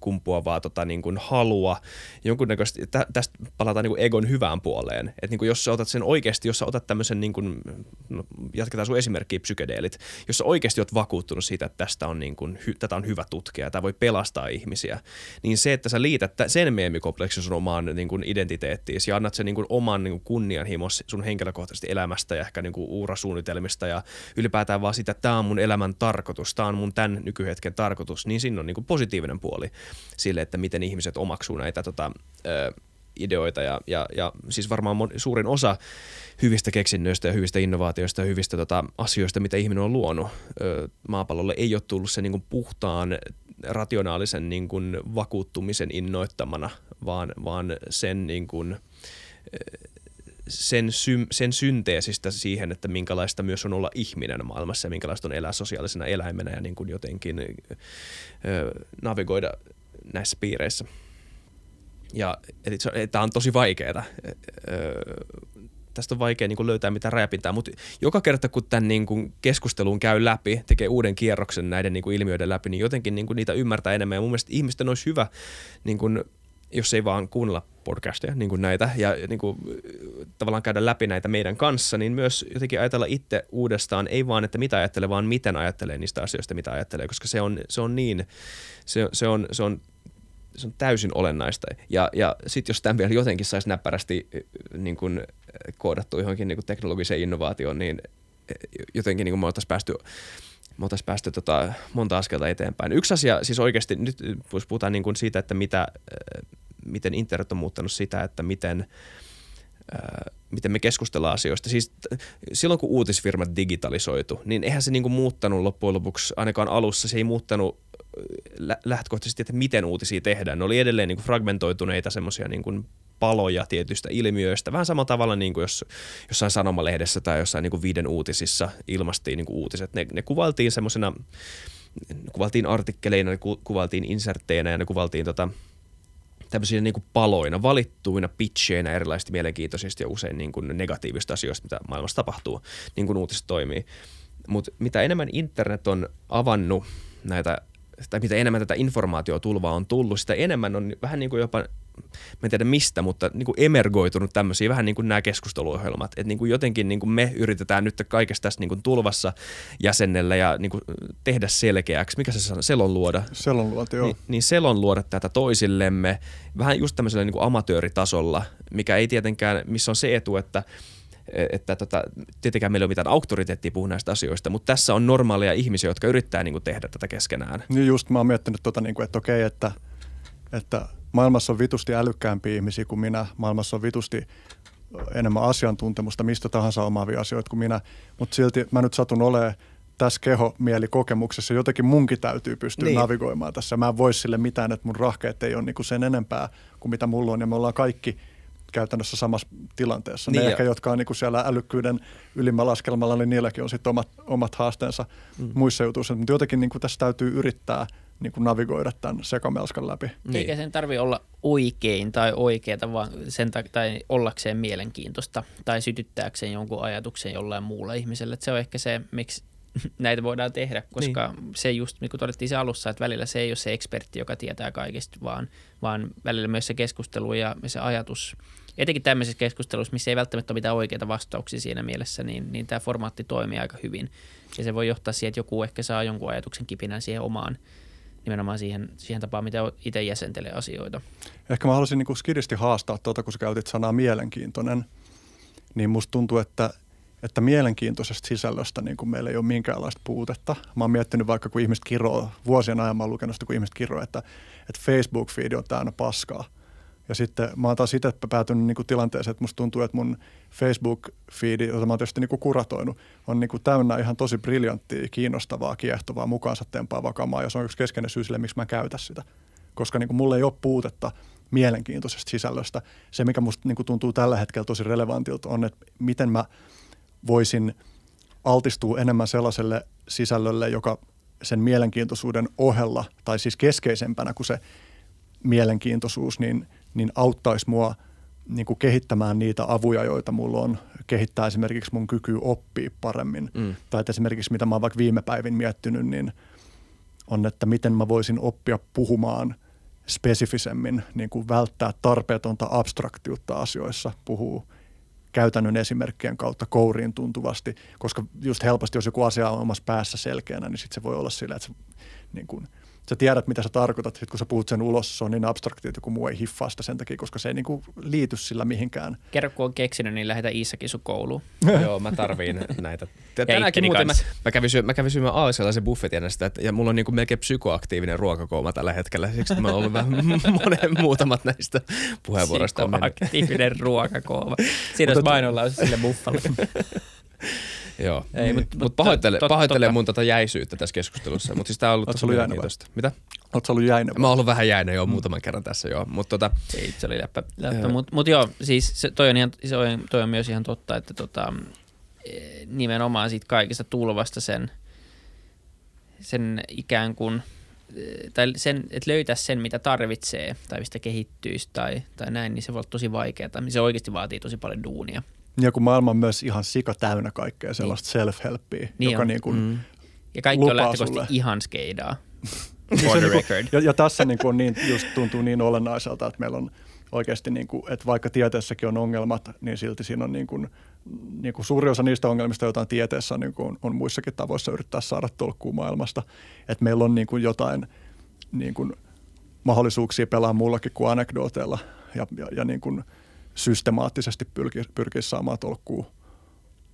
kumpuavaa tota, niin kuin halua, jonkunnäköisesti, tä, tästä palataan niin kuin egon hyvään puoleen, että niin kuin jos sä otat sen oikeasti, jos sä otat tämmöisen, niin kuin, no, jatketaan sun esimerkkiä psykedeelit, jos sä oikeasti oot vakuuttunut siitä, että tästä on niin kuin, hy, tätä on hyvä tutkia, tämä voi pelastaa ihmisiä, niin se, että sä liität sen meemikompleksin sun omaan niin kuin identiteettiin ja annat sen niin kuin oman niin kuin kunnianhimos sun henkilökohtaisesti elämästä ja ehkä niin kuin uurasuunnitelmista ja ylipäätään vaan sitä, että tämä on mun elämän tarkoitus, tämä on mun tämän nykyhetken tarkoitus, niin siinä on niin kuin positiivinen puoli sille, että miten ihmiset omaksuu näitä tota, ideoita ja, ja, ja siis varmaan mon, suurin osa hyvistä keksinnöistä ja hyvistä innovaatioista ja hyvistä tota, asioista, mitä ihminen on luonut ö, maapallolle, ei ole tullut se niin kuin puhtaan rationaalisen niin kuin vakuuttumisen innoittamana, vaan, vaan sen niin kuin, sen, sy- sen synteesistä siihen, että minkälaista myös on olla ihminen maailmassa ja minkälaista on elää sosiaalisena eläimenä ja niin kuin jotenkin ö, navigoida näissä piireissä. Ja tämä on tosi vaikeaa. Tästä on vaikea niin kuin löytää mitään rajapintaa, mutta joka kerta kun tämän niin kuin keskustelun käy läpi, tekee uuden kierroksen näiden niin kuin ilmiöiden läpi, niin jotenkin niin kuin niitä ymmärtää enemmän. Ja mun mielestä ihmisten olisi hyvä niin kuin jos ei vaan kuunnella podcasteja niin kuin näitä ja niin kuin, tavallaan käydä läpi näitä meidän kanssa, niin myös jotenkin ajatella itse uudestaan, ei vaan, että mitä ajattelee, vaan miten ajattelee niistä asioista, mitä ajattelee, koska se on, se on niin, se, se, on, se, on, se on täysin olennaista. Ja, ja sitten jos tämän vielä jotenkin saisi näppärästi niin kuin, koodattu johonkin niin kuin teknologiseen innovaatioon, niin jotenkin niin kuin me oltaisiin päästy me oltaisiin päästy tota monta askelta eteenpäin. Yksi asia, siis oikeasti nyt jos puhutaan niin kuin siitä, että mitä, miten internet on muuttanut sitä, että miten, äh, miten me keskustellaan asioista. Siis silloin kun uutisfirmat digitalisoitu, niin eihän se niin kuin muuttanut loppujen lopuksi, ainakaan alussa, se ei muuttanut äh, lähtökohtaisesti, että miten uutisia tehdään. Ne oli edelleen niin kuin fragmentoituneita semmoisia niin paloja tietyistä ilmiöistä. Vähän samalla tavalla niin kuin jos jossain sanomalehdessä tai jossain niin kuin viiden uutisissa ilmastiin niin kuin uutiset. Ne, ne kuvaltiin semmoisena, kuvaltiin artikkeleina, ne kuvaltiin insertteinä ja ne kuvaltiin tota, tämmöisiä niin paloina, valittuina pitcheina erilaisista mielenkiintoisista ja usein niin kuin negatiivista asioista, mitä maailmassa tapahtuu, niin kuin uutiset toimii. Mutta mitä enemmän internet on avannut näitä, tai mitä enemmän tätä informaatiotulvaa on tullut, sitä enemmän on vähän niin kuin jopa mä en tiedä mistä, mutta niin kuin emergoitunut tämmöisiä, vähän niin kuin nämä keskusteluohjelmat. Että niin kuin jotenkin niin kuin me yritetään nyt kaikesta tässä niin kuin tulvassa jäsennellä ja niin kuin tehdä selkeäksi. Mikä se sanoo? Selon luoda. Selon luoda, joo. Niin, niin selon luoda tätä toisillemme vähän just tämmöisellä niin kuin amatööritasolla, mikä ei tietenkään, missä on se etu, että että tota, tietenkään meillä ei ole mitään auktoriteettia puhua näistä asioista, mutta tässä on normaaleja ihmisiä, jotka yrittää niin kuin, tehdä tätä keskenään. Niin just mä oon miettinyt, tota, niin kuin, että okei, että, että maailmassa on vitusti älykkäämpiä ihmisiä kuin minä, maailmassa on vitusti enemmän asiantuntemusta mistä tahansa omaavia asioita kuin minä, mutta silti mä nyt satun olemaan tässä keho-mielikokemuksessa. Jotenkin munkin täytyy pystyä niin. navigoimaan tässä. Mä en voi sille mitään, että mun rahkeet ei ole niinku sen enempää kuin mitä mulla on. Ja me ollaan kaikki käytännössä samassa tilanteessa. Niin ne ehkä, jotka on niinku siellä älykkyyden ylimmällä laskelmalla, niin niilläkin on sitten omat, omat haasteensa mm. muissa jutuissa. Mutta jotenkin niinku tässä täytyy yrittää – niin kuin navigoida tämän sekamelskan läpi. Niin. Eikä sen tarvi olla oikein tai oikeeta, vaan sen tak- tai ollakseen mielenkiintoista tai sytyttääkseen jonkun ajatuksen jollain muulla ihmiselle. Et se on ehkä se, miksi *laughs* näitä voidaan tehdä, koska niin. se just, niin kuin todettiin se alussa, että välillä se ei ole se ekspertti, joka tietää kaikista, vaan, vaan välillä myös se keskustelu ja se ajatus, etenkin tämmöisessä keskustelussa, missä ei välttämättä ole mitään oikeita vastauksia siinä mielessä, niin, niin tämä formaatti toimii aika hyvin. Ja se voi johtaa siihen, että joku ehkä saa jonkun ajatuksen kipinän siihen omaan nimenomaan siihen, siihen tapaan, miten itse jäsentelee asioita. Ehkä mä haluaisin niin skidisti haastaa tuota, kun sä käytit sanaa mielenkiintoinen, niin musta tuntuu, että, että mielenkiintoisesta sisällöstä niin kuin meillä ei ole minkäänlaista puutetta. Mä oon miettinyt vaikka, kun ihmiset kiroo, vuosien ajan mä oon lukenut sitä, kun ihmiset kiroo, että, että Facebook-feedi on täynnä paskaa. Ja sitten mä oon taas itse päätynyt niin kuin tilanteeseen, että musta tuntuu, että mun Facebook-feedi, jota mä oon tietysti niin kuin kuratoinut, on niin kuin täynnä ihan tosi briljanttia, kiinnostavaa, kiehtovaa, mukaansa tempaavaa kamaa. Ja se on yksi keskeinen syy sille, miksi mä käytä sitä. Koska niin kuin mulla ei ole puutetta mielenkiintoisesta sisällöstä. Se, mikä musta niin kuin tuntuu tällä hetkellä tosi relevantilta, on, että miten mä voisin altistua enemmän sellaiselle sisällölle, joka sen mielenkiintoisuuden ohella, tai siis keskeisempänä kuin se mielenkiintoisuus, niin, niin auttaisi mua niin kuin kehittämään niitä avuja, joita mulla on, kehittää esimerkiksi mun kyky oppia paremmin. Mm. Tai että esimerkiksi mitä mä oon vaikka viime päivin miettinyt, niin on, että miten mä voisin oppia puhumaan spesifisemmin, niin kuin välttää tarpeetonta abstraktiutta asioissa, puhuu käytännön esimerkkien kautta kouriin tuntuvasti, koska just helposti, jos joku asia on omassa päässä selkeänä, niin sitten se voi olla sillä, että se, niin kuin, sä tiedät, mitä sä tarkoitat, sitten kun sä puhut sen ulos, se on niin abstrakti, että joku muu ei hiffaa sitä sen takia, koska se ei niin kuin liity sillä mihinkään. Kerro, kun on keksinyt, niin lähetä Iisakin sun kouluun. *laughs* Joo, mä tarviin näitä. Tänäänkin muuten mä, mä, kävin syö, mä kävin syömään aasialaisen buffetin sitä, että, ja mulla on niin kuin melkein psykoaktiivinen ruokakooma tällä hetkellä, siksi mä oon ollut vähän *laughs* monen, muutamat näistä puheenvuoroista. Psykoaktiivinen ruokakooma. Siinä olisi mainonlause sille buffalle. *laughs* Joo, ei, mutta mut, mut pahoittele, tot, pahoittele mun tota jäisyyttä tässä keskustelussa, mutta siis tää on ollut tosi mielenkiintoista. Mitä? Oletko ollut jäinä? Mä oon ollut vähän jäinä jo mm. muutaman kerran tässä joo, mutta tota... Ei, se oli läppä, läppä. mutta mut joo, siis se, toi, on ihan, se on, toi on myös ihan totta, että tota, e, nimenomaan siitä kaikista tulvasta sen, sen ikään kuin e, tai sen, että löytää sen, mitä tarvitsee tai mistä kehittyisi tai, tai näin, niin se voi olla tosi vaikeaa. Se oikeasti vaatii tosi paljon duunia. Ja kun maailma on myös ihan sika täynnä kaikkea sellaista niin. self-helppiä, niin joka on. niin kuin mm. Ja kaikki on lähtökohtaisesti ihan skeidaa. *laughs* For the record. Ja, ja tässä niin kuin on niin, just tuntuu niin olennaiselta, että meillä on oikeasti, niin kuin, että vaikka tieteessäkin on ongelmat, niin silti siinä on niin kuin, niin kuin suuri osa niistä ongelmista, joita on tieteessä, niin kuin on, on muissakin tavoissa yrittää saada tolkkuu maailmasta. Että meillä on niin kuin jotain niin kuin mahdollisuuksia pelaa muullakin kuin anekdooteilla ja, ja, ja niin kuin – systemaattisesti pyrkii, pyrkii saamaan tolkkuu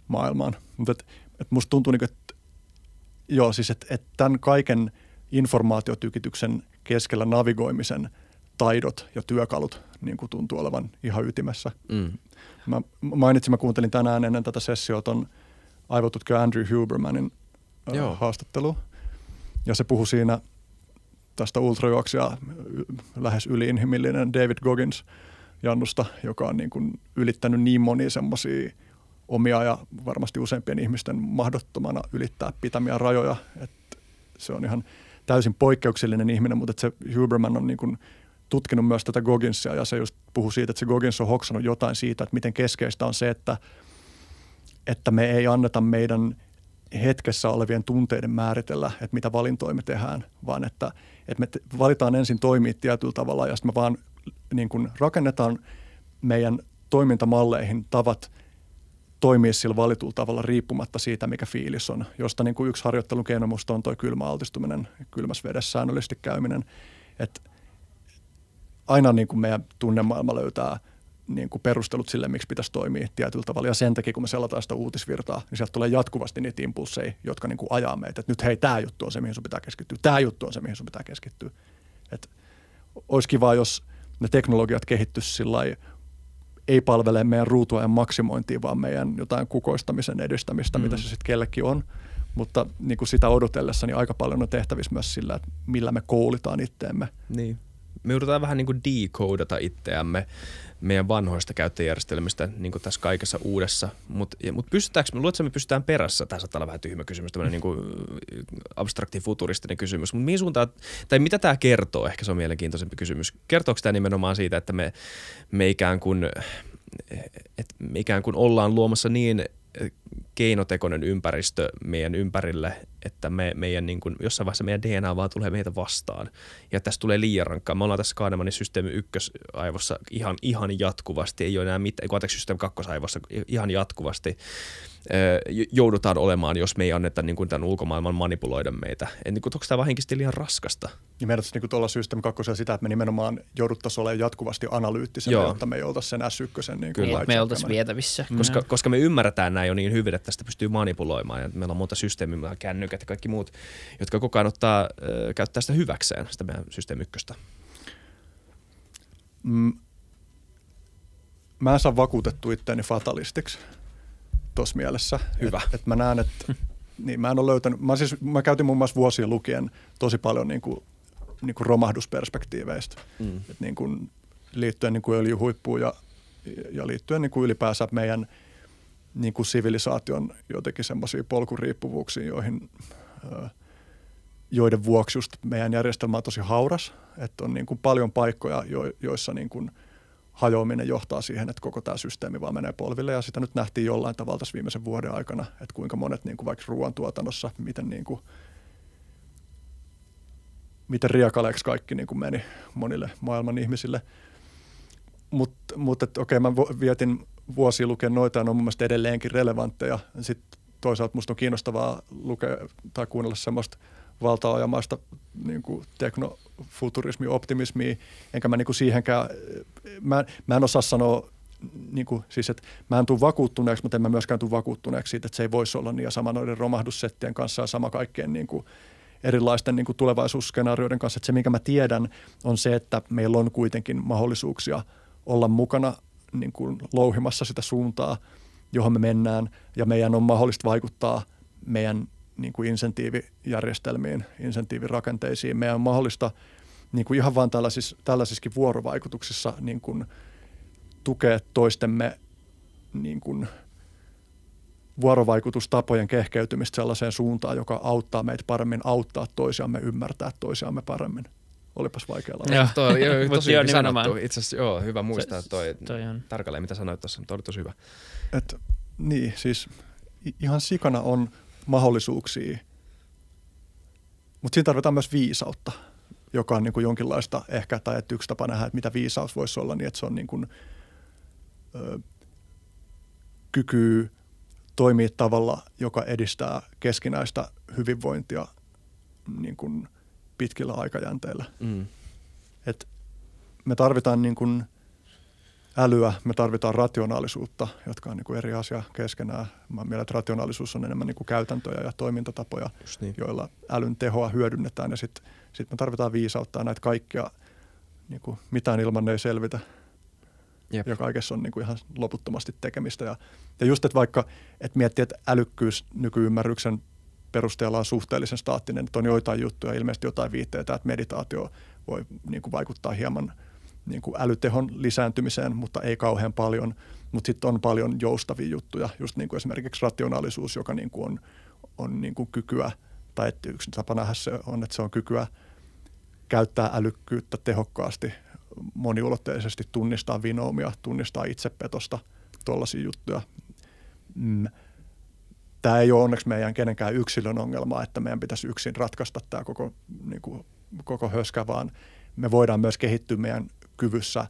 maailmaan. Mutta et, et musta tuntuu, niin että joo, siis että et tämän kaiken informaatiotykityksen keskellä navigoimisen taidot ja työkalut niin kuin tuntuu olevan ihan ytimessä. Mm. Mä mainitsin, mä kuuntelin tänään ennen tätä sessiota ton aivotutkija Andrew Hubermanin Joo. haastattelu. Ja se puhui siinä tästä ultrajuoksija lähes yliinhimillinen David Goggins – Jannusta, joka on niin kuin ylittänyt niin monia semmoisia omia ja varmasti useimpien ihmisten mahdottomana ylittää pitämiä rajoja, että se on ihan täysin poikkeuksellinen ihminen, mutta se Huberman on niin kuin tutkinut myös tätä Gogginsia ja se just puhuu siitä, että se Goggins on hoksannut jotain siitä, että miten keskeistä on se, että, että me ei anneta meidän hetkessä olevien tunteiden määritellä, että mitä valintoja me tehdään, vaan että, että me valitaan ensin toimia tietyllä tavalla ja sitten me vaan niin kuin rakennetaan meidän toimintamalleihin tavat toimia sillä valitulla tavalla riippumatta siitä, mikä fiilis on. Josta niin kuin yksi harjoittelun keino musta on tuo kylmä altistuminen, kylmässä vedessä säännöllisesti käyminen. Et aina niin kuin meidän tunnemaailma löytää niin kuin perustelut sille, miksi pitäisi toimia tietyllä tavalla. Ja sen takia, kun me selataan sitä uutisvirtaa, niin sieltä tulee jatkuvasti niitä impulseja, jotka niin kuin ajaa meitä. Että nyt hei, tämä juttu on se, mihin sun pitää keskittyä. Tämä juttu on se, mihin sun pitää keskittyä. Et olisi kiva, jos – ne teknologiat kehittyisi sillä ei palvele meidän ruutuajan maksimointia, vaan meidän jotain kukoistamisen edistämistä, mm. mitä se sitten kellekin on. Mutta niin kuin sitä odotellessa, niin aika paljon on tehtävissä myös sillä, että millä me koulutaan itteemme. Niin. Me joudutaan vähän niin kuin decodeata itseämme meidän vanhoista käyttöjärjestelmistä niin kuin tässä kaikessa uudessa. Mutta mut pystytäänkö, me luulen, että me pystytään perässä, tämä saattaa olla vähän tyhmä kysymys, tämmöinen niin kuin abstrakti futuristinen kysymys, mutta mihin suuntaan, tai mitä tämä kertoo, ehkä se on mielenkiintoisempi kysymys. Kertooko tämä nimenomaan siitä, että me, me ikään kuin että me ikään kuin ollaan luomassa niin keinotekoinen ympäristö meidän ympärille, että me, meidän niin kuin, jossain vaiheessa meidän DNA vaan tulee meitä vastaan. Ja tässä tulee liian rankkaa. Me ollaan tässä Kahnemanin systeemi ykkösaivossa ihan, ihan jatkuvasti, ei ole enää mitään, anteeksi systeemi kakkosaivossa ihan jatkuvasti joudutaan olemaan, jos me ei anneta niin kuin tämän ulkomaailman manipuloida meitä. Et, niin kuin, onko tämä henkisesti liian raskasta? Niin meidän niin tuolla systeemi kakkosella sitä, että me nimenomaan jouduttaisiin olemaan jatkuvasti analyyttisiä, jotta me ei oltaisi sen S1. Niin Kyllä. me oltaisiin vietävissä. Koska, mm. koska me ymmärretään näin jo niin hyvin, että tästä pystyy manipuloimaan. Ja meillä on monta systeemiä, meillä on kännykät ja kaikki muut, jotka koko ajan ottaa, äh, käyttää sitä hyväkseen, sitä meidän systeemi ykköstä. Mm, mä en saa vakuutettu itteeni fatalistiksi tuossa mielessä. Hyvä. Että et mä näen, että *laughs* niin, mä en ole löytänyt, mä, siis, mä käytin muun muassa vuosien lukien tosi paljon niin kuin, niin kuin romahdusperspektiiveistä. Mm. Et niin kuin, liittyen niin kuin öljyhuippuun ja, ja liittyen niin kuin ylipäänsä meidän niin kuin sivilisaation jotenkin semmoisia polkuriippuvuuksia, joihin, joiden vuoksi just meidän järjestelmä on tosi hauras. Että on niin kuin paljon paikkoja, jo, joissa niin kuin hajoaminen johtaa siihen, että koko tämä systeemi vaan menee polville. Ja sitä nyt nähtiin jollain tavalla tässä viimeisen vuoden aikana, että kuinka monet niin kuin vaikka ruoantuotannossa, miten niin kuin, miten riakaleeksi kaikki niin kuin meni monille maailman ihmisille. Mutta mut, okei, mä vietin vuosia lukea noita ja ne on mun mielestä edelleenkin relevantteja. Sitten toisaalta musta on kiinnostavaa lukea tai kuunnella semmoista valtaajamaista niin kuin teknofuturismi, optimismi, enkä mä niin kuin siihenkään, mä, mä en osaa sanoa, niin kuin, siis että mä en tule vakuuttuneeksi, mutta en mä myöskään tule vakuuttuneeksi siitä, että se ei voisi olla niin ja sama noiden romahdussettien kanssa ja sama kaikkien niin kuin, erilaisten niin kuin tulevaisuusskenaarioiden kanssa. Että se, minkä mä tiedän, on se, että meillä on kuitenkin mahdollisuuksia olla mukana niin kuin louhimassa sitä suuntaa, johon me mennään, ja meidän on mahdollista vaikuttaa meidän niin kuin insentiivijärjestelmiin, insentiivirakenteisiin. Meidän on mahdollista niin kuin ihan vain tällaisissa, tällaisissakin vuorovaikutuksissa niin kuin tukea toistemme niin kuin vuorovaikutustapojen kehkeytymistä sellaiseen suuntaan, joka auttaa meitä paremmin auttaa toisiamme, ymmärtää toisiamme paremmin. Olipas vaikea lausua. Joo, toi, *laughs* joo, tosi hyvin sanottu. Itse asiassa joo, hyvä muistaa se, toi, toi on. tarkalleen, mitä sanoit tuossa, mutta oli tosi hyvä. Et, niin, siis ihan sikana on mahdollisuuksia, mutta siinä tarvitaan myös viisautta, joka on niin kuin jonkinlaista ehkä, tai että yksi tapa nähdä, että mitä viisaus voisi olla, niin että se on niin kuin, ö, kyky toimia tavalla, joka edistää keskinäistä hyvinvointia niin kuin pitkillä aikajänteillä. Mm. Et me tarvitaan niin kuin älyä, me tarvitaan rationaalisuutta, jotka on niin kuin eri asia keskenään. Mä mielen, että rationaalisuus on enemmän niin kuin käytäntöjä ja toimintatapoja, niin. joilla älyn tehoa hyödynnetään. Ja sitten sit me tarvitaan viisautta ja näitä kaikkia, niin kuin mitään ilman ei selvitä. Jep. Ja kaikessa on niin kuin ihan loputtomasti tekemistä. Ja, ja just, että vaikka et miettii, että älykkyys nykyymmärryksen perusteella on suhteellisen staattinen, että on joitain juttuja, ilmeisesti jotain viitteitä, että meditaatio voi niin kuin vaikuttaa hieman – niin kuin älytehon lisääntymiseen, mutta ei kauhean paljon. Mutta sitten on paljon joustavia juttuja, just niin kuin esimerkiksi rationaalisuus, joka niin kuin on, on niin kuin kykyä, tai että yksi tapa nähdä se on, että se on kykyä käyttää älykkyyttä tehokkaasti, moniulotteisesti tunnistaa vinoomia, tunnistaa itsepetosta, tuollaisia juttuja. Mm. Tämä ei ole onneksi meidän kenenkään yksilön ongelma, että meidän pitäisi yksin ratkaista tämä koko, niin kuin, koko höskä, vaan me voidaan myös kehittyä meidän kyvyssä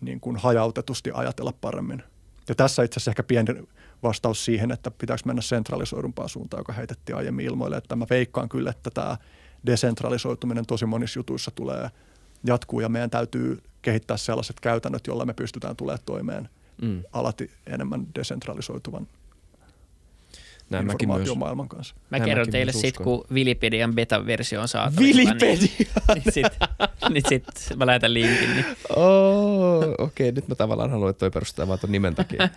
niin kuin hajautetusti ajatella paremmin. Ja tässä itse asiassa ehkä pieni vastaus siihen, että pitääkö mennä sentralisoidumpaan suuntaan, joka heitettiin aiemmin ilmoille, että mä veikkaan kyllä, että tämä desentralisoituminen tosi monissa jutuissa tulee jatkuu ja meidän täytyy kehittää sellaiset käytännöt, joilla me pystytään tulemaan toimeen mm. alati enemmän desentralisoituvan näin informaatiomaailman kanssa. Mä näin kerron teille sitten, kun Wilipedian beta-versio on saatavilla. Wikipedia! Niin, *laughs* niin sit, niin sit mä lähetän linkin. Niin. Oh, okei, okay, nyt mä tavallaan haluan, että toi perustaa vaan ton nimen takia.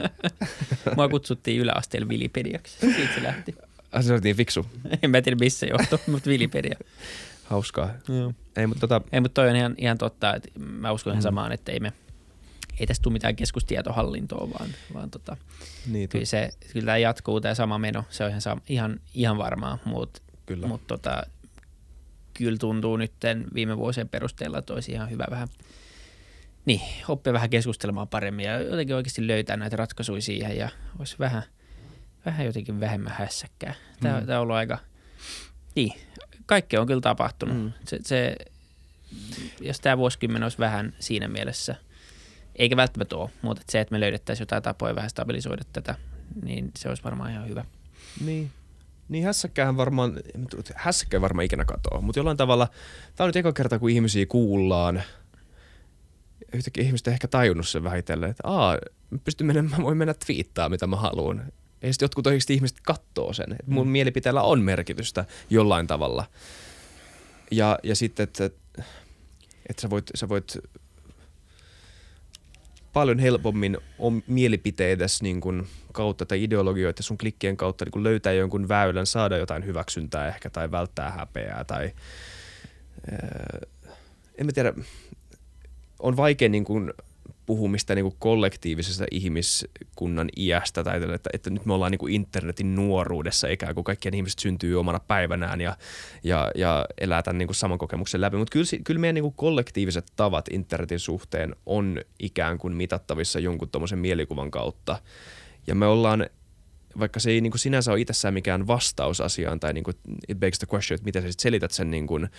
*laughs* Mua kutsuttiin yläasteella Wilipediaksi. Siitä se lähti. Ah, se oli niin fiksu. *laughs* en mä tiedä missä johtuu, mutta Wikipedia. Hauskaa. Joo. Ei, mutta tota... ei, mutta toi on ihan, ihan totta, että mä uskon ihan mm. samaan, että ei me – ei tästä tule mitään keskustietohallintoa, vaan, vaan tota, niin, kyllä, se, kyllä tämä jatkuu tämä sama meno, se on ihan, ihan, ihan varmaa, mutta mut tota, kyllä tuntuu nyt viime vuosien perusteella, että olisi ihan hyvä vähän niin, oppia vähän keskustelemaan paremmin ja jotenkin oikeasti löytää näitä ratkaisuja siihen ja olisi vähän, vähän jotenkin vähemmän hässäkkää. Tämä, mm. tämä on ollut aika, niin, kaikkea on kyllä tapahtunut. Mm. Se, se, jos tämä vuosikymmen olisi vähän siinä mielessä eikä välttämättä ole, mutta se, että me löydettäisiin jotain tapoja vähän stabilisoida tätä, niin se olisi varmaan ihan hyvä. Niin. Niin hässäkkähän varmaan, hässäkkä varmaan ikinä katoa, mutta jollain tavalla, tämä on nyt eka kerta, kun ihmisiä kuullaan, yhtäkkiä ihmiset ehkä tajunnut sen vähitellen, että aa, pystyn menemään, mä voin mennä twiittaa, mitä mä haluan. Ja sitten jotkut oikeasti ihmiset katsoo sen, että mun mm. mielipiteellä on merkitystä jollain tavalla. Ja, ja sitten, että, että sä voit, sä voit paljon helpommin on mielipiteitä niin kuin kautta tai ideologioita sun klikkien kautta niin kuin löytää jonkun väylän, saada jotain hyväksyntää ehkä tai välttää häpeää tai äh, en mä tiedä, on vaikea niin kuin puhumista niin kuin kollektiivisesta ihmiskunnan iästä tai että, että nyt me ollaan niin internetin nuoruudessa ikään kuin kaikkien ihmiset syntyy omana päivänään ja, ja, ja elää tämän niin saman kokemuksen läpi. Mutta kyllä, kyllä meidän niin kollektiiviset tavat internetin suhteen on ikään kuin mitattavissa jonkun tuommoisen mielikuvan kautta. Ja me ollaan vaikka se ei niin kuin sinänsä ole itsessään mikään vastaus asiaan tai niin kuin it begs the question, että miten sä sit selität sen, niin kuin,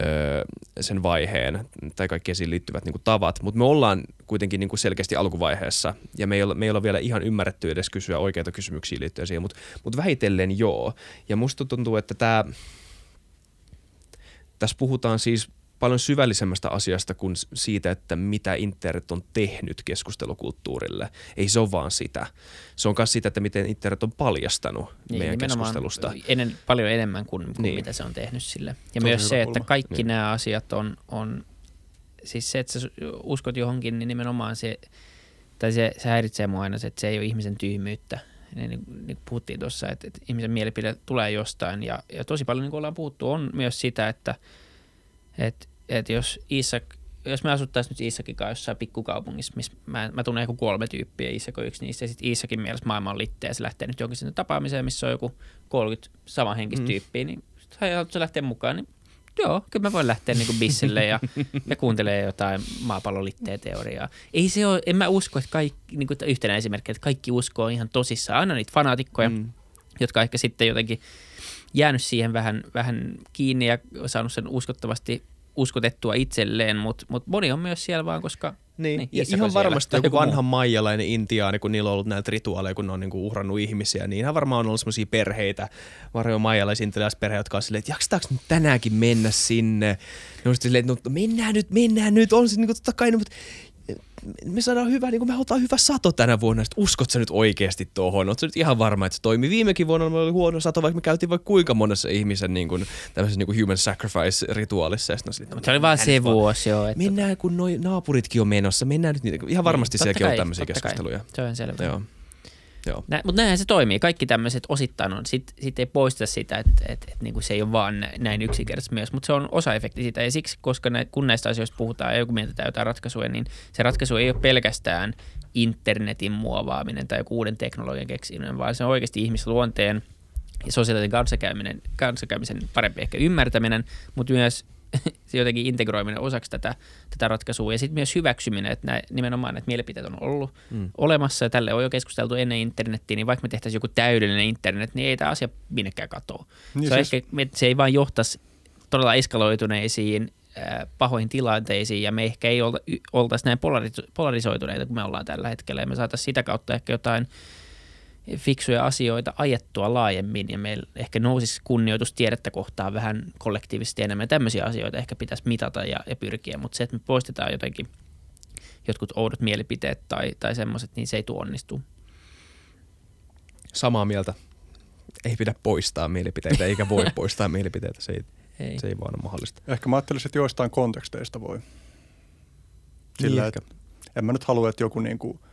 öö, sen vaiheen tai kaikki siihen liittyvät niin kuin tavat, mutta me ollaan kuitenkin niin kuin selkeästi alkuvaiheessa ja me ei, ole, me ei ole vielä ihan ymmärretty edes kysyä oikeita kysymyksiä liittyen siihen, mutta mut vähitellen joo. Ja musta tuntuu, että tämä tässä puhutaan siis paljon syvällisemmästä asiasta kuin siitä, että mitä internet on tehnyt keskustelukulttuurille. Ei se ole vaan sitä. Se on myös sitä, että miten internet on paljastanut niin, meidän keskustelusta. Ennen, paljon enemmän kuin, kuin niin. mitä se on tehnyt sille. Ja se myös se, että kaikki niin. nämä asiat on, on, siis se, että sä uskot johonkin, niin nimenomaan se, tai se, se häiritsee mua aina se, että se ei ole ihmisen tyhmyyttä. Niin, niin, niin puhuttiin tuossa, että, että ihmisen mielipide tulee jostain. Ja, ja tosi paljon, niin kuin ollaan puhuttu, on myös sitä, että, että että jos Isak, jos me asuttaisiin nyt Isakin kanssa jossain pikkukaupungissa, missä mä, mä tunnen joku kolme tyyppiä, Isak on yksi niistä, ja sitten Isakin mielestä maailma on litteä, ja se lähtee nyt jonkin sinne tapaamiseen, missä on joku 30 samanhenkistä mm. tyyppiä, niin haluatko lähteä mukaan, niin joo, kyllä mä voin lähteä niin bissille ja, ja kuuntelee jotain maapallolitteen teoriaa. Ei se ole, en mä usko, että kaikki, niin kuin yhtenä esimerkki, että kaikki uskoo ihan tosissaan. Aina niitä fanaatikkoja, mm. jotka ehkä sitten jotenkin jäänyt siihen vähän, vähän kiinni ja saanut sen uskottavasti uskotettua itselleen, mutta mut moni on myös siellä vaan, koska niin, niin ja ihan varmasti joku vanha muu. maijalainen intiaani, kun niillä on ollut näitä rituaaleja, kun ne on niinku uhrannut ihmisiä, niin ihan varmaan on ollut sellaisia perheitä, varmaan maijalaisintialaisperheitä, jotka on silleen, että jaksetaanko nyt tänäänkin mennä sinne? Ne on silleen, että no, mennään nyt, mennään nyt, on se niinku totta kai, no, mutta me saadaan hyvä, niin kuin me halutaan hyvä sato tänä vuonna, että uskot sä nyt oikeasti tuohon? Oletko nyt ihan varma, että se toimii? Viimekin vuonna oli huono sato, vaikka me käytiin vaikka kuinka monessa ihmisen niin kuin, tämmöisessä niin kuin human sacrifice-rituaalissa. Ja sit, no, se oli vaan se vuosi jo. Että... Mennään, kun noi naapuritkin on menossa, mennään nyt niitä. Ihan varmasti niin, sielläkin on tämmöisiä keskusteluja. Kai. Se on selvä. Joo. Joo. Nä, mutta näinhän se toimii. Kaikki tämmöiset osittain on. Sitten sit ei poista sitä, että et, et, niinku se ei ole vaan näin yksinkertaisesti myös, mutta se on osa-efekti siitä. Ja siksi, koska ne, kun näistä asioista puhutaan ja joku mietitään jotain ratkaisuja, niin se ratkaisu ei ole pelkästään internetin muovaaminen tai joku uuden teknologian keksiminen, vaan se on oikeasti ihmisluonteen ja sosiaalisen kanssakäymisen parempi ehkä ymmärtäminen, mutta myös *laughs* se jotenkin integroiminen osaksi tätä, tätä ratkaisua ja sitten myös hyväksyminen, että nämä, nimenomaan että mielipiteet on ollut mm. olemassa ja tälle on jo keskusteltu ennen internettiä, niin vaikka me tehtäisiin joku täydellinen internet, niin ei tämä asia minnekään katoa. Niin se, siis... ehkä, se ei vain johtaisi todella eskaloituneisiin äh, pahoihin tilanteisiin ja me ehkä ei oltaisi näin polarisoituneita kuin me ollaan tällä hetkellä ja me saataisiin sitä kautta ehkä jotain – fiksuja asioita ajettua laajemmin ja meillä ehkä nousisi kunnioitus tiedettä kohtaan vähän kollektiivisesti enemmän. Tämmöisiä asioita ehkä pitäisi mitata ja, ja pyrkiä, mutta se, että me poistetaan jotenkin jotkut oudot mielipiteet tai, tai semmoiset, niin se ei tuo onnistu. Samaa mieltä. Ei pidä poistaa mielipiteitä, eikä voi *laughs* poistaa mielipiteitä. Se ei, ei. se ei vaan ole mahdollista. Ehkä mä ajattelisin, että joistain konteksteista voi. Sillä, niin, että en mä nyt halua, että joku niin kuin –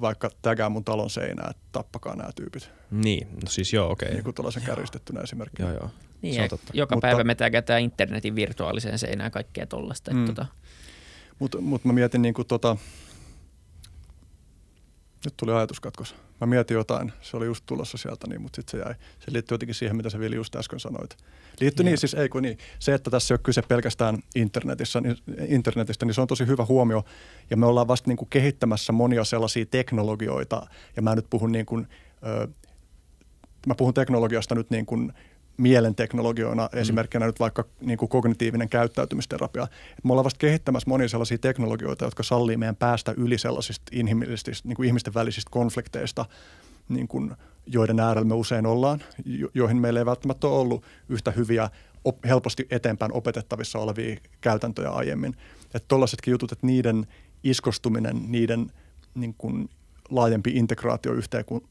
vaikka tägää mun talon seinää, että tappakaa nämä tyypit. Niin, no siis joo, okei. Okay. Niin kuin tuollaisen kärjistettynä esimerkki. Joo, joo. Niin, se on totta. joka Mutta, päivä me tägätään internetin virtuaaliseen seinään kaikkea tollasta. Mm. Tota. Mutta mut mä mietin niin kuin tota, nyt tuli ajatuskatkos. Mä mietin jotain, se oli just tulossa sieltä, niin, mutta sitten se jäi. Se liittyy jotenkin siihen, mitä sä Vili just äsken sanoit. Liittyy niin, siis ei kun niin. Se, että tässä ei ole kyse pelkästään internetissä, niin, internetistä, niin se on tosi hyvä huomio. Ja me ollaan vasta niin kuin kehittämässä monia sellaisia teknologioita, ja mä nyt puhun niin kuin, ö, mä puhun teknologiasta nyt niin kuin mielenteknologioina, mm. esimerkkinä nyt vaikka niin kuin kognitiivinen käyttäytymisterapia. Me ollaan vasta kehittämässä monia sellaisia teknologioita, jotka sallii meidän päästä yli sellaisista inhimillisistä, niin kuin ihmisten välisistä konflikteista, niin kuin, joiden äärellä me usein ollaan, joihin meillä ei välttämättä ole ollut yhtä hyviä, op, helposti eteenpäin opetettavissa olevia käytäntöjä aiemmin. Että tuollaisetkin jutut, että niiden iskostuminen, niiden niin kuin laajempi integraatio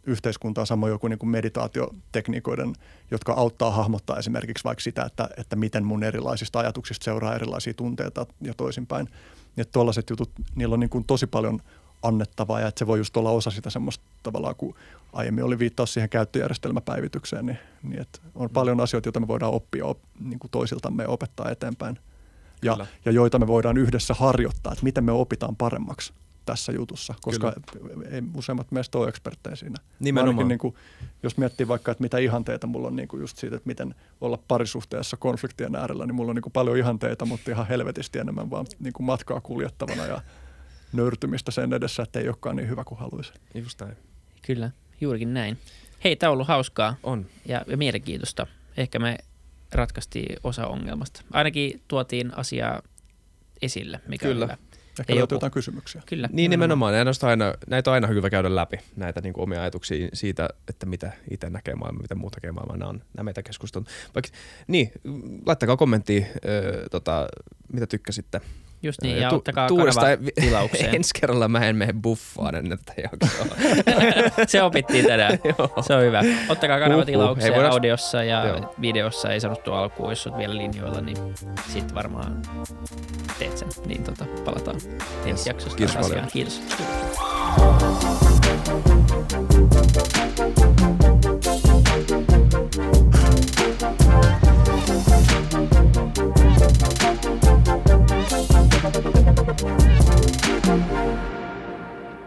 yhteiskuntaan, samoin joku niin kuin meditaatiotekniikoiden, jotka auttaa hahmottaa esimerkiksi vaikka sitä, että, että miten mun erilaisista ajatuksista seuraa erilaisia tunteita ja toisinpäin. Että tuollaiset jutut, niillä on niin kuin tosi paljon annettavaa ja että se voi just olla osa sitä semmoista tavallaan, kun aiemmin oli viittaus siihen käyttöjärjestelmäpäivitykseen, niin, niin että on paljon asioita, joita me voidaan oppia op, niin kuin toisiltamme ja opettaa eteenpäin. Ja, ja joita me voidaan yhdessä harjoittaa, että miten me opitaan paremmaksi tässä jutussa, koska Kyllä. ei useimmat meistä ole eksperttejä siinä. Nimenomaan. Niin kuin, jos miettii vaikka, että mitä ihanteita mulla on niin kuin just siitä, että miten olla parisuhteessa konfliktien äärellä, niin mulla on niin kuin paljon ihanteita, mutta ihan helvetisti enemmän vaan niin kuin matkaa kuljettavana ja nöyrtymistä sen edessä, että ei olekaan niin hyvä kuin haluaisi. Just näin. Kyllä, juurikin näin. Hei, tämä on ollut hauskaa on. Ja, ja mielenkiintoista. Ehkä me ratkaistiin osa ongelmasta. Ainakin tuotiin asiaa esille, mikä Kyllä. on hyvä. Ehkä löytyy jotain kysymyksiä. Kyllä. Niin nimenomaan. Näitä, aina, näitä on aina hyvä käydä läpi, näitä niin kuin omia ajatuksia siitä, että mitä itse näkee maailmaa, mitä muuta näkee maailmaa. Nämä on nämä meitä keskustelun. Vaikka, niin, laittakaa kommenttia, äh, tota, mitä tykkäsitte. Just niin, ja tu- ottakaa tuurista *laughs* tilaukseen. Ensi kerralla mä en mene buffaan ennen tätä jaksoa. *laughs* Se opittiin tänään. *laughs* Se on hyvä. Ottakaa kanava tilaukseen Hei, audiossa ja Joo. videossa. Ei sanottu alkuun, jos olet vielä linjoilla, niin sit varmaan teet sen. Niin tota, palataan ensi jaksossa. Kiitos paljon. Kiitos.